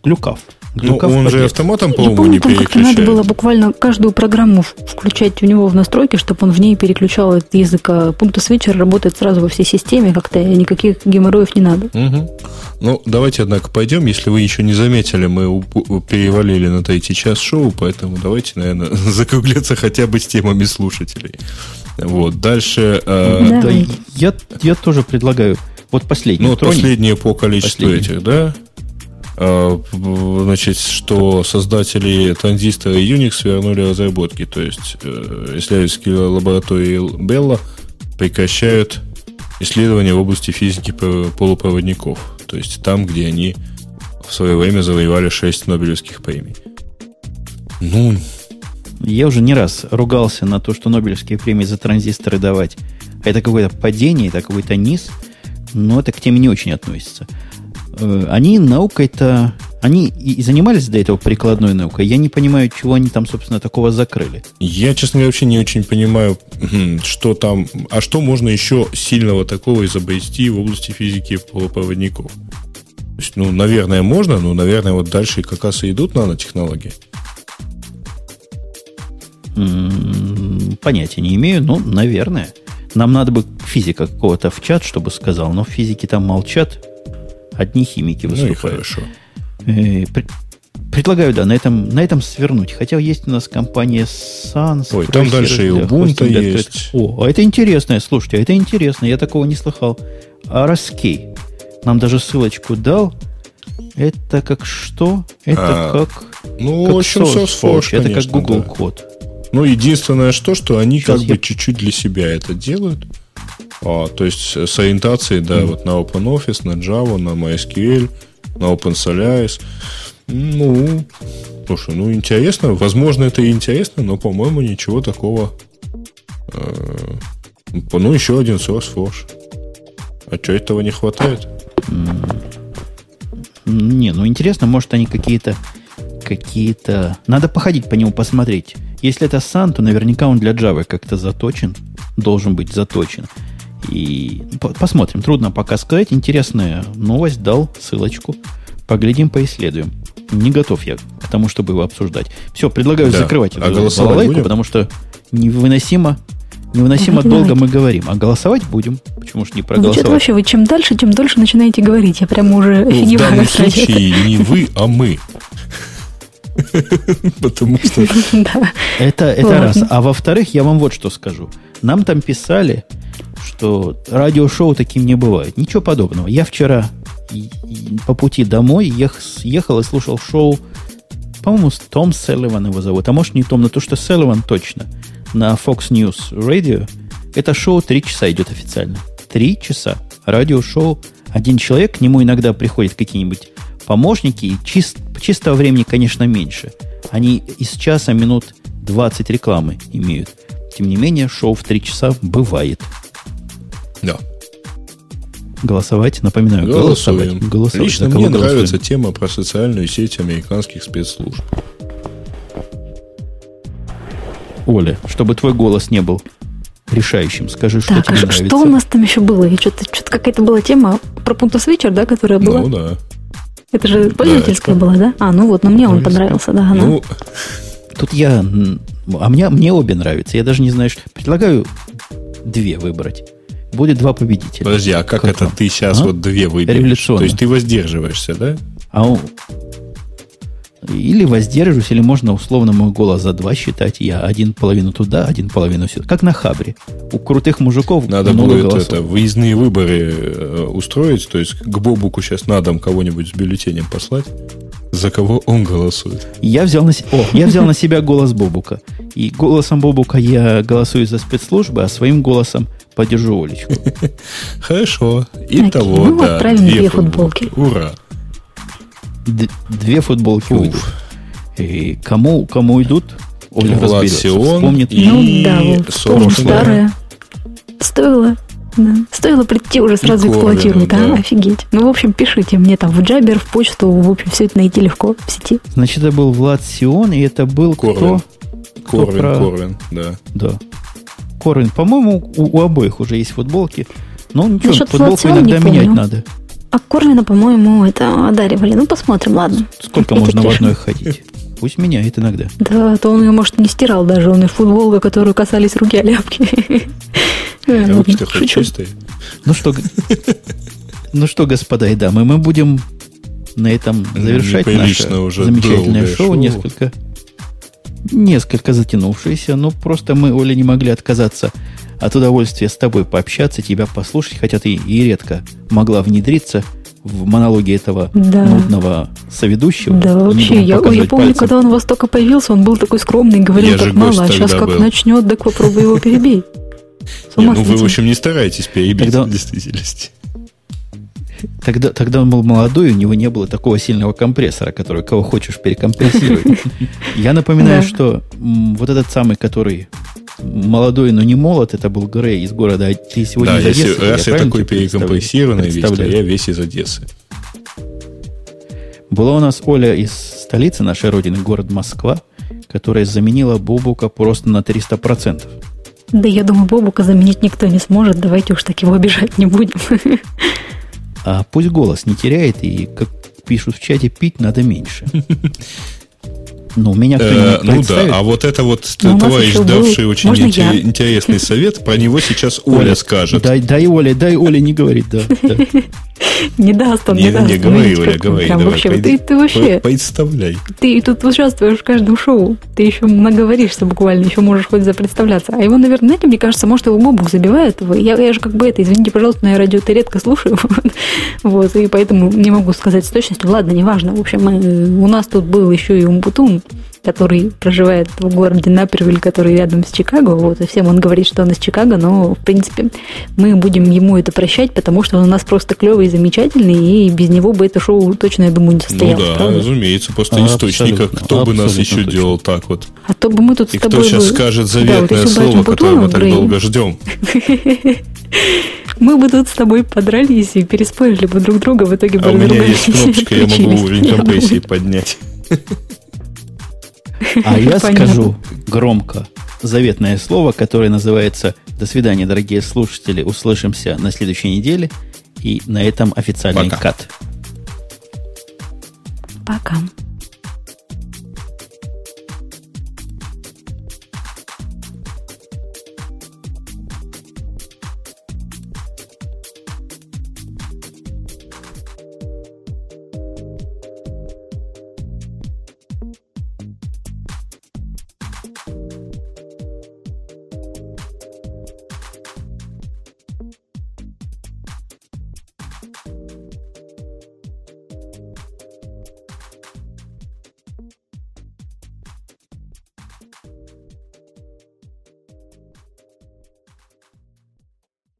глюкав. Ну, он же автоматом, по-моему, не переключает. Как надо было буквально каждую программу включать у него в настройки, чтобы он в ней переключал этот язык. А пункт свитчер работает сразу во всей системе, как-то никаких геморроев не надо. Угу. Ну, давайте, однако, пойдем. Если вы еще не заметили, мы перевалили на третий час шоу, поэтому давайте, наверное, закругляться хотя бы с темами слушателей. Вот, дальше... Э... Да, я, я тоже предлагаю вот последний. Ну, последнее по количеству последний. этих, да? А, значит, что создатели транзистора Unix вернули разработки. То есть, э, исследовательские лаборатории Bella прекращают исследования в области физики полупроводников. То есть, там, где они в свое время завоевали 6 Нобелевских премий. Ну, я уже не раз ругался на то, что Нобелевские премии за транзисторы давать. Это какое-то падение, это какой-то низ – но это к теме не очень относится. Э, они наукой-то... Они и занимались до этого прикладной наукой. Я не понимаю, чего они там, собственно, такого закрыли. Я, честно говоря, вообще не очень понимаю, что там... А что можно еще сильного такого изобрести в области физики полупроводников? То есть, ну, наверное, можно, но, наверное, вот дальше как раз и идут нанотехнологии. Понятия не имею, но, наверное. Нам надо бы физика какого-то в чат, чтобы сказал, но физики там молчат, одни химики выступают. Ну и хорошо. Э, предлагаю, да, на этом, на этом свернуть. Хотя есть у нас компания Sans. Ой, там дальше и Ubuntu есть. О, а это интересно, слушайте, а это интересно, я такого не слыхал. А Раскей нам даже ссылочку дал. Это как что? Это а, как... Ну, как общем, SourceForge. Это как Google да. код. Ну, единственное, что, что они Сейчас как я... бы чуть-чуть для себя это делают. А, то есть с ориентацией, да, mm. вот на OpenOffice, на Java, на MySQL, на OpenSolaris. Ну, слушай, ну интересно. Возможно, это и интересно, но, по-моему, ничего такого. Э, ну, еще один SourceForge. А что этого не хватает? Не, ну интересно, может, они какие-то какие-то... Надо походить по нему, посмотреть. Если это Sun, то наверняка он для Java как-то заточен, должен быть заточен. И посмотрим, трудно пока сказать. Интересная новость, дал ссылочку. Поглядим, поисследуем. Не готов я к тому, чтобы его обсуждать. Все, предлагаю да. закрывать а эту балалайку, потому что невыносимо, невыносимо долго мы говорим. А голосовать будем. Почему же не проголосовать? Ну, вообще, вы чем дальше, тем дольше начинаете говорить. Я прямо уже ну, В данном случае не вы, а мы. Потому что... Это, это раз. А во-вторых, я вам вот что скажу. Нам там писали, что радиошоу таким не бывает. Ничего подобного. Я вчера по пути домой ехал и слушал шоу, по-моему, Том Селливан его зовут. А может не Том, но то, что Селливан точно. На Fox News Radio. Это шоу три часа идет официально. Три часа. Радиошоу. Один человек, к нему иногда приходят какие-нибудь помощники, и чист, чистого времени, конечно, меньше. Они из часа минут 20 рекламы имеют. Тем не менее, шоу в 3 часа бывает. Да. Голосовать, напоминаю, Голосуем. голосовать. голосовать. Лично мне голосуем? нравится тема про социальную сеть американских спецслужб. Оля, чтобы твой голос не был решающим. Скажи, что так, тебе а нравится. Что у нас там еще было? И что-то, что-то какая-то была тема про пунктус вечер, да, которая была? Ну да. Это же пользовательская да, была, да? А, ну вот, но мне он понравился, да. Она. Ну, тут я... А мне, мне обе нравятся. Я даже не знаю, что... Предлагаю две выбрать. Будет два победителя. Подожди, а как, как это вам? ты сейчас а? вот две выберешь? То есть ты воздерживаешься, да? А или воздерживаюсь, или можно условно мой голос за два считать. Я один половину туда, один половину сюда. Как на Хабре. У крутых мужиков Надо много будет голосов. это, выездные выборы э, устроить. То есть к Бобуку сейчас на дом кого-нибудь с бюллетенем послать. За кого он голосует? Я взял на, О, я взял на себя голос Бобука. И голосом Бобука я голосую за спецслужбы, а своим голосом поддержу Олечку. Хорошо. Итого, ну, да. Две футболки. Ура две футболки Уф. уйдут. И кому, кому идут, Оля Влад разберется. Сион Вспомнит и ну, да, вот, старая. Стоило да. Стоило прийти, уже сразу эксплуатируют, да. а? Офигеть. Ну, в общем, пишите мне там в Джабер, в почту, в общем, все это найти легко в сети. Значит, это был Влад Сион, и это был Корвин. кто? Корвин, кто про... Корвин, да. Да. Корвин, по-моему, у, у обоих уже есть футболки. Но ничего, Насчет футболку иногда менять надо. А Корвина, по-моему, это одаривали. Ну, посмотрим, ладно. Сколько Это можно в тешно. одной ходить? Пусть меняет иногда. Да, то он ее, может, не стирал даже. Он и футболка, которую касались руки оляпки. Руки-то хоть шучу. чистые. Ну что, ну что, господа и дамы, мы будем на этом завершать наше уже замечательное шоу. несколько несколько затянувшееся, но просто мы, Оля, не могли отказаться от удовольствия с тобой пообщаться, тебя послушать, хотя ты и редко могла внедриться в монологи этого Да. нудного соведущего. Да, вообще, я, я помню, пальцем. когда он у вас только появился, он был такой скромный, говорил Я так мало, а сейчас как был. начнет, так попробуй его перебей. Не, ну вы, в общем, не старайтесь перебить Тогда- в действительности. Тогда, тогда он был молодой, у него не было такого сильного компрессора, который кого хочешь перекомпрессирует. Я напоминаю, что вот этот самый, который молодой, но не молод, это был Грей из города. Ты сегодня Да, из если, Одессы, раз я такой перекомпрессированный весь, то я весь из Одессы. Была у нас Оля из столицы нашей родины, город Москва, которая заменила Бобука просто на 300%. Да я думаю, Бобука заменить никто не сможет, давайте уж так его обижать не будем. А пусть голос не теряет, и, как пишут в чате, пить надо меньше. Ну, меня Э, кто-нибудь ну представит? да, а вот это вот Ну, товарищ, давший очень интересный совет, про него сейчас Оля скажет. Дай, дай Оле, дай Оле не говорить, да. Не даст он, не, Не, даст. не говори, Оля, говори. прям давай, вообще, пойди. ты, ты вообще, Представляй. ты тут участвуешь в каждом шоу, ты еще наговоришься буквально, еще можешь хоть запредставляться. А его, наверное, знаете, мне кажется, может, его Бобук забивает. Я, я же как бы это, извините, пожалуйста, на радио ты редко слушаю. Вот, и поэтому не могу сказать с точностью. Ладно, неважно. В общем, э, у нас тут был еще и Умпутун, который проживает в городе Напервиль, который рядом с Чикаго. Вот, и всем он говорит, что он из Чикаго, но, в принципе, мы будем ему это прощать, потому что он у нас просто клевый и замечательный, и без него бы это шоу точно, я думаю, не Ну состоялось. да, правда? разумеется, просто А, источника, абсолютно, кто бы нас еще точно. делал так вот. А то бы мы тут И с тобой кто сейчас бы- скажет Да, вот заветное если бы слово, которое мы так Грей, долго ждем? Мы бы тут с тобой подрались и переспорили бы друг друга, в итоге бы А у меня есть кнопочка, я могу Я компрессии поднять. А я скажу громко заветное слово, которое называется «До свидания, дорогие слушатели, услышимся на следующей неделе». И на этом официальный Пока. кат. Пока.